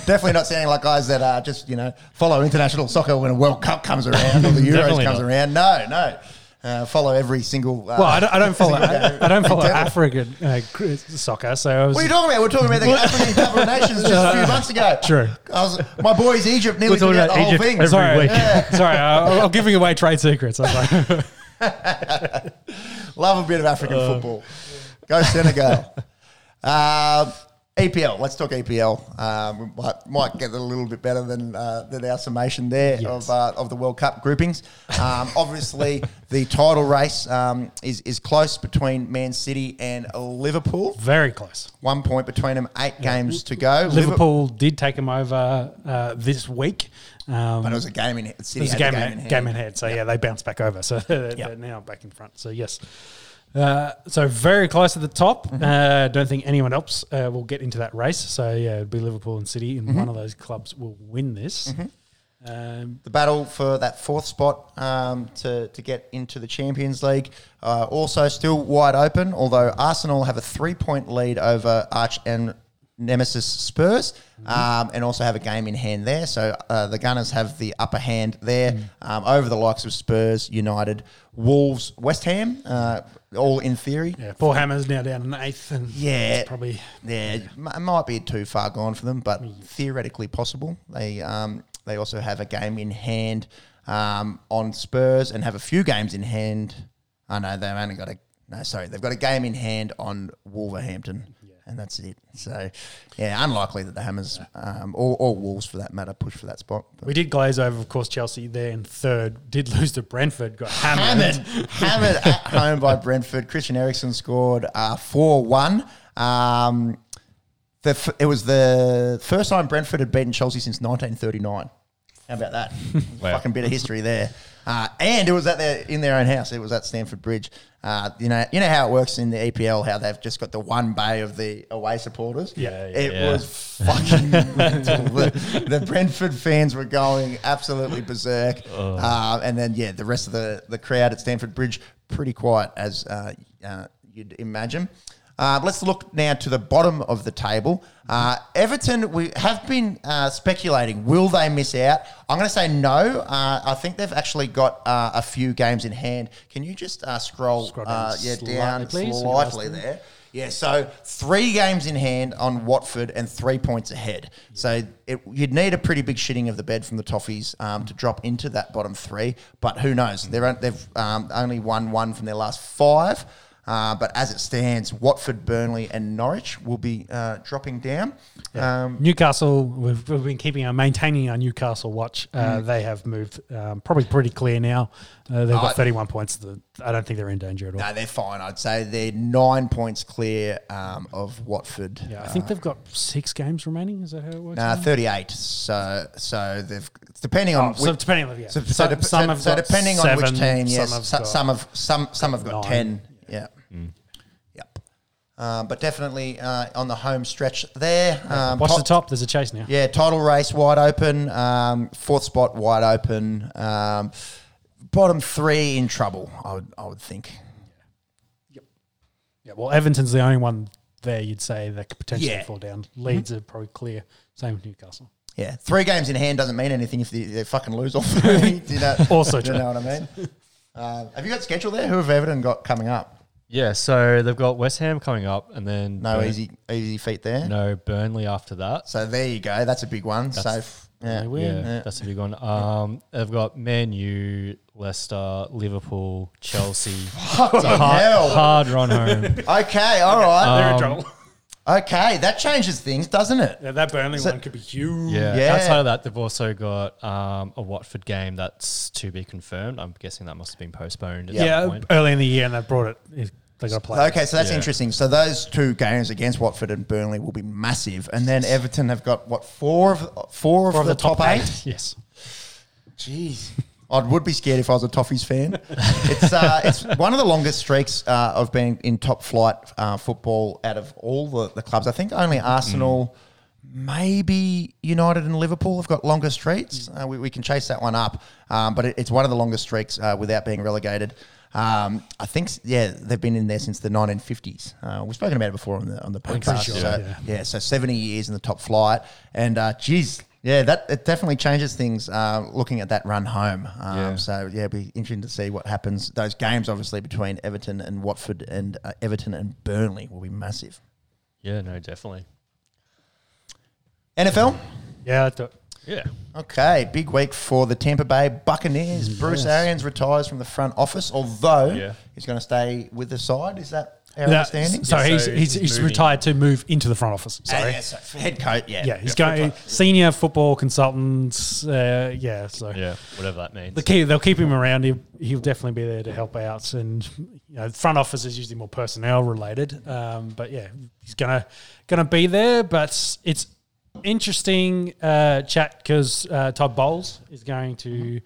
Definitely not sounding like guys that are just you know follow international soccer when a World Cup comes around or the Euros comes not. around. No, no. Uh, follow every single. Uh, Well, I don't, I don't follow. I. I don't follow Tell. African uh, soccer. So I was. What are you talking about? We're talking about the African Cup of Nations just a few months ago. True. I was, my boys Egypt nearly We're talking forgot the about whole Egypt thing. every sorry, week. sorry. Uh, I'm giving away trade secrets. I was like, Love a bit of African Uh. football. Go Senegal. EPL. Let's talk EPL. Um, we might, might get a little bit better than uh, than our summation there Yes. of uh, of the World Cup groupings. Um, obviously, the title race um, is is close between Man City and Liverpool. very close. One point between them. Eight games to go. Liverpool did take them over uh, this week. Um, But it was a game in City. It was a game, the in, hand. game in hand. So yeah, they bounced back over. So they're, Yeah. they're now back in front. So yes. Uh, so very close at the top. Mm-hmm. Uh, don't think anyone else uh, will get into that race. So yeah, it'd be Liverpool and City, Mm-hmm. and one of those clubs will win this. Um, the battle for that fourth spot um, to, to get into the Champions League. Uh, also, still wide open, although Arsenal have a three point lead over Arch and Nemesis Spurs um, and also have a game in hand there. So uh, the Gunners have the upper hand there um, over the likes of Spurs, United, Wolves, West Ham, uh, all in theory. yeah, Paul Hammer's now down in eighth, and Yeah. probably Yeah, it m- it might be too far gone for them, but theoretically possible. They um, they also have a game in hand um, on Spurs and have a few games in hand. I know they've only got a no, sorry, they've got a game in hand on Wolverhampton, and that's it. So, yeah, unlikely that the Hammers um, or, or Wolves for that matter push for that spot. But We did glaze over, of course, Chelsea there in third. Did lose to Brentford, got hammered. hammered, hammered at home by Brentford. Christian Eriksen scored uh, four one. Um, the f- it was the first time Brentford had beaten Chelsea since 1939. How about that? Wow. Fucking bit of history there. Uh, and it was at their in their own house. It was at Stamford Bridge. Uh, you know, you know how it works in the EPL. How they've just got the one bay of the away supporters. Yeah, yeah, it yeah. was fucking mental. The, the Brentford fans were going absolutely berserk. Uh, and then, yeah, the rest of the, the crowd at Stamford Bridge, pretty quiet as uh, uh, you'd imagine. Uh, let's look now to the bottom of the table. Uh, Everton, we have been uh, speculating, will they miss out? I'm going to say no. Uh, I think they've actually got uh, a few games in hand. Can you just uh, scroll, Scroll down uh, yeah, slightly, down please? slightly there? Yeah, so three games in hand on Watford and three points ahead. So it, you'd need a pretty big shitting of the bed from the Toffees um, to drop into that bottom three. But who knows? They're, they've um, only won one from their last five. Uh, but as it stands, Watford, Burnley, and Norwich will be uh, dropping down. Um, Newcastle, we've, we've been keeping our maintaining our Newcastle watch. Uh, Mm. They have moved um, probably pretty clear now. Uh, they've got 31 points. The, I don't think they're in danger at all. no, they're fine. I'd say they're nine points clear um, of Watford. yeah, I think they've got six games remaining. Is that how it works? Now? 38. So so they've depending on Oh, so depending on yeah. So, so, some, some so- have so depending on which team, yes, some some, have some, got- have some some have got nine. ten. Yeah, yep. Um, but definitely uh, on the home stretch there. Um, Watch top- the top. There's a chase now. Yeah, title race wide open. Um, fourth spot wide open. Um, bottom three in trouble. I would I would think. Yeah, well, Everton's the only one there you'd say that could potentially Yeah. fall down. Leeds are probably clear. Same with Newcastle. Yeah, three games in hand doesn't mean anything if they, they fucking lose all three. Do you know, Also do you know what I mean? Uh, have you got schedule there? Who have Everton got coming up? Yeah, so they've got West Ham coming up, and then No Burn- easy easy feet there. no Burnley after that. So there you go. That's a big one. So That's- yeah, They win. Yeah, Yeah. that's a big one. Um, they've got Man U, Leicester, Liverpool, Chelsea. Fucking hard, hell. hard run home. Okay, all right. They're in Um, trouble. Okay, that changes things, doesn't it? Yeah, that Burnley So- one could be huge. Yeah. Yeah. Outside of that, they've also got um, a Watford game that's to be confirmed. I'm guessing that must have been postponed at Yeah, some point. early in the year, and they brought it. They got to play. Okay, so that's Yeah. interesting. So those two games against Watford and Burnley will be massive, and then Everton have got what four of four of, For the, top, eight. Yes. Jeez. I would be scared if I was a Toffees fan. it's uh, it's one of the longest streaks uh, of being in top flight uh, football out of all the, the clubs. I think only Arsenal, maybe United and Liverpool have got longer streaks. Uh, we, we can chase that one up, um, but it, it's one of the longest streaks uh, without being relegated. Um, I think, yeah, they've been in there since the 1950s. Uh, we've spoken about it before on the on the podcast. so, yeah. yeah, so 70 years in the top flight. And, uh, geez, yeah, that it definitely changes things uh, looking at that run home. Um, Yeah. So, yeah, it'll be interesting to see what happens. Those games, obviously, between Everton and Watford and uh, Everton and Burnley will be massive. Yeah, no, definitely. NFL? Yeah, I thought- Yeah. Okay, big week for the Tampa Bay Buccaneers. Bruce Arians retires from the front office, although Yeah. he's going to stay with the side. Is that our that- understanding? So Yeah, he's, so he's, he's he's moving. retired to move into the front office. Uh, Sorry. yeah, so head coach, yeah. Yeah, he's Yeah, going senior football consultant. Uh, yeah, so Yeah, whatever that means. the key they'll keep him around. He'll, he'll definitely be there to help out. And you know, front office is usually more personnel related. Um, but yeah, he's gonna gonna be there. But it's interesting uh, chat because uh, Todd Bowles is going to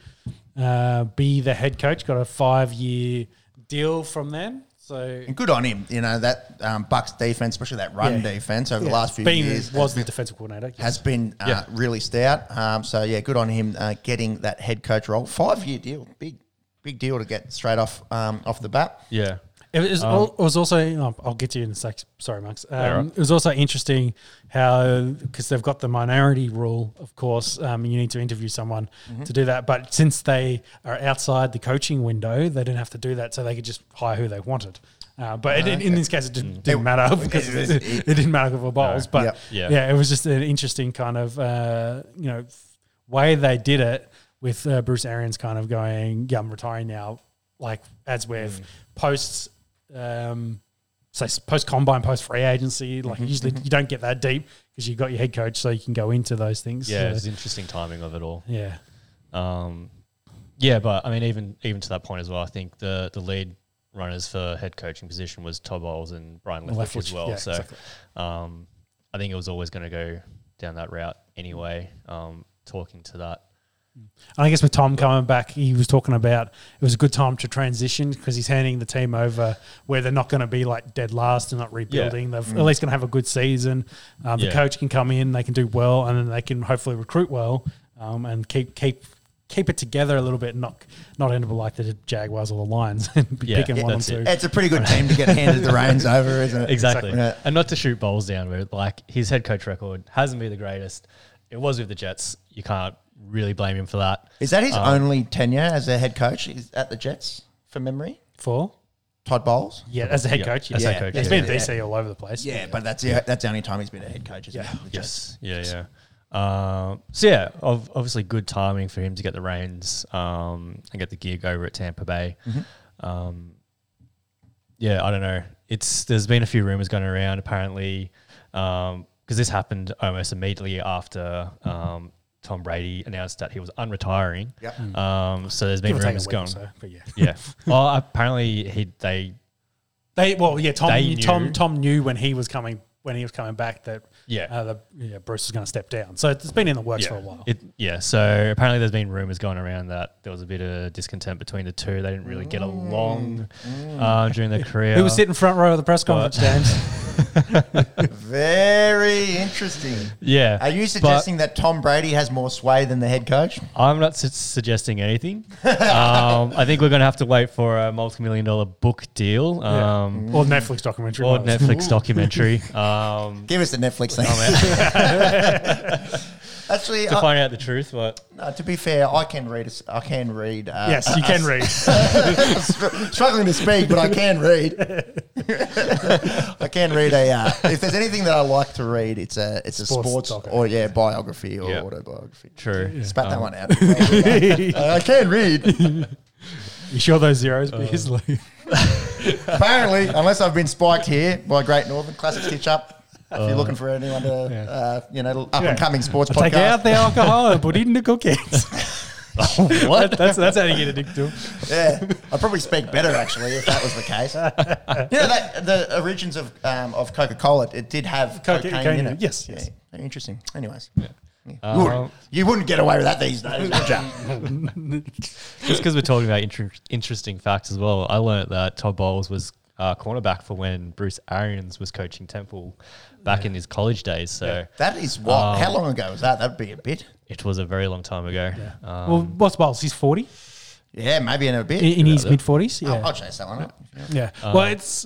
uh, be the head coach. Got a five year deal from them. So And good on him. You know, that um, Bucks defense, especially that run Yeah. defense over yeah, the last few being- years, was the defensive coordinator. yes. has been uh, Yeah. really stout. Um, so, yeah, good on him uh, getting that head coach role. Five year deal. Big, big deal to get straight off um, off the bat. yeah. It was, al- it was also, oh, I'll get to you in a sec. Sorry, Max. Um, Alright. It was also interesting how, because they've got the minority rule, of course, um, you need to interview someone to do that. But since they are outside the coaching window, they didn't have to do that. So they could just hire who they wanted. Uh, but it, in this case, it didn't, didn't It- matter because it it, it, didn't matter for Bowles. But Yep. yeah. Yeah. it was just an interesting kind of, uh, you know, way they did it with uh, Bruce Arians kind of going, "Yeah, I'm retiring now." Like as we've Mm. post, um, say post combine, post free agency. Like Mm-hmm, usually you don't get that deep because you've got your head coach, so you can go into those things. Yeah, So, it's interesting timing of it all. yeah. Um, yeah, but I mean, even even to that point as well, I think the the lead runners for head coaching position was Todd Bowles and Byron Leftwich, Leftwich, as well. yeah, so exactly. um, I think it was always going to go down that route anyway. Um, talking to that, And I guess with Tom coming back, he was talking about it was a good time to transition because he's handing the team over where they're not going to be like dead last and not rebuilding. They're at least going to have a good season. Um, The Yeah. coach can come in, they can do well, and then they can hopefully recruit well um, and keep keep keep it together a little bit, and not not end up like the Jaguars or the Lions and be Yeah, picking one or that's two. it. It's a pretty good team to get handed the reins over, isn't it? exactly, Yeah. and not to shoot Bowles down, but like his head coach record hasn't been the greatest. It was with the Jets. You can't really blame him for that. Is that his Um, only tenure as a head coach? Is at the Jets from memory? For Todd Bowles. yeah, as a head Yeah, coach, as yeah. head coach, he's yeah. been Yeah. in DC all over the place. Yeah, but that's the that's the only time he's been a head coach. Isn't Yeah. it? The Jets. Yes. Yeah, yeah. Um, so yeah, ov- obviously good timing for him to get the reins um, and get the gig over at Tampa Bay. Um, yeah, I don't know. It's there's been a few rumors going around apparently because this happened almost immediately after um, Tom Brady announced that he was unretiring. Yep. Um, so there's been Give or take a rumors week going. so, but yeah. Yeah. well, apparently he they They well, yeah. Tom They Tom knew. Tom knew when he was coming when he was coming back that Yeah. uh, the, yeah Bruce is going to step down. So it's been in the works yeah. for a while. It, yeah, so apparently there's been rumors going around that there was a bit of discontent between the two. They didn't really get along uh, during their career. Who was sitting front row of the press conference, James? Very interesting. Yeah. Are you suggesting that Tom Brady has more sway than the head coach? I'm not su- suggesting anything. um, I think we're going to have to wait for a multi-million dollar book deal um, or Netflix documentary. or one of those. Netflix documentary um, Give us the Netflix thing. Actually, to I- find out the truth. But no, to be fair, I can read. a s- I can read. Uh, Yes, you can read. str- struggling to speak, but I can read. I can read a. Uh, if there's anything that I like to read, it's a it's a Sports sports, or yeah biography or Yeah. autobiography. true. Spat that Um, one out. Uh, I can read. You sure those zeros be his? Apparently, unless I've been spiked here by Great Northern Classic Stitch Up. If you're Uh, looking for anyone to, uh, you know, up and coming sports Take out podcast, the alcohol and put it in the cookies. what? That's that's how you get addicted yeah, I'd probably speak better actually if that was the case. you know, that, the origins of um, of Coca Cola, it did have Cocaine cocaine, in in it. it, yes, yes. Yeah, interesting. Anyways, you, Um, wouldn't, you wouldn't get away with that these days, would you? Just because we're talking about inter- interesting facts as well, I learned that Todd Bowles was uh, cornerback for when Bruce Arians was coaching Temple back in his college days. So That is what? Um, how long ago was that? That'd be a bit. it was a very long time ago. Um, well, what's Bowles? He's forty Yeah, maybe in a bit. in, in his mid forties. Yeah, I'll, I'll chase that one up. Yeah. well, it's.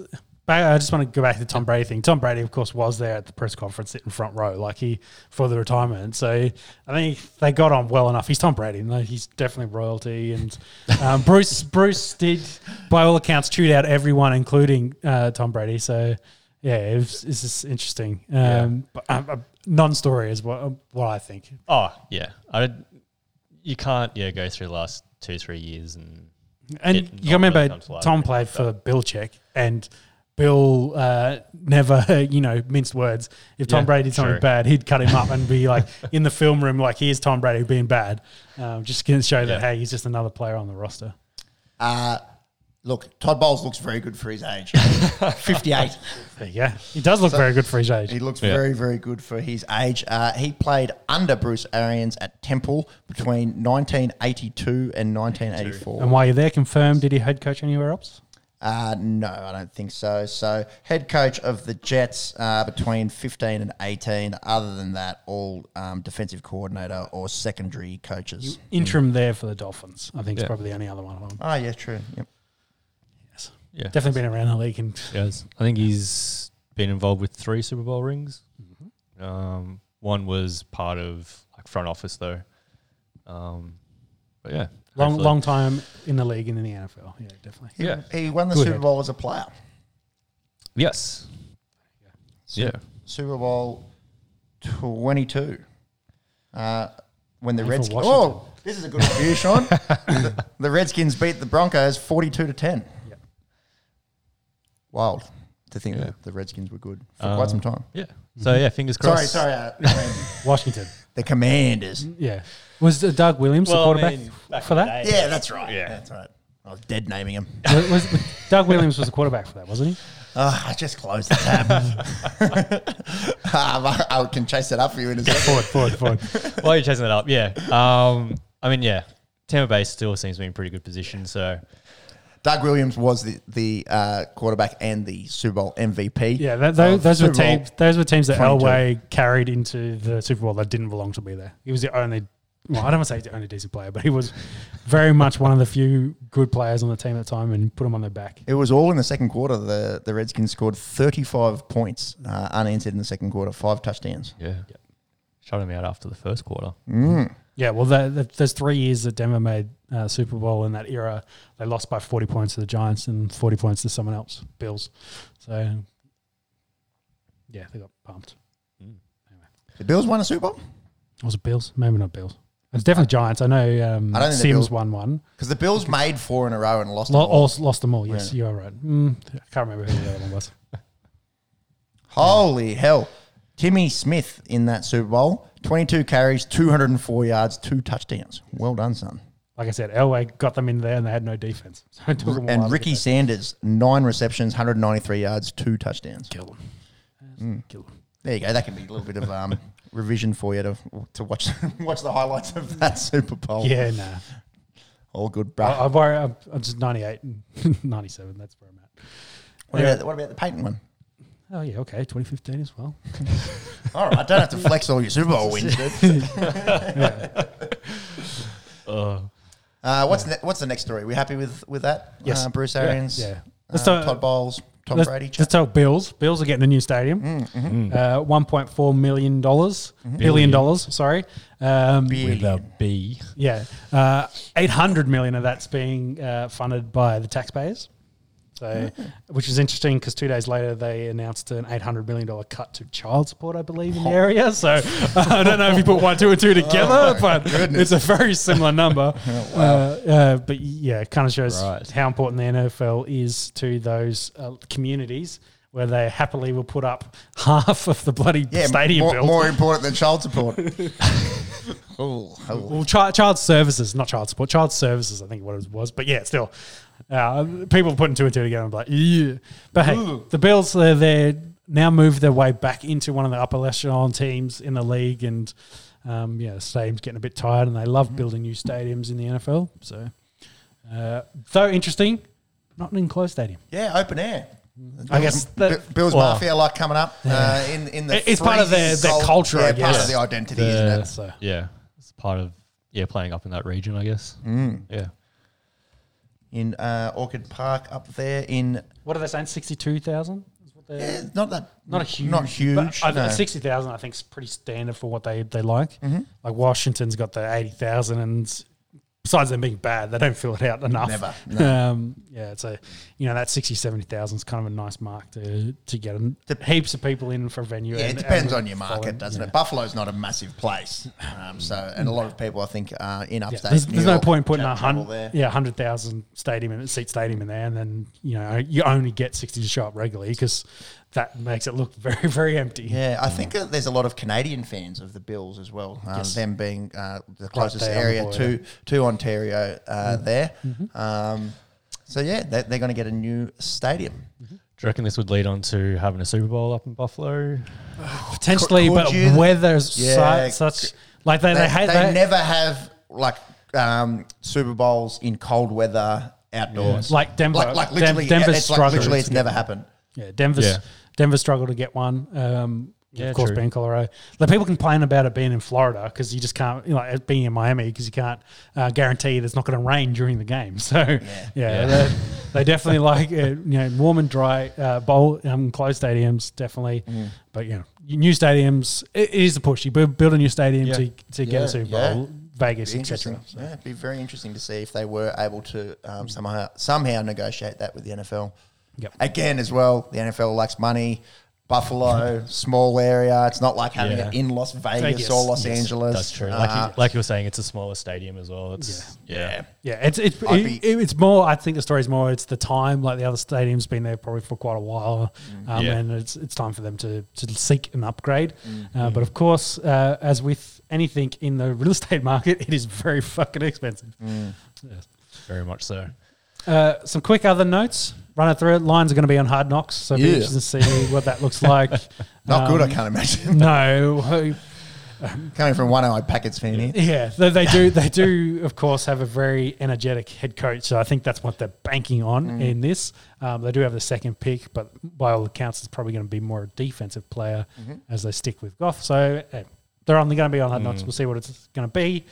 I just want to go back to the Tom Brady thing. Tom Brady, of course, was there at the press conference, sitting front row, like he for the retirement. So I think they got on well enough. He's Tom Brady, and he's definitely royalty. And um, Bruce, Bruce did, by all accounts, chewed out everyone, including uh, Tom Brady. So yeah, it was, it's just interesting. Um, But um, a non-story is what what I think. oh yeah, I you can't yeah go through the last two three years and And you remember, really to Tom played for Belichick, and Bill uh, never, you know, minced words. If Tom Yeah, Brady did something true. bad, he'd cut him up and be like in the film room, like, here's Tom Brady being bad. Um, just going to show that, Yeah. hey, he's just another player on the roster. Uh, look, Todd Bowles looks very good for his age. 58. Yeah. He does look very good for his age. He looks Yeah. very, very good for his age. Uh, he played under Bruce Arians at Temple between 1982 and 1984. And while you're there, confirmed, did he head coach anywhere else? Uh, no, I don't think so. So, head coach of the Jets uh, between 15 and 18. Other than that, all um, defensive coordinator or secondary coaches. Interim there for the Dolphins. I think Yeah. it's probably the only other one of them. Oh, yeah, true. Yep. yeah Definitely been around the league. And Yes, I think he's been involved with three Super Bowl rings. Mm-hmm. Um, one was part of like front office though. Um, but yeah, long, hopefully- long time in the league and in the NFL. Yeah, definitely. Yeah. He won the Good Super head. Bowl as a player. Yes. Yeah. Super Bowl 22. Uh, when the And for Redskins. Washington. Oh, this is a good review, Sean. the, the Redskins beat the Broncos forty-two to ten. Yep. Wild to think Yeah. that the Redskins were good for Um, quite some time. Yeah. So yeah, fingers Sorry, crossed. sorry, uh, I mean, Washington. The Commanders. Yeah. Was uh, Doug Williams Well, I the quarterback mean, back for in the that? day. Yeah, that's right. Yeah. that's right. I was dead naming him. was, was- Doug Williams was the quarterback for that, wasn't he? Oh, I just closed the tab. Um, I, I can chase it up for you in a second. Forward, forward, forward. While you're chasing that up, yeah. Um, I mean, yeah. Tampa Bay still seems to be in pretty good position. So Doug Williams was the, the uh, quarterback and the Super Bowl MVP. Yeah, that, those, those were teams. Those were teams that 22. Elway carried into the Super Bowl that didn't belong to be there. He was the only. Well, I don't want to say he's the only decent player, but he was very much one of the few good players on the team at the time, and put him on their back. It was all in the second quarter. The the Redskins scored 35 points uh, unanswered in the second quarter, five touchdowns. yeah, shut him out after the first quarter. Mm. Yeah, well, the, the, there's three years that Denver made uh, Super Bowl in that era. They lost by 40 points to the Giants and 40 points to someone else, Bills. So, yeah, they got pumped. The Bills won a Super Bowl Was it Bills? Maybe not Bills. It's definitely Giants. I know um, I don't think the Sims Bills- won one. because the Bills made four in a row and lost Lo- them all. all, lost them all. Yes, you are right. Mm, I can't remember who the other one was. Holy hell. Timmy Smith in that Super Bowl, 22 carries, 204 yards, two touchdowns. Well done, son. Like I said, Elway got them in there and they had no defense. So it took them a while And to Ricky get Sanders, nine receptions, 193 yards, two touchdowns. kill them. Mm. Kill them. There you go. That can be a little bit of um, revision for you to to watch watch the highlights of that Super Bowl. Yeah, nah. all good, I, bro. I worry. I'm, I'm just 98 and 97. That's where I'm at. What about, what about the Peyton one? Oh yeah, okay, 2015 as well. All right, I don't have to flex all your Super Bowl wins, dude. Uh, Uh, what's ne- what's the next story? We happy with with that? Yes. Uh, Bruce Arians. Yeah. Uh, Let's talk- Todd Bowles, Tom let's, Brady. let's chat. talk Bills. Bills are getting a new stadium. Mm-hmm. Uh, 1.4 million dollars, billion dollars. Sorry. Um, with a B. yeah, uh, 800 million of that's being uh, funded by the taxpayers. So, which is interesting because two days later they announced an eight hundred million dollar cut to child support, I believe, in the area. So I don't know if you put one, two, and two together, but it's a very similar number. uh, uh, but yeah, it kind of shows Right. how important the NFL is to those uh, communities where they happily will put up half of the bloody yeah, stadium more, bill. more important than child support. oh, oh. Well, child, child services, not child support, child services, I think what it was. But yeah, still, uh, people putting two and two together and be like, yeah. But hey, the Bills, they're, they're now moved their way back into one of the upper echelon teams in the league. And um, yeah, the stadium's getting a bit tired and they love building new stadiums in the NFL. So, uh, though interesting, not an enclosed stadium. yeah, open air. I guess Bi- that- Bills well, Mafia like coming up uh, in in the. It's part of their- their cold- culture, I Yeah, part of the identity, isn't it? So, Yeah, it's part of yeah playing up in that region, I guess. Mm. Yeah, In uh, Orchard Park up there in. what are they saying? 62,000? Yeah, not that. Not a huge, Not huge. but I, no. Mm-hmm. Sixty thousand, I think, is pretty standard for what they they like. Like Washington's got the eighty thousand, and besides them being bad, they don't fill it out enough. Never, no. Um, yeah, so you know that 60, 70,000 is kind of a nice mark to to get get 'em- heaps of people in for a venue. Yeah, it depends on your market, doesn't Yeah. it? Buffalo's not a massive place, um, so and a lot of people I think uh, in Yeah, upstate. there's, New there's no point putting a hundred, there. yeah, hundred thousand stadium in seat stadium in there, and then you know you only get sixty to show up regularly because that makes it look very very empty. Yeah, I think uh, there's a lot of Canadian fans of the Bills as well. Um, Yes. Them being uh, the closest there on the area to to Ontario uh, there. Mm-hmm. Um, so yeah, they, they're going to get a new stadium. do you reckon this would lead on to having a Super Bowl up in Buffalo? potentially, Could but you- weather's Yeah, such like they They, they, they, hate they, never have like um, Super Bowls in cold weather outdoors. like Denver, like, like Dem- literally, Denver's it's like literally, it's never happened. Yeah, Denver's Yeah. Denver struggled to get one. Um, Yeah, of course, true. being Colorado, like people complain about it being in Florida because you just can't, you know, like being in Miami because you can't uh, guarantee it's not going to rain during the game. So yeah, Yeah. They, they definitely like uh, you know warm and dry uh, bowl um, closed stadiums definitely, Mm. but you know new stadiums it, it is a push. You build, a new stadium Yeah. to to get Yeah, a Super yeah. Bowl, Vegas, etc. interesting. Yeah, it'd be very interesting to see if they were able to um, somehow somehow negotiate that with the NFL. Yep. Again, as well, the NFL lacks money. Buffalo, small area. It's not like having Yeah. it in Las Vegas, Vegas, or Los yes, Angeles. That's true. Uh, Like, you, like you were saying, it's a smaller stadium as well. It's yeah. Yeah, it's it's I'd it, be- it's more. I think the story's more. It's the time. Like the other stadium's been there probably for quite a while, um, Yeah. and it's it's time for them to to seek an upgrade. Uh, but of course, uh, as with anything in the real estate market, it is very fucking expensive. Yes. very much so. Uh, some quick other notes. Run it through it. Lions are going to be on Hard Knocks, so be Yeah. interested to see what that looks like. Not good, I Um, can't imagine. No, Coming from one eyed Packers fan here. Yeah, they, they do. They do, of course, have a very energetic head coach. So I think that's what they're banking on in this. Um, they do have the second pick, but by all accounts, it's probably going to be more a defensive player as they stick with Goff. So eh, they're only going to be on hard knocks. We'll see what it's going to be.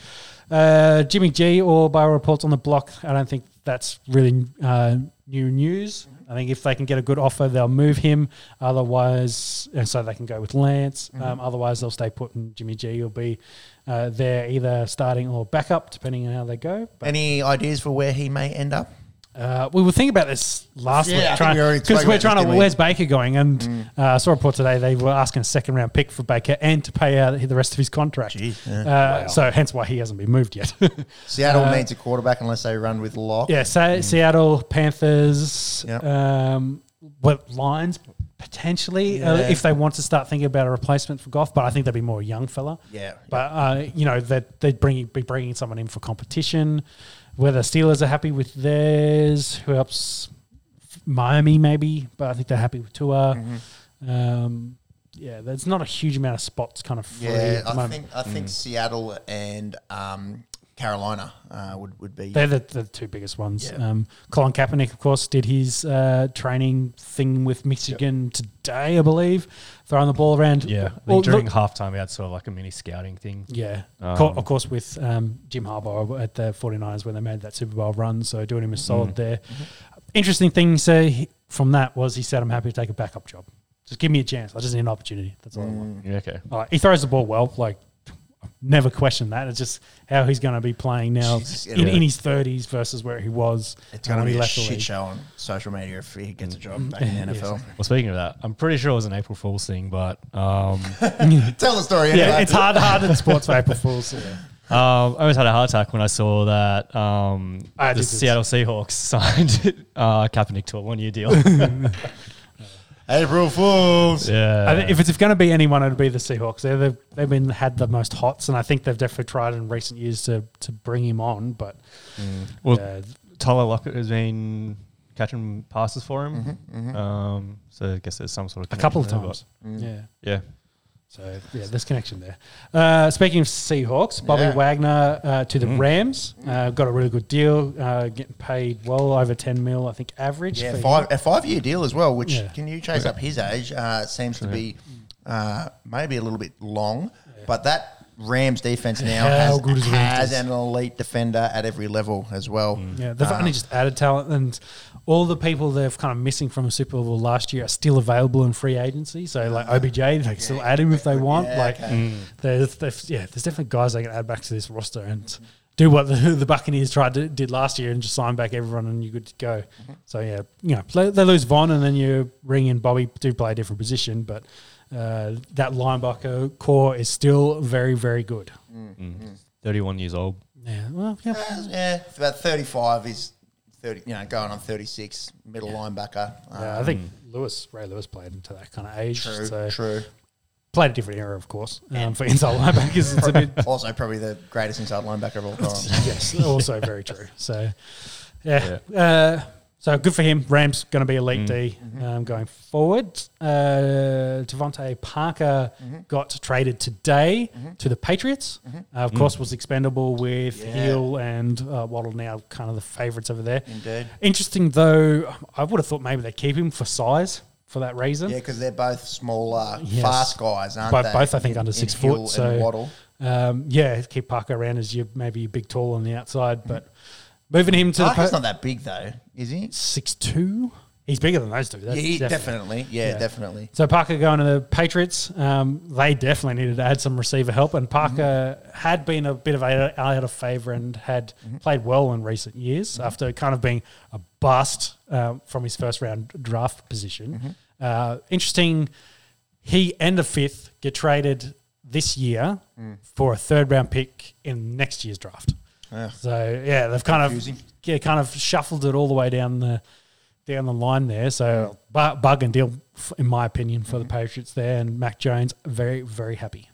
Uh, Jimmy G or bio reports on the block. I don't think that's really uh, new news. I think if they can get a good offer, they'll move him. Otherwise, and so they can go with Lance. Um, otherwise, they'll stay put, and Jimmy G will be uh, there either starting or backup, depending on how they go. But Any ideas for where he may end up? Uh, we were thinking about this last Yeah, week, think we because we're about trying this, to. didn't we? Where's Baker going? And uh, I saw a report today they were asking a second round pick for Baker and to pay out the rest of his contract. Jeez, yeah. Uh, So hence why he hasn't been moved yet. Seattle uh, needs a quarterback unless they run with Lock. yeah, Sa- Seattle Panthers. Yep. Um, what Lions potentially uh, Yeah. if they want to start thinking about a replacement for Goff, but I think they'd be more a young fella. Yeah. But uh, you know that they'd bring be bringing someone in for competition. Whether Steelers are happy with theirs, who else? Miami maybe, but I think they're happy with Tua. Mm-hmm. Um, yeah, there's not a huge amount of spots kind of free Yeah, at the I moment. think I Mm. think Seattle and um, Carolina uh, would would be. They're the, the two biggest ones. Yeah. Um, Colin Kaepernick, of course, did his uh, training thing with Michigan today, I believe, throwing the ball around. Yeah, I Well, during look- halftime we had sort of like a mini scouting thing. Yeah. Um, Co- of course, with um, Jim Harbaugh at the 49ers when they made that Super Bowl run. So doing him a solid there. Interesting thing to say from that was he said, I'm happy to take a backup job. Just give me a chance. I just need an opportunity. That's all I want. Yeah, okay. All right, he throws the ball well. Like, never question that. It's just how he's going to be playing now Jesus, in, in his 30s versus where he was it's going to when he be a left the shit show on social media if he gets a Mm. job back in the Yes. NFL. Well, speaking of that, I'm pretty sure it was an April Fool's thing, but um, Tell the story. Anyway. Yeah, it's hard, hard in sports for April Fools. um, I almost had a heart attack when I saw that um, I the did this. Seattle Seahawks signed uh, Kaepernick to a one-year deal. April Fools. yeah, I think if it's going to be anyone, it'd be the Seahawks. They're, they've they've been had the most hots, and I think they've definitely tried in recent years to to bring him on. But well, uh, Tyler Lockett has been catching passes for him. Um, so I guess there's some sort of a couple of connection there, times, yeah. Yeah, So yeah, there's connection there. Uh, speaking of Seahawks, Bobby Yeah. Wagner uh, to the Mm. Rams uh, got a really good deal, uh, getting paid well over ten mil, I think average. Yeah, five, a five year deal as well, which Yeah. can you chase up his age? Uh, seems to be uh, maybe a little bit long, but that Rams defense now How has, good is has an elite defender at every level as well. Yeah, they've Um, only just added talent, and all the people they've kind of missing from the Super Bowl last year are still available in free agency. So like uh-huh. OBJ, they can still add him if they want. Yeah, like okay. Mm. there's, there's yeah, there's definitely guys they can add back to this roster and do what the, the Buccaneers tried to did last year and just sign back everyone and you're good to go. Mm-hmm. So yeah, you know play, they lose Von and then you ring in Bobby to play a different position, but. Uh, that linebacker corps is still very, very good. 31 years old. Yeah, well, yeah, Uh, yeah, about 35 is 30, you know, going on 36, middle linebacker. Yeah, I Um, think Lewis, Ray Lewis played into that kind of age. True, so true. Played a different era, of course. Um, for inside linebackers, it's a bit. Also, probably the greatest inside linebacker of all time. yes, also very true. So, yeah. Uh, so good for him. Rams going to be elite D um, going forward. Uh, DeVante Parker got traded today to the Patriots. Uh, of course, was expendable with Yeah. Hill and uh, Waddle now kind of the favourites over there. Indeed. Interesting though, I would have thought maybe they keep him for size for that reason. Yeah, because they're both smaller, Yes. fast guys, aren't Both- they? both, I think, In- under in six Hill foot, and so- Waddle. Um, yeah, keep Parker around as you maybe big tall on the outside, but moving him to the Parker's the not that big though, is he? six two. He's bigger than those two. That's yeah, he, definitely. definitely. Yeah, Yeah. definitely. So Parker going to the Patriots, um, they definitely needed to add some receiver help, and Parker had been a bit of a, out of favour and had played well in recent years after kind of being a bust um, from his first round draft position. Uh, interesting he and a fifth get traded this year for a third round pick in next year's draft. Yeah. So yeah, they've kind Confusing. of yeah, kind of shuffled it all the way down the down the line there. So bu- bug and deal, f- in my opinion, for the Patriots there, and Mac Jones very very happy.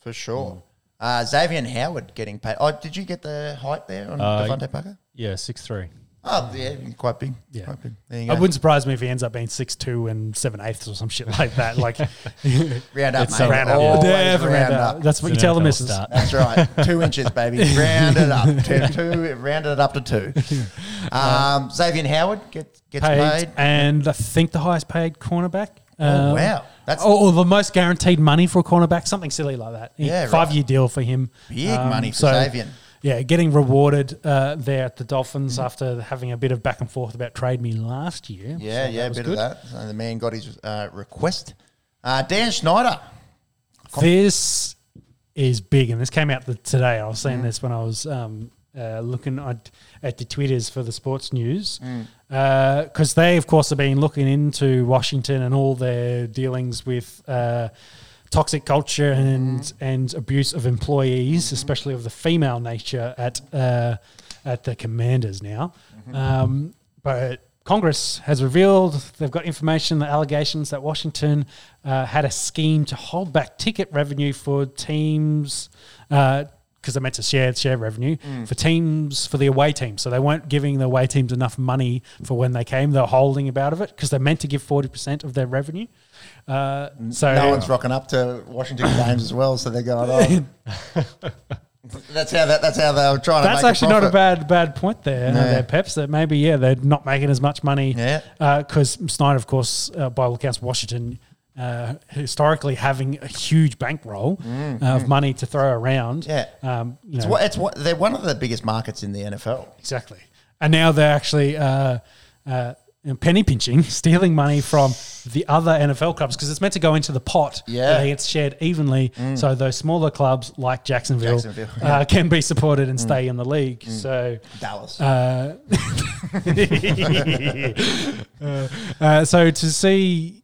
For sure. Uh, Xavier Howard getting paid. Oh, did you get the height there on Uh, DeVante Parker? Yeah, six three. Oh, yeah, quite big. Yeah. Quite big. There you I go. wouldn't surprise me if he ends up being six two and seven eighths or some shit like that. Like round up, mate. round up. Always Yeah, round, round up. up. That's what you tell the missus. stat. That's right. two inches, baby. Round it up. Two, two, rounded it up to two. Um, Xavier Howard get, gets Paid, paid. and I think the highest paid cornerback. Oh, Um, wow. That's or, or the most guaranteed money for a cornerback, something silly like that. Yeah, right. five year deal for him. big money for Um, so, Xavier. Yeah, getting rewarded uh, there at the Dolphins Mm-hmm. after having a bit of back and forth about trade me last year. Yeah, So yeah, a bit good. of that. So the man got his uh, request. Uh, Dan Snyder. This is big, and this came out the, today. I was seeing this when I was um, uh, looking at, at the Twitters for the sports news, Mm. because they, of course, have been looking into Washington and all their dealings with. Uh, Toxic culture and Mm-hmm. and abuse of employees, especially of the female nature at uh, at the commanders now. Mm-hmm. Um, but Congress has revealed they've got information, the allegations that Washington uh, had a scheme to hold back ticket revenue for teams because they meant to share share revenue Mm. for teams for the away teams. So they weren't giving the away teams enough money for when they came. They're holding about of it because they're meant to give forty percent of their revenue. Uh, so no one's rocking up to Washington games as well, so they're going, oh. that's how that, that's how they're trying to That's actually not a bad bad point there. No. Uh, there, Peps. That maybe yeah, they're not making as much money. Yeah. Because Snyder, of course, uh, by all accounts, Washington. Uh, historically, having a huge bankroll uh, of money to throw around, Mm, Yeah. um, you It's know, what, it's what, they're one of the biggest markets in the NFL. exactly. And now they're actually uh, uh, penny pinching, stealing money from the other NFL clubs because it's meant to go into the pot. Yeah. where it shared evenly, so those smaller clubs like Jacksonville, Jacksonville, uh, can be supported and stay in the league. So. Dallas. Uh, uh, uh, so to see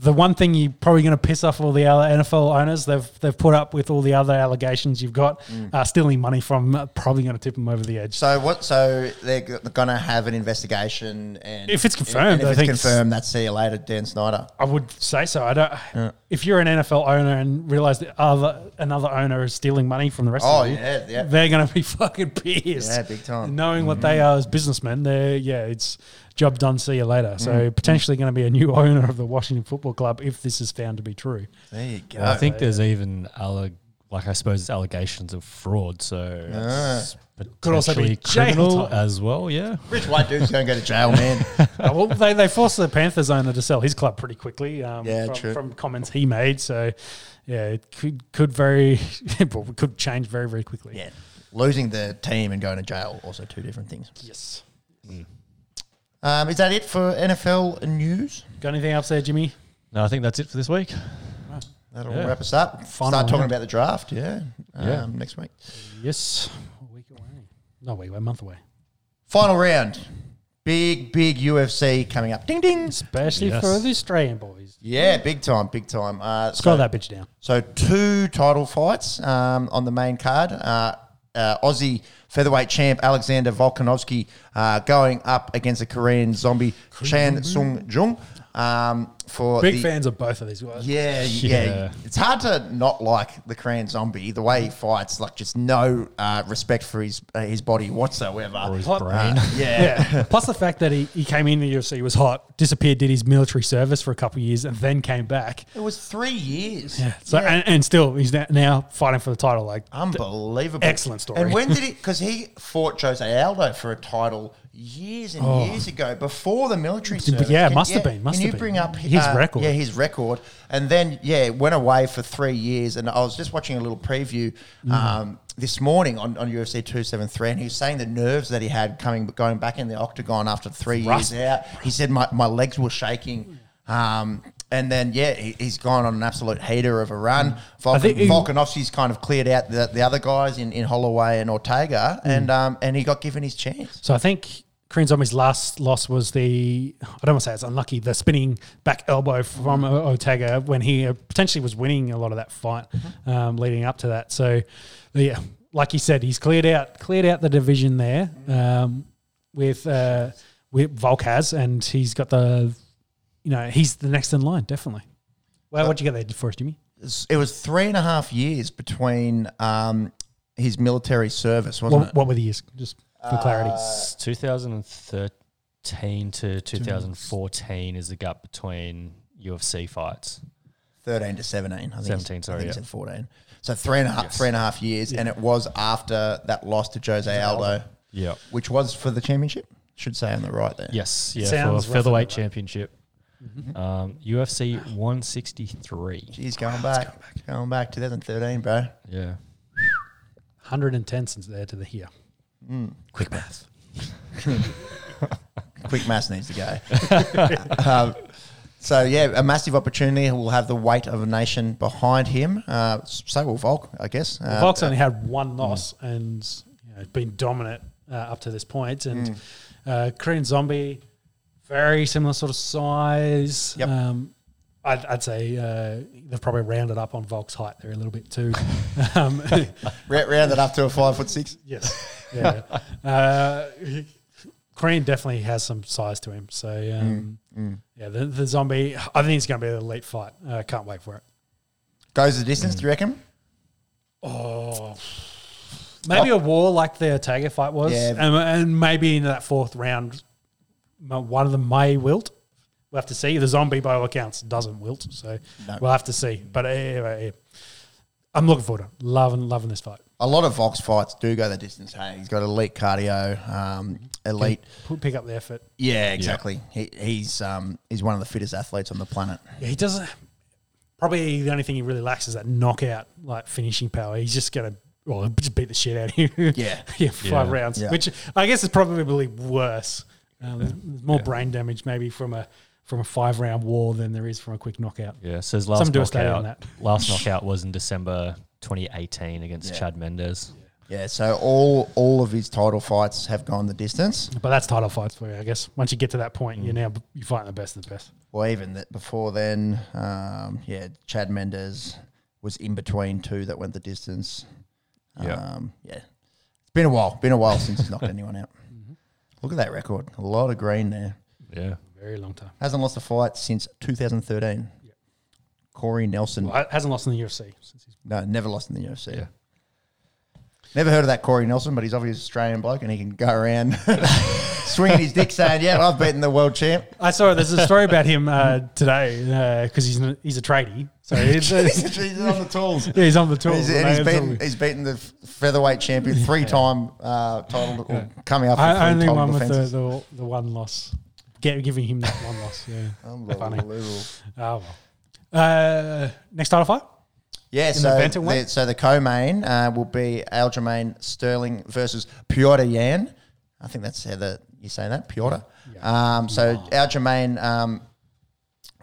the one thing you're probably going to piss off all the other NFL owners, they've they've put up with all the other allegations you've got, uh, stealing money from, uh, probably going to tip them over the edge. so what? So they're going to have an investigation, and If it's confirmed, if it's confirmed, that's see you later, Dan Snyder. I would say so. I don't. If you're an NFL owner and realize that other another owner is stealing money from the rest Oh of you, yeah, yeah. they're going to be fucking pissed. Yeah, big time. Mm-hmm. Knowing what they are as businessmen, they're yeah, it's job done. See you later. So Mm-hmm. potentially going to be a new owner of the Washington Football Club if this is found to be true. There you go. I think there's even alleg- like I suppose it's allegations of fraud. So it's Could also be potentially jail criminal time. as well. Yeah. rich white dude's going to go to jail, man. Uh, well, they, they forced the Panthers owner to sell his club pretty quickly. Um, Yeah, from, true. From comments he made, so yeah, it could could very well, it could change very very quickly. yeah, losing the team and going to jail also two different things. Yes. Um, is that it for NFL news? Got anything else there, Jimmy? No, I think that's it for this week. That'll Yeah. wrap us up. Final Start talking round. about the draft. Yeah, Yeah. Um, next week. Yes. A week away. No, wait, a month away. Final round. Big, big UFC coming up. Ding, ding. Especially Yes. for the Australian boys. Yeah, big time, big time. Uh, Scroll so, that bitch down. so two title fights um, on the main card. Uh, uh, Aussie featherweight champ Alexander Volkanovski uh, going up against a Korean zombie Chan Sung Jung um, for Big the, fans of both of these guys. Yeah, yeah, Yeah. It's hard to not like the Korean zombie. The way he fights, like just no uh, respect for his uh, his body whatsoever. Or his What? brain. yeah. Yeah. Plus the fact that he, he came in the UFC, he was hot, disappeared, did his military service for a couple of years, and then came back. It was three years. Yeah. So And, and still, he's now fighting for the title. Like, Unbelievable. Excellent story. And when did he? Because he fought Jose Aldo for a title years and years ago before the military service. yeah, Can- must have been, must can have you been. bring up His uh, record. Yeah, his record. And then yeah, went away for three years. And I was just watching a little preview. Mm. Um, this morning on, on UFC 273, and he was saying the nerves that he had coming going back in the octagon after three Rust. years out. He said my, my legs were shaking. Um, and then yeah, he, he's gone on an absolute heater of a run. Volkan, think Volkanovski's kind of cleared out the, the other guys in, in Holloway and Ortega, Mm. and um, and he got given his chance. so I think Korean Zombie's last loss was the I don't want to say it's unlucky the spinning back elbow from O- Ortega when he uh, potentially was winning a lot of that fight um, leading up to that. So yeah, like you said, he's cleared out cleared out the division there um, with uh, with Volk has, and he's got the you know he's the next in line definitely. Well, what'd you get there for us, Jimmy? It was three and a half years between um, his military service, wasn't What, it? what were the years? Just for clarity. It's 2013 to 2014 is the gap between UFC fights. 13 to 17. I think 17, he's- sorry, I think yeah. said 14. So three and a half, Yes. three and a half years, and it was after that loss to Jose Aldo, Yeah. which was for the championship. Should say on the right there. Yes. Yeah. Sounds for roughly featherweight about right. championship. Um, UFC 163. Jeez, going back, going back, 2013, bro. Yeah. 110 since there to the here. Quick math. Quick maths needs to go. um, so yeah, a massive opportunity. He will have the weight of a nation behind him. Uh, so will Volk, I guess. Uh, Volk's only had one loss and you know, been dominant uh, up to this point. And uh, Korean Zombie, very similar sort of size. Yep. Um, I'd, I'd say uh, they've probably rounded up on Volk's height there a little bit too. um, rounded up to a five foot six. yes. Yeah. Uh, Korean definitely has some size to him. So, um, yeah, the, the zombie, I think it's going to be an elite fight. Uh, can't wait for it. Goes the distance. Do you reckon? Oh, maybe a war like the Ortega fight was, Yeah. and, and maybe in that fourth round, one of them may wilt. We'll have to see. The zombie, by all accounts, doesn't wilt, so No. we'll have to see. But uh, uh, I'm looking forward to it. loving loving this fight. A lot of Volk's fights do go the distance. Hey, he's got elite cardio, um, elite. P- pick up the effort. Yeah, exactly. He, he's um, he's one of the fittest athletes on the planet. Yeah, he doesn't. Probably the only thing he really lacks is that knockout, like finishing power. He's just gonna well just beat the shit out of you. Yeah. yeah, five Yeah. rounds, Yeah. which I guess is probably worse. Um, there's- There's more brain damage maybe from a from a five round war than there is from a quick knockout. Yeah. So his last Some do a study on knockout, that. last knockout was in December 2018 against Yeah. Chad Mendes. Yeah, so all all of his title fights have gone the distance. But that's title fights for you, I guess. Once you get to that point, you're now you're fighting the best of the best. Or even that before then, um, yeah, Chad Mendes was in between two that went the distance. Yeah. Um, yeah. It's been a while. Been a while since he's knocked anyone out. Look at that record. A lot of green there. Yeah. Very long time. Hasn't lost a fight since 2013. Corey Nelson. Well, hasn't lost in the UFC since he's No, never lost in the UFC. Yeah. Never heard of that Corey Nelson, but he's obviously an Australian bloke and he can go around swinging his dick saying, yeah, I've beaten the world champ. I saw there's a story about him uh, today because he's a, he's a tradie, so he's, he's on the tools. yeah, he's on the tools. He's, and he's beaten, he's beaten the featherweight champion three time uh, title, or coming up for I three only one with the, the the one loss, Get, giving him that one loss. Yeah, funny. Unbelievable. Oh well. Uh, next title fight. Yeah, so bantamweight? the, so the co-main uh, will be Aljamain Sterling versus Piotr Yan. I think that's how the, you say that, Piotr. Um, so Aljamain um,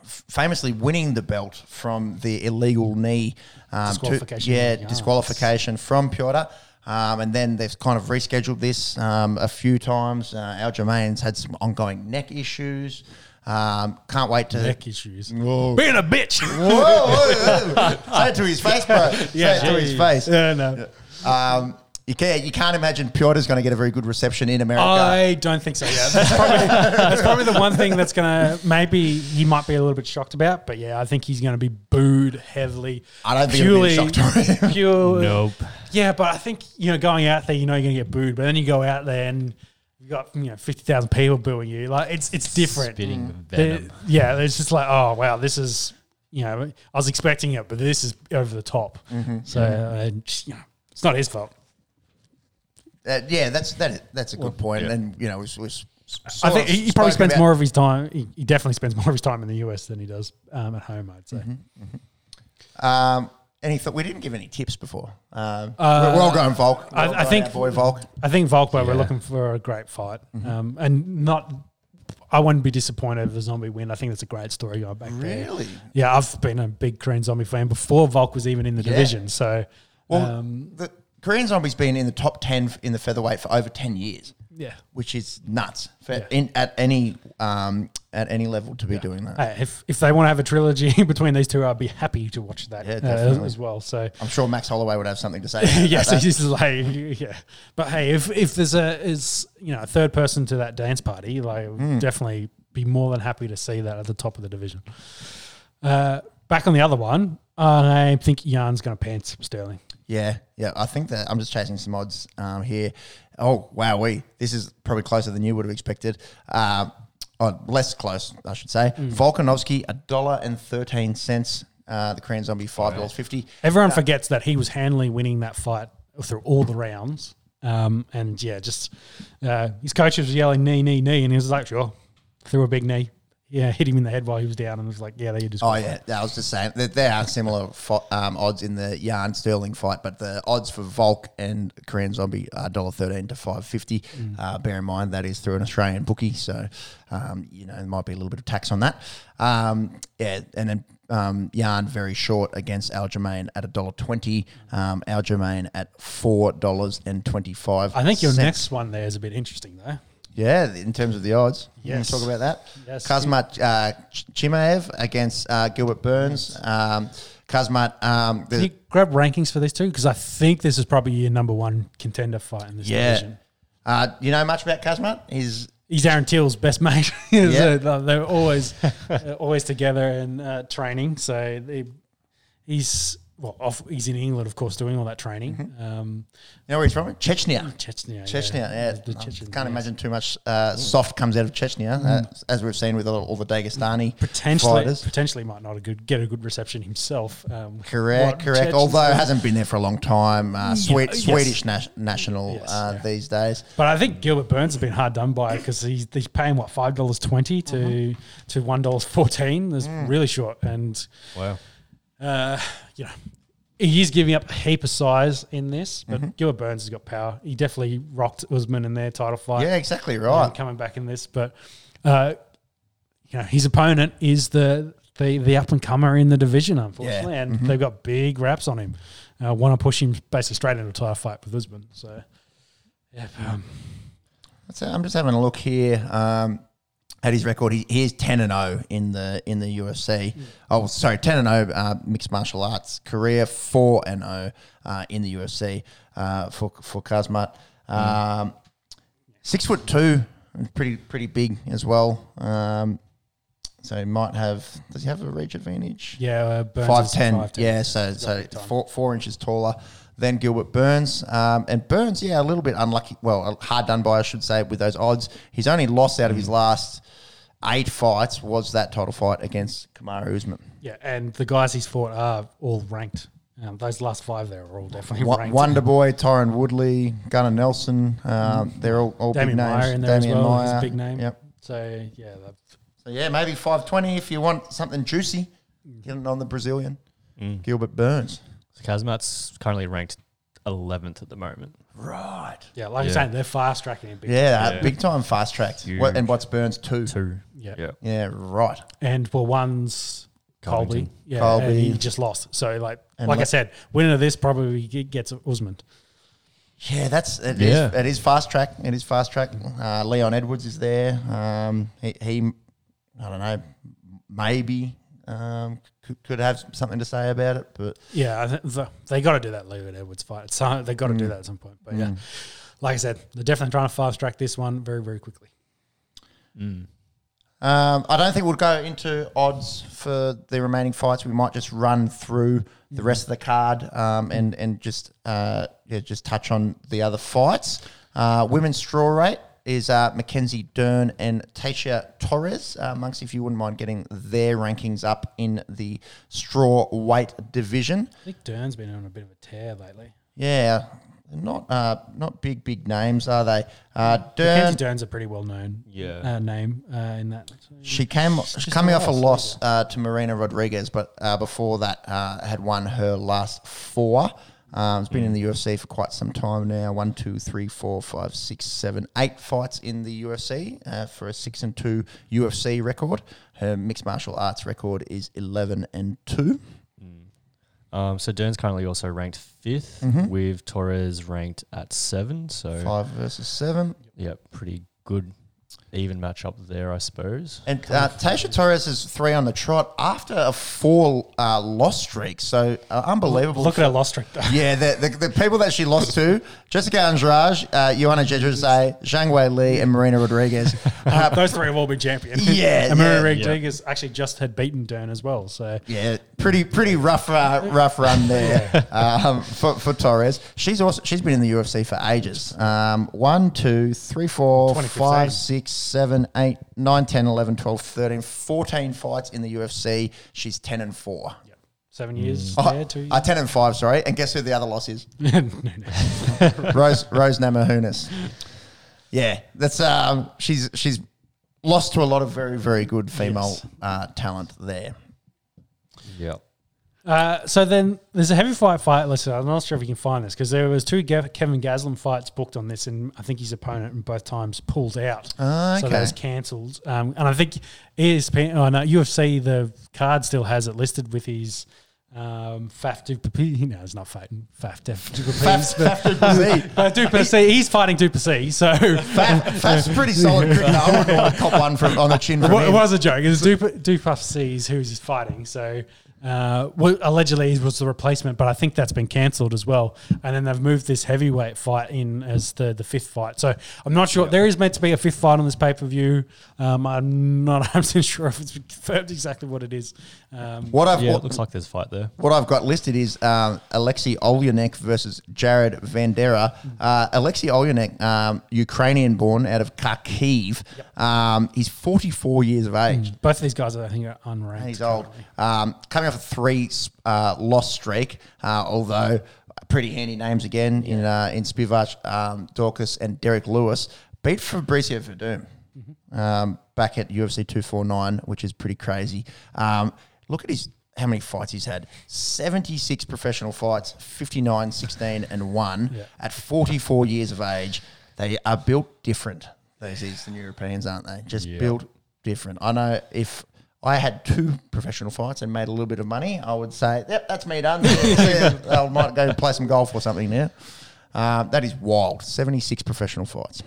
famously winning the belt from the illegal knee. Um, to- Disqualification. yeah, Yes. disqualification from Piotr. Um, and then they've kind of rescheduled this um, a few times. Uh, Aljamain's had some ongoing neck issues. Um, can't wait to Neck issues. Whoa. Being a bitch. Whoa, whoa, whoa. Say it to his face, bro. Say it to his face. Yeah, no. Um, you can't, you can't imagine Piotr's going to get a very good reception in America. I don't think so. Yeah, that's probably that's probably the one thing that's gonna maybe he might be a little bit shocked about. But yeah, I think he's gonna be booed heavily. I don't think it'll be a shock to him. Pure, Nope. Yeah, but I think you know going out there, you know you're gonna get booed, but then you go out there and you got you know fifty thousand people booing you. Like it's it's different. Spitting They're- venom. yeah, it's just like oh wow, this is you know I was expecting it, but this is over the top. Mm-hmm. So uh, just, you know, it's not his fault. Uh, yeah, that's that. is- That's a good point. yeah. And you know, was, was I think he, he probably spends more of his time. He, he definitely spends more of his time in the US than he does um, at home. I'd say. Um, any thought? We didn't give any tips before. Um, Uh, we're, all going Volk. I- all I think- boy Volk. I think Volkberg, we're looking for a great fight, um, and not. I wouldn't be disappointed if a zombie win. I think that's a great story going back there. Really? Yeah, I've been a big Korean zombie fan before Volk was even in the Yeah. division. So, Well, um, the Korean Zombie's been in the top ten in the featherweight for over ten years, Yeah. which is nuts for Yeah. in, at any um, at any level to be doing that. Hey, if if they want to have a trilogy between these two, I'd be happy to watch that Yeah, uh, as well. So I'm sure Max Holloway would have something to say. yes, this is like yeah. But hey, if if there's a is you know a third person to that dance party, like Hmm. definitely be more than happy to see that at the top of the division. Uh, back on the other one, I think Yan's going to pants Sterling. Yeah, yeah. I think that I'm just chasing some odds um, here. Oh wow, we this is probably closer than you would have expected. Um, oh, less close, I should say. Volkanovski, a dollar and thirteen cents. Uh, the Korean Zombie, five dollars fifty. Everyone forgets that he was handily winning that fight through all the rounds. Um, and yeah, just uh, his coach was yelling knee, knee, knee, and he was like, sure, threw a big knee. Yeah, hit him in the head while he was down, and was like, yeah, they just. Oh yeah, I was just saying that there are similar fo- um, odds in the Yan Sterling fight, but the odds for Volk and Korean Zombie are dollar thirteen to five fifty. Uh, bear in mind that is through an Australian bookie, so um, you know there might be a little bit of tax on that. Um, yeah, and then um, Yan very short against Aljamain at a dollar twenty. Um, Aljamain at four dollars and twenty five. I think your next one there is a bit interesting though. Yeah, in terms of the odds. You want Yes. to talk about that? Yes. Kazmat uh, Chimaev against uh, Gilbert Burns. Um, Kazmat, um, Can you grab rankings for these two? Because I think this is probably your number one contender fight in this yeah. division. Uh, you know much about Kazmat? He's He's Darren Till's best mate. Yeah. So they're always uh, always together and uh, training. So they, he's well, off, he's in England, of course, doing all that training. Mm-hmm. Um, know where he's from? Chechnya. Chechnya, Chechnya, yeah. The I can't imagine too much uh, soft comes out of Chechnya, uh, as we've seen with all, all the Dagestani Potentially, fighters. potentially might not a good get a good reception himself. Um, Correct, correct. Chechens Although hasn't been there for a long time. Uh, Swe- yes. Swedish nas- national Yes, uh, yeah. these days. But I think Gilbert Burns has been hard done by because he's, he's paying what five dollars twenty to Mm-hmm. to one dollars fourteen. That's Mm. really short, and Wow. Uh, you know he is giving up a heap of size in this. But Mm-hmm. Gilbert Burns has got power. He definitely rocked Usman in their title fight. Yeah, exactly um, right. coming back in this, but uh, you know his opponent is the the, the up and comer in the division, unfortunately, Yeah. and Mm-hmm. they've got big raps on him. Uh, Want to push him basically straight into a title fight with Usman. So yeah. Um, So I'm just having a look here um, at his record. He, he is 10 and 0 in the in the UFC. Oh, sorry, 10 and 0 uh, mixed martial arts career. 4 and 0 uh, in the UFC uh, for for Kazmat. Um, Six foot two, pretty pretty big as well. Um, so he might have. Does he have a reach advantage? Yeah, uh, five ten. 5'10". Yeah, so so four, four inches taller than Gilbert Burns. Um, and Burns, yeah, a little bit unlucky. Well, hard done by, I should say, with those odds. His only loss out of Mm. his last eight fights was that title fight against Kamaru Usman. Yeah, and the guys he's fought are all ranked. Um, those last five there are all definitely Wo- ranked. Wonder Boy, Tyron Woodley, Gunnar Nelson. Um, they're all, all Damien big names. Maia in there Damien as well. Maia. A big name. Yep. So yeah, they've- So yeah, maybe five twenty if you want something juicy. Get it on the Brazilian. Mm. Gilbert Burns. So Kazmat's currently ranked 11th at the moment. Right. yeah, like Yeah. I'm saying, they're fast tracking him. Big Yeah, Yeah. big time fast tracked. Huge. What, and what's Burns two? Two. Yeah. Yeah. Yeah, right. and well, one's Colby. Covington. Yeah, Colby. and he just lost. So like, And like I le- said, winner of this probably ge- gets Usman. Yeah, that's it. Is, Yeah. it is fast track. It is fast track. Uh, Leon Edwards is there. Um, he, he, I don't know, maybe um, could, could have something to say about it, but Yeah, I think the, they got to do that Leon Edwards fight. So they got to do that at some point. But yeah, like I said, they're definitely trying to fast track this one very, very quickly. um, I don't think we'll go into odds for the remaining fights. We might just run through the rest of the card um, and and just uh, yeah, just touch on the other fights. Uh, women's straw rate is uh, Mackenzie Dern and Tecia Torres. Uh, Monks, if you wouldn't mind getting their rankings up in the straw weight division. I think Dern's been on a bit of a tear lately. Yeah, not uh, not big big names, are they? Uh, Mackenzie Dern's a pretty well known Yeah. uh, name uh, in that. she came just coming a off a loss, loss uh, to Marina Rodriguez, but uh, before that uh, had won her last four. Um, it's been in the UFC for quite some time now. One, two, three, four, five, six, seven, eight fights in the UFC uh, for a six and two UFC record. Her mixed martial arts record is eleven and two. Um, so Dern's currently also ranked 5th Mhm. with Torres ranked at seven. So Five versus seven. yeah, pretty good even match up there, I suppose. And uh, Tecia Torres is three on the trot after a four uh, loss streak. So uh, unbelievable. Look at her loss streak though. Yeah, the, the, the people that she lost to Jessica Andrade, uh, Joanna Jedrzej, Zhang Weili, and Marina Rodriguez. Uh, Those three have all been champion. Yeah, and Maria yeah. Rodriguez actually just had beaten Dern as well. So yeah, pretty pretty rough uh, rough run there um, for, for Torres. She's also she's been in the UFC for ages. Um, one, two, three, four, 2015. five, six, seven, eight, nine, 10, 11, 12, 13, 14 fights in the UFC. She's 10 and 4. seven years Oh, there, two years. uh, 10 and 5, sorry. And guess who the other loss is? no, no. Rose Rose Namajunas. Yeah, that's um, she's she's lost to a lot of very very good female Yes. uh, talent there. Yeah. Uh, so then there's a heavy fight fight. Listen, I'm not sure if you can find this because there was two Gav- Kevin Gaslam fights booked on this, and I think his opponent in both times pulled out. Ah, So okay. that was cancelled. Um, and I think ESPN, oh no, UFC, the card still has it listed with his um, Faf du Plessis. No, it's not fighting Faf du Plessis. Faf- but- du Plessis. du Plessis, he's fighting du Plessis. So Faf, Faf's pretty solid. I wouldn't want to cop one from on the chin from wa- it him. was a joke. It was Dup- du Plessis who he's fighting. So uh, well, allegedly he was the replacement, but I think that's been cancelled as well. And then they've moved this heavyweight fight in as the, the fifth fight. So I'm not sure. There is meant to be a fifth fight on this pay per view. Um, I'm not 100 sure if it's confirmed exactly what it is. Um, What I've Yeah, what, it looks like there's a fight there. what I've got listed is um, Alexei Oleinik versus Jared Vanderaa. Uh, Alexei Oleinik, um, Ukrainian born out of Kharkiv. Um, he's 44 years of age. both of these guys, I think, are unranked. And he's old. Um, coming off a three uh, loss streak, uh, although pretty handy names again in uh, in Spivac, um, Daukaus, and Derrick Lewis. Beat Fabricio Werdum um, back at UFC 249, which is pretty crazy. Um, look at his how many fights he's had 76 professional fights 59 16 and 1 Yeah. at 44 years of age they are built different those eastern europeans aren't they just Yeah. built different i know if I had two professional fights and made a little bit of money. I would say, "Yep, that's me done." I might go play some golf or something now. Um, that is wild. Seventy-six professional fights.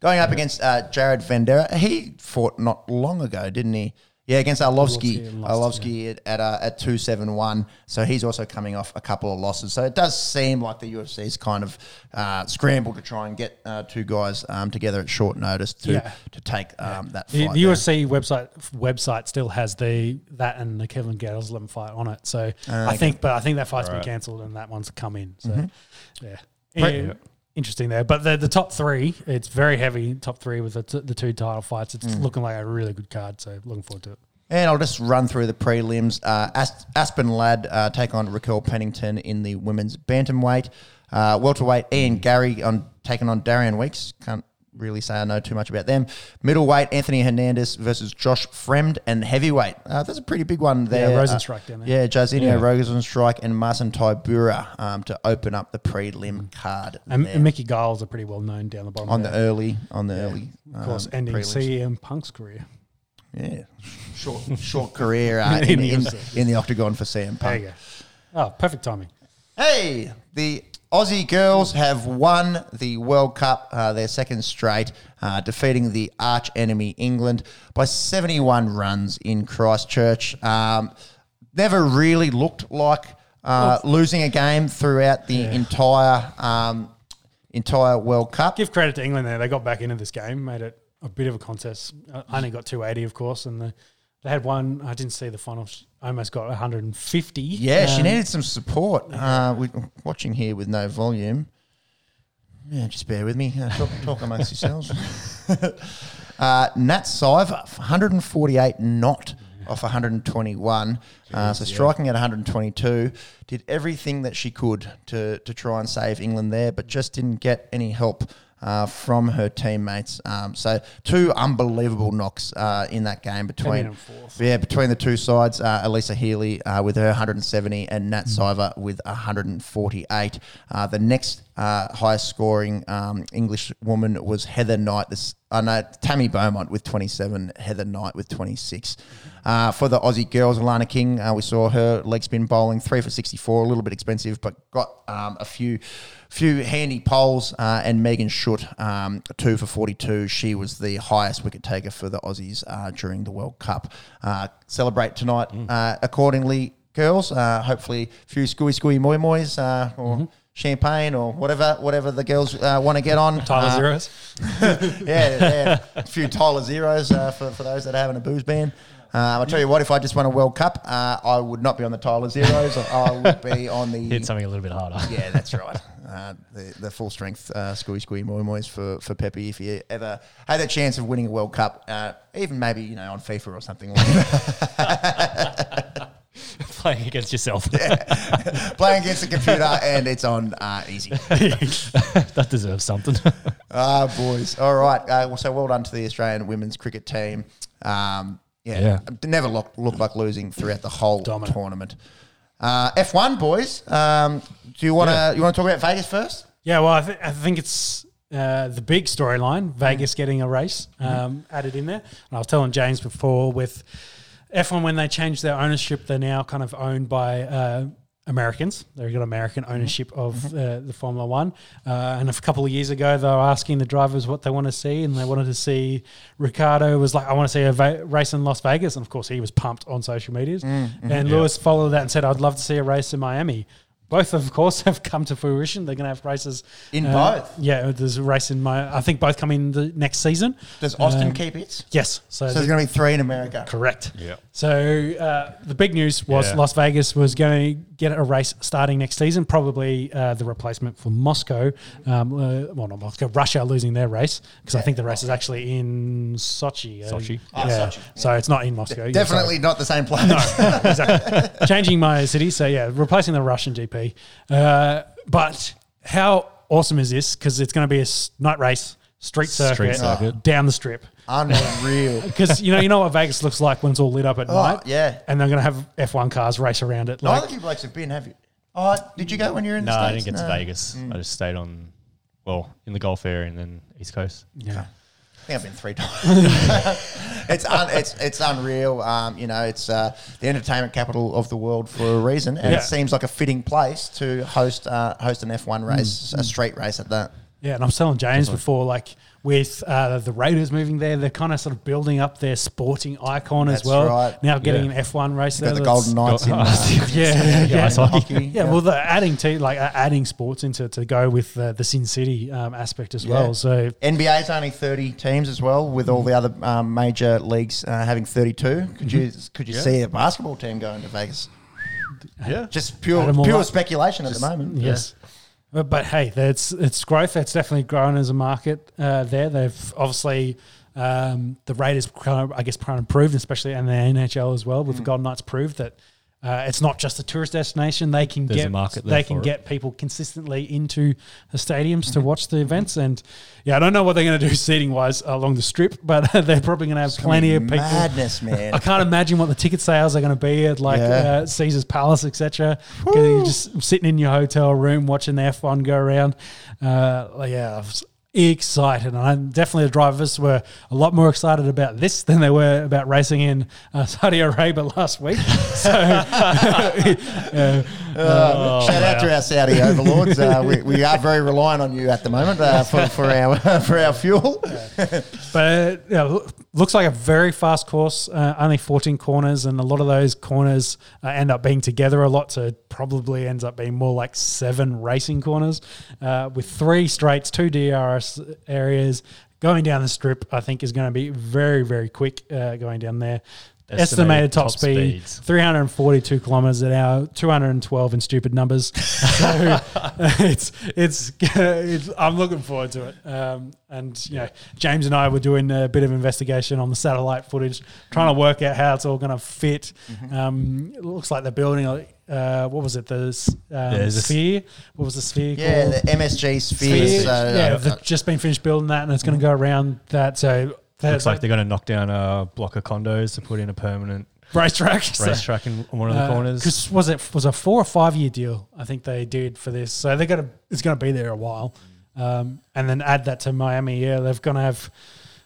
Going up against uh, Jared Vanderaa, he fought not long ago, didn't he? Yeah, against Arlovsky. Arlovsky Arlovsky at uh, at two seven one. So he's also coming off a couple of losses. So it does seem like the UFC's kind of uh, scrambled to try and get uh, two guys um, together at short notice to Yeah. to take um, that The, fight. the. UFC website website still has the that and the Kevin Gaslam fight on it. So Uh, I think, but I think that fight's been cancelled and that one's come in. So Mm-hmm. yeah, Right. Interesting there. But the the top three, it's very heavy. Top three with the, t- the two title fights. It's Mm. looking like a really good card. So looking forward to it. And I'll just run through the prelims. Uh, As- Aspen Ladd uh, take on Raquel Pennington in the women's bantamweight. Uh, welterweight Ian Garry on taking on Darian Weeks. Can't really say I know too much about them. Middleweight Anthony Hernandez versus Josh Fremd, and heavyweight. Uh, that's a pretty big one there. Yeah, Uh, Rozenstruik down there. Yeah, Jairzinho Yeah. Rozenstruik and Marcin Tybura um, to open up the prelim card And, and Mickey Giles are pretty well known down the bottom. on the early on the early of course, um, ending. CM Punk's career. Yeah, short short career uh, in, In the in, in the octagon for CM Punk. There you go. Oh, perfect timing. Hey, the Aussie girls have won the World Cup, uh, their second straight, uh, defeating the arch enemy England by 71 runs in Christchurch. Um, never really looked like uh, losing a game throughout the entire um, entire World Cup. Give credit to England there. They got back into this game, made it a bit of a contest. Uh, only got 280, of course, and the, they had one. I didn't see the final. sh- Almost got 150. Yeah, she Um, needed some support. Uh, we, watching here with no volume. Yeah, just bear with me. Uh, talk, talk amongst yourselves. uh, Nat Siver, 148 not off 121. Uh, so striking at 122. Did everything that she could to, to try and save England there, but just didn't get any help. Uh, from her teammates, um, so two unbelievable knocks uh, in that game between yeah, between the two sides, uh, Alyssa Healy uh, with her 170 and Nat Mm. Siver with 148. Uh, the next uh, highest scoring um, English woman was Heather Knight, this uh, no, Tammy Beaumont with 27, Heather Knight with 26. Uh, for the Aussie girls, Alana King, uh, we saw her leg spin bowling, three for 64, a little bit expensive, but got um, a few few handy poles. Uh, and Megan Schutt, um, two for 42. She was the highest wicket taker for the Aussies uh, during the World Cup. Uh, celebrate tonight uh, accordingly, girls. Uh, hopefully, a few scooey scooey moi mois uh, or champagne or whatever whatever the girls uh, want to get on. Tyler Zeros. yeah, yeah, a few Tyler zeros uh, for, for those that are having a booze ban. Uh, I'll tell you what, if I just won a World Cup, uh, I would not be on the Tyler zeros. I would be on the. Hit something a little bit harder. Yeah, that's right. Uh, the, the full strength uh, squee squee moi mois for, for Pepe if you ever had a chance of winning a World Cup, uh, even maybe you know on FIFA or something like that. Playing against yourself. Playing against the computer and it's on uh, easy. that deserves something. Ah, boys. All right. Uh, well, so well done to the Australian women's cricket team. Um, yeah, Yeah. never looked looked like losing throughout the whole Dominant. tournament. Uh, F1, boys. Um, do you want to you want to talk about Vegas first? Yeah, well, I, th- I think it's uh, the big storyline Vegas getting a race um, added in there. And I was telling James before with F1, when they changed their ownership, they're now kind of owned by uh, Americans. They've got American ownership of uh, the Formula One. Uh, and a couple of years ago, they were asking the drivers what they want to see. And they wanted to see Ricciardo was like, I want to see a va- race in Las Vegas. And of course, he was pumped on social medias. And Lewis followed that and said, I'd love to see a race in Miami. Both, of course, have come to fruition. They're going to have races In uh, both? Yeah, there's a race in my. I think both come in the next season. Does Austin Um, keep it? Yes, so, So the- there's going to be three in America. correct. Yeah. So uh, the big news was Yeah. Las Vegas was going to get a race starting next season, probably uh, the replacement for Moscow. Um, uh, well, not Moscow, Russia losing their race because I think the race is actually in Sochi. uh, Sochi. Oh, yeah. Sochi. So it's not in Moscow. Yeah, Definitely not the same place. No, exactly. Changing my city. So yeah, replacing the Russian GP. Uh, but how awesome is this? Because it's going to be a s- night race, street circuit, Street circuit. down the strip. Unreal. Because you know, you know what Vegas looks like when it's all lit up at Oh, night. yeah. and they're going to have F1 cars race around it. Neither Like, of you blokes have been, have you? Oh, did you go when you were in the state No, the I States? didn't get to No. Vegas. I just stayed on, well, in the Gulf area and then East Coast. yeah. I think I've been three times. it's un, it's it's unreal. Um, you know, it's uh, the entertainment capital of the world for a reason, and Yeah. it seems like a fitting place to host uh, host an F one race, a street race at that. Yeah, and I'm telling James before, like with uh, the Raiders moving there, they're kind of sort of building up their sporting icon That's as well. right. Now getting Yeah. an F1 race Got there. the Golden Knights in Got- uh, Yeah, yeah, ice hockey. hockey. Yeah, well, they're adding to like uh, adding sports into to go with uh, the Sin City um, aspect as Yeah. well. So NBA's only thirty teams as well, with all the other um, major leagues uh, having thirty two. Could you could you Yeah. see a basketball team going to Vegas? Yeah. Just pure Add 'em all pure up. speculation at the moment. yes, but, but hey, it's it's growth. It's definitely grown as a market uh, there. They've obviously. Um, the Raiders, kind of, I guess, kind of proved, especially in the NHL as well, with Mm. the Golden Knights, proved that uh, it's not just a tourist destination. They can There's a get market they can for it. get people consistently into the stadiums Mm-hmm. to watch the events. And yeah, I don't know what they're going to do seating wise along the strip, but they're probably going to have plenty of people. Madness, man. I can't imagine what the ticket sales are going to be at like Yeah. uh, Caesar's Palace, etc. You're just sitting in your hotel room watching the F1 go around. Uh, yeah, I was excited, and I, definitely the drivers were a lot more excited about this than they were about racing in uh, Saudi Arabia last week. So, uh, Uh, shout out to our Saudi overlords. Uh, we, we are very reliant on you at the moment uh, for, for our for our fuel. But yeah, loo- looks like a very fast course. Uh, only 14 corners, and a lot of those corners uh, end up being together a lot. So probably ends up being more like seven racing corners uh, with three straights, two DRS areas. Going down the strip, I think, is going to be very, very quick uh, going down there. Estimated, Estimated top, top speed, speeds. 342 kilometers an hour, 212 in stupid numbers. So it's, it's it's I'm looking forward to it. Um, and you know, James and I were doing a bit of investigation on the satellite footage, trying to work out how it's all going to fit. Um, it looks like they're building. a- Uh, what was it? The um, There's a s- sphere. What was the sphere Yeah, called? the MSG sphere. Sphere. So, uh, yeah, they've just been finished building that, and it's going to go around that. So Looks like they're going to knock down a block of condos to put in a permanent racetrack. So- racetrack in one of the corners. Because was it was a four or five year deal? I think they did for this, so they're gonna it's gonna be there a while, um, and then add that to Miami. Yeah, they're gonna have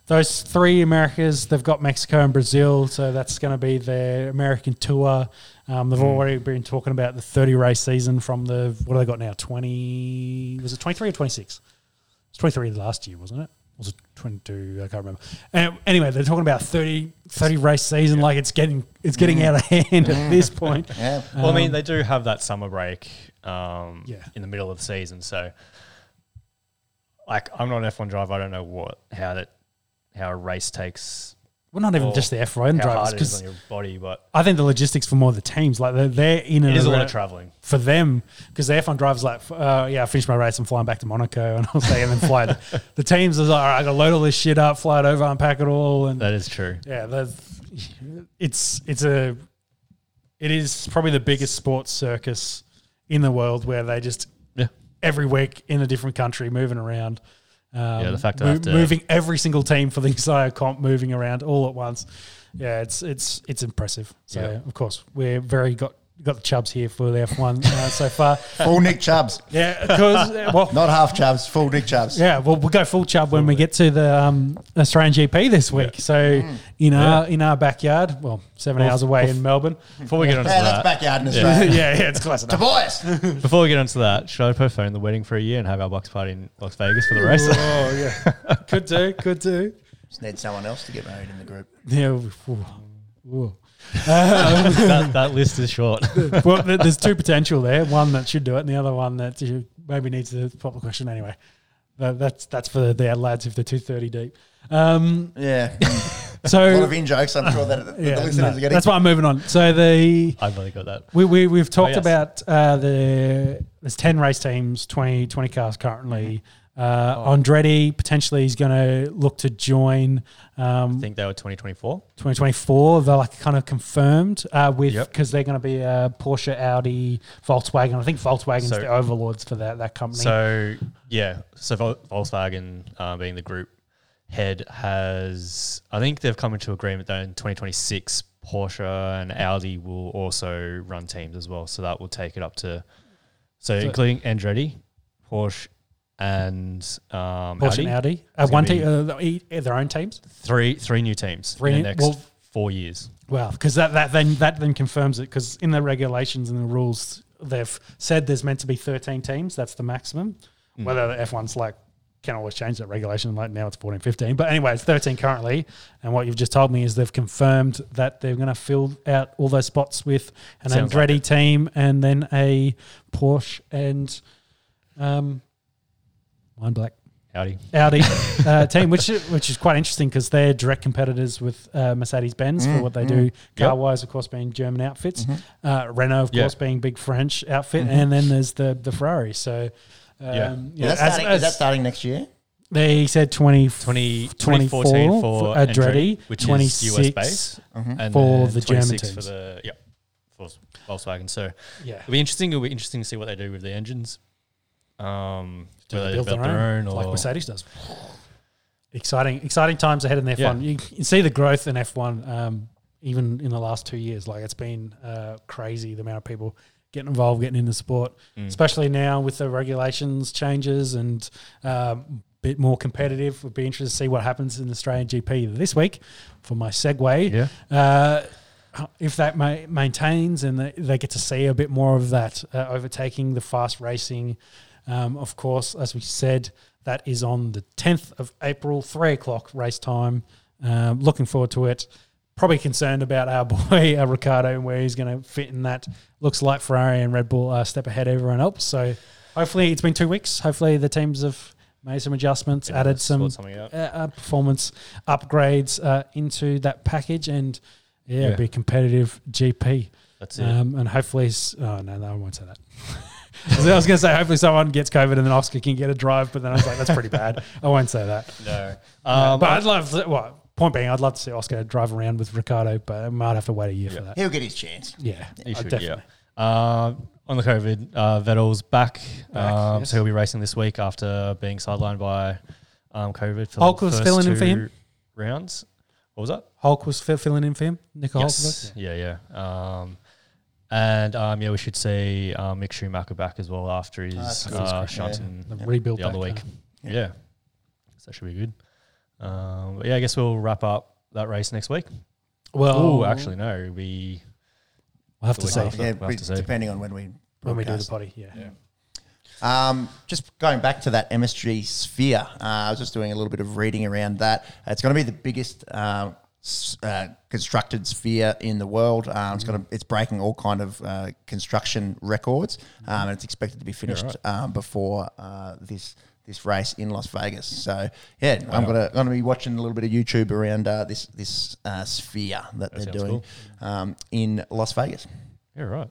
those three Americas, they've got Mexico and Brazil, so that's going to be their American tour. Um, they've already been talking about the 30 race season from the, what do they got now? 20, was it 23 or 26? It's 23 last year, wasn't it? Or was it 22? I can't remember. And anyway, they're talking about 30, 30 race season, like it's getting it's getting out of hand at this point. Yeah. Well, I mean, Um, they do have that summer break um, Yeah. in the middle of the season, so like I'm not an F1 driver. I don't know what how that how a race takes Well, not even or just the F1 how drivers, hard it is because on your body, but I think the logistics for more of the teams, like they're, they're in and it is a lot around- of traveling. for them because the F1 drivers like, uh, yeah, I finished my race. I'm flying back to Monaco, and I'll say, and then fly. the, the teams is like, all right, I got to load all this shit up, fly it over, unpack it all, and That is true. yeah, the- it's it's a it is probably the biggest sports circus in the world where they just Yeah. every week in a different country moving around. Um, Yeah, the fact I mo- moving every single team for the entire comp moving around all at once. Yeah, it's it's it's impressive. So Yeah. of course we're very got got the Chubs here for the F one uh, so far. Full Nick Chubs. Yeah, because well, Not half Chubs, full Nick Chubs. yeah, well, we'll go full chub when we get to the um, Australian GP this week. So in our in our backyard, well, seven Well, hours away well, in Melbourne. Before we get onto Yeah, that's that, backyard in yeah, Australia. yeah, it's close enough. Tobias. before we get onto that, should I postpone the wedding for a year and have our box party in Las Vegas for the race? Oh yeah, could do, could do. Just need someone else to get married in the group. Yeah. ooh, ooh. that, that list is short. well, there's two potential there. One that should do it, and the other one that you maybe needs to pop the question anyway. That- that's that's for the lads if they're two thirty deep. Um, Yeah. a so lot of in jokes, I'm sure that the yeah, listeners no, are getting. that's why I'm moving on. So the I've only got that. We, we, we've talked yes. about uh, the there's 10 race teams, 20, 20 cars currently. Uh, Andretti potentially is going to look to join I um, think they were 2024. 2024. They're like kind of confirmed uh, with Yep. because they're going to be uh, Porsche, Audi, Volkswagen. I think Volkswagen's So- the overlords for that that company. So yeah, so Vol- Volkswagen uh, being the group head has, I think they've come into agreement that in 2026 Porsche and Audi will also run teams as well. So that will take it up to, so, So- including Andretti, Porsche, and um, Porsche Audi, and Audi, uh, one team, uh, e- their own teams. three three new teams Three in the next well- four years. Well, because that, that then that then confirms it because in the regulations and the rules they've said there's meant to be 13 teams. That's the maximum. Mm. Whether the F1's like can always change that regulation. Like now it's 14, 15. But anyway, it's 13 currently. And what you've just told me is they've confirmed that they're going to fill out all those spots with an Sounds like Andretti team and then a Porsche and um, wine black. Audi. Audi uh, team, which which is quite interesting because they're direct competitors with uh, Mercedes Benz for what they do car wise, of course, being German outfits. Uh, Renault, of Yeah. course, being big French outfit, and then there's the the Ferrari. So. Um, Yeah. you Is know, that, as- starting, is that starting next year? they said 20, 20, 24 2014 for for Andretti, Andretti, which 26 is US based, and for then the German 26 for teams. the yeah for Volkswagen. So yeah, it'll be interesting. It'll be interesting to see what they do with the engines. Um, Do they build develop their own, or like Mercedes does. Exciting, exciting times ahead in F1. Yeah. You can see the growth in F1, um, even in the last two years. Like it's been uh, crazy the amount of people getting involved, getting in the sport, Mm. especially now with the regulations changes and um, bit more competitive. Would be interested to see what happens in the Australian GP this week. For my segue, yeah. uh, if that ma- maintains and they, they get to see a bit more of that uh, overtaking the fast racing, um, of course, as we said, that is on the 10th of April, three o'clock race time. Um, looking forward to it. Probably concerned about our boy uh, Ricciardo and where he's going to fit in that. Looks like Ferrari and Red Bull are a step ahead of everyone else. So hopefully, it's been two weeks. Hopefully, the teams have made some adjustments, Yeah, added some uh, uh, performance upgrades uh, into that package, and yeah, Yeah. be a competitive GP. That's it. Um, and hopefully, oh no, no, I won't say that. I was going to say hopefully someone gets COVID and then Oscar can get a drive, but then I was like, that's pretty bad. I won't say that. no, Um, but I'd love, to, well, point being, I'd love to see Oscar drive around with Ricciardo, but I might have to wait a year for that. He'll get his chance. Yeah, You uh, should, definitely. yeah. Um, on the COVID, uh, Vettel's back, Back, um, yes. so he'll be racing this week after being sidelined by um, COVID for Hulk the was first filling in two for him? rounds. What was that? Hulk was filling in for him. Nico yes. Hulk. Yeah, yeah. Um, and um, yeah, we should see um, Mick Schumacher back as well after his that's good. uh, Yeah. shunt in The rebuild the other back week. car. Yeah. so that should be good. Um, but yeah, I guess we'll wrap up that race next week. Well, Oh, actually, no. We we'll have to we'll see Yeah, we'll have to see. depending on when we when we do the broadcast. potty. Yeah. Um, just going back to that MSG sphere, uh, I was just doing a little bit of reading around that. It's going to be the biggest uh, s- uh, constructed sphere in the world. Um, it's to it's breaking all kind of uh, construction records, um, and it's expected to be finished um, before uh, this this race in Las Vegas. So yeah, I'm gonna gonna be watching a little bit of YouTube around uh, this this uh, sphere that, they're sounds doing um, in Las Vegas. yeah right.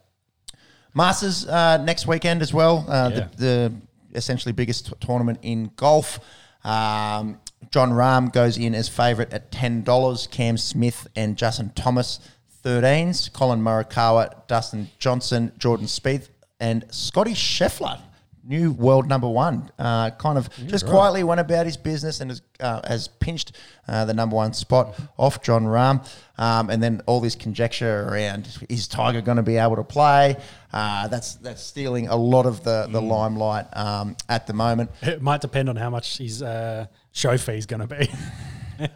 Masters uh, next weekend as well. Uh, Yeah. the, the essentially biggest t- tournament in golf. Um, Jon Rahm goes in as favourite at ten dollars. Cam Smith and Justin Thomas, thirteens. Collin Morikawa, Dustin Johnson, Jordan Spieth, and Scotty Scheffler. New world number one, uh, kind of just quietly went about his business and has, uh, has pinched uh, the number one spot off Jon Rahm. Um, and then all this conjecture around is Tiger going to be able to play? Uh, that's that's stealing a lot of the, the limelight um, at the moment. It might depend on how much he's uh, show fee is going to be.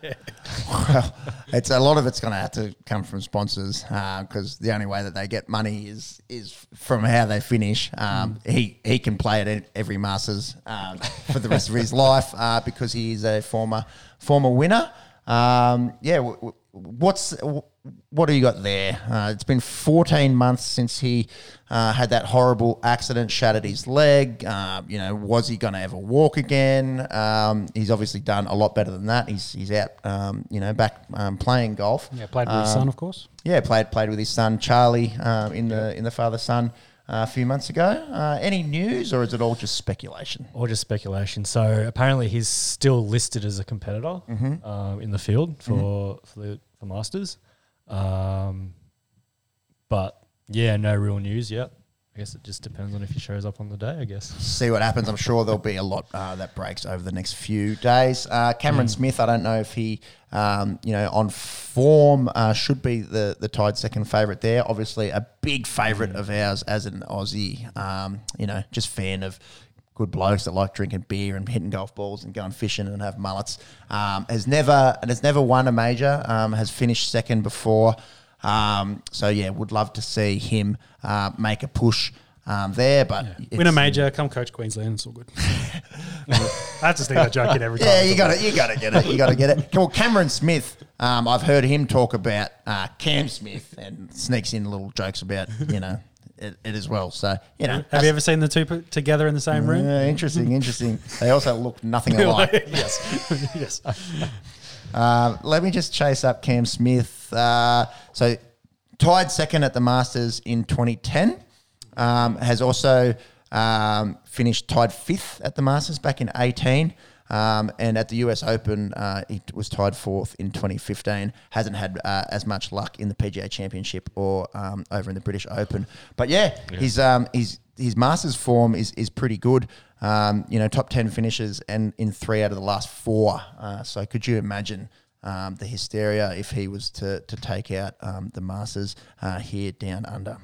Well, it's a lot of it's going to have to come from sponsors because the only way that they get money is is from how they finish. Um, He he can play at every Masters um, for the rest of his life uh, because he is a former former winner. Um, yeah, w- w- what's what do you got there? Uh, it's been 14 months since he uh, had that horrible accident, shattered his leg. Uh, you know, was he going to ever walk again? Um, he's obviously done a lot better than that. He's he's out, um, you know, back um, playing golf. yeah, played with his son, of course. Yeah, played played with his son Charlie um, in the in the father son uh, a few months ago. Uh, any news, or is it all just speculation? Or just speculation. So apparently he's still listed as a competitor um, in the field for for the for Masters. Um, but yeah, no real news yet. I guess it just depends on if he shows up on the day. I guess. see what happens. I'm sure there'll be a lot uh, that breaks over the next few days. Uh, Cameron Smith, I don't know if he, um, you know, on form uh, should be the the tied second favourite there. Obviously, a big favourite of ours as an Aussie. Um, you know, just fan of good blokes that like drinking beer and hitting golf balls and going fishing and have mullets. Um, has never and has never won a major. Um, has finished second before. Um, so yeah, would love to see him uh, make a push um, there. But Win a major, come coach Queensland. It's all good. That's just think that joke in every time. Yeah, you got it. you got to get it. You got to get it. Well, Cameron Smith, um, I've heard him talk about uh, Cam Smith and sneaks in little jokes about you know it, it as well. So you know, Have you ever seen the two put together in the same room? Yeah, interesting, interesting. They also look nothing alike. yes. yes. Uh, let me just chase up Cam Smith. Uh, so, tied second at the Masters in 2010. Um, has also um, finished tied fifth at the Masters back in 18. Um, and at the US Open, uh, he was tied fourth in 2015. Hasn't had uh, as much luck in the PGA Championship or um, over in the British Open. But yeah, his um, his his Masters form is is pretty good. Um, you know, top ten finishes and in three out of the last four. Uh, so could you imagine um, the hysteria if he was to to take out um, the Masters uh, here down under?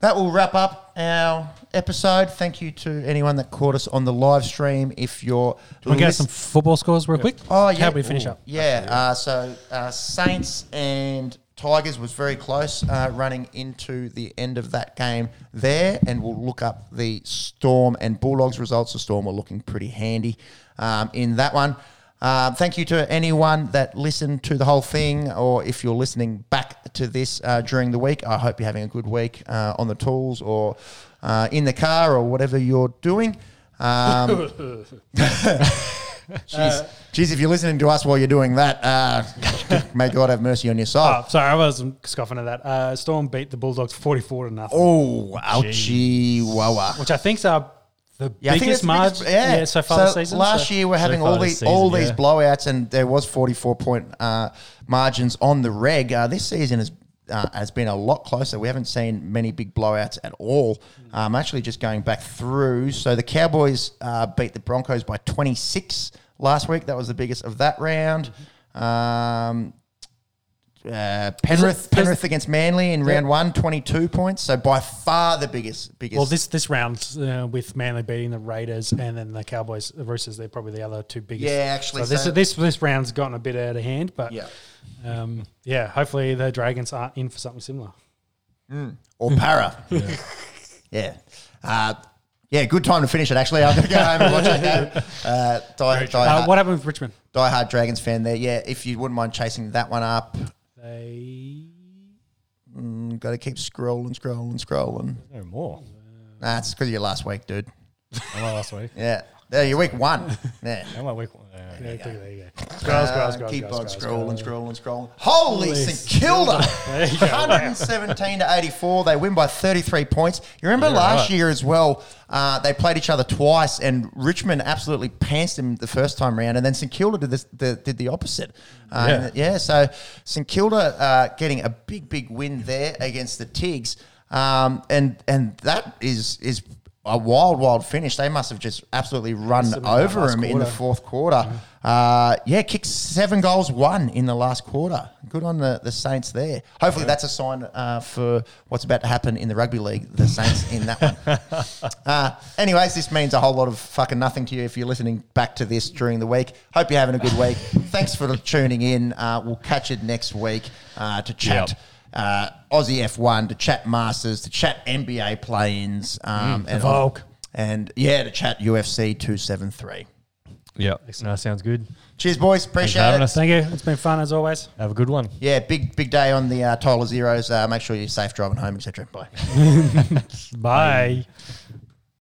That will wrap up our episode. Thank you to anyone that caught us on the live stream. If you're to get some football scores real quick? Oh yeah. How we finish Ooh, up? Yeah. Uh, so uh, Saints and Tigers was very close, uh, running into the end of that game there, and we'll look up the Storm and Bulldogs results. The Storm were looking pretty handy um, in that one. Uh, thank you to anyone that listened to the whole thing, or if you're listening back to this uh, during the week. I hope you're having a good week uh, on the tools or uh, in the car or whatever you're doing. Um, Jeez. Jeez, if you're listening to us while you're doing that, uh, may God have mercy on your soul. Oh, sorry, I wasn't scoffing at that. Uh, Storm beat the Bulldogs 44 to nothing, Oh, ouchie, wah which I think's are the Yeah, biggest it's the biggest- margin yeah. so far this season. Last so- year we're having far all these all these yeah. blowouts, and there was 44 point uh, margins on the reg. Uh, this season has uh, has been a lot closer. We haven't seen many big blowouts at all. I'm actually just going back through. So the Cowboys uh, beat the Broncos by 26 last week. That was the biggest of that round. Um, uh, Penrith Penrith against Manly in round one, 22 points. So by far the biggest biggest. Well, this this round uh, with Manly beating the Raiders and then the Cowboys, the Roosters, they're probably the other two biggest. Yeah, actually, So this so- this this round's gotten a bit out of hand, but yeah. um, yeah, hopefully the Dragons aren't in for something similar. or Parra. yeah. Uh, yeah, good time to finish it, actually. I'm going to go home and watch that game. Uh, die, die, Uh, hard, what happened with Richmond? die hard Dragons fan there. Yeah, if you wouldn't mind chasing that one up, They mm, got to keep scrolling, scrolling, scrolling. No more. Nah, it's because of your last week, dude. Am I last week? Yeah. There, you're week one. Yeah. Am I week one? Uh, there you go. There you go. Scroll, Uh, scroll, scroll, keep on scrolling, scrolling, scrolling. Holy St Kilda! There you go. 117 to 84. They win by 33 points. You remember Yeah, last year as well, uh, they played each other twice, and Richmond absolutely pantsed them the first time round, and then St Kilda did, this, the, did the opposite. Uh, yeah. so St Kilda uh, getting a big, big win there against the Tigs. Um, and and that is is a wild, wild finish. They must have just absolutely run them in that over them in the fourth quarter. Uh, yeah, kicked seven goals, one in the last quarter. Good on the, the Saints there. Hopefully, that's a sign uh, for what's about to happen in the rugby league. The Saints in that one. Uh, anyways, this means a whole lot of fucking nothing to you if you're listening back to this during the week. Hope you're having a good week. Thanks for tuning in. Uh, we'll catch you next week uh, to chat. Yep. Uh, Aussie F1 to chat Masters to chat NBA play-ins um, and Volk. and yeah to chat UFC 273. Yeah. No, sounds good. Cheers, boys. Appreciate having it. us. Thank you. It's been fun as always. Have a good one. Yeah, big big day on the uh, Tyler Zeros. Uh, make sure you're safe driving home, etc. Bye. Bye.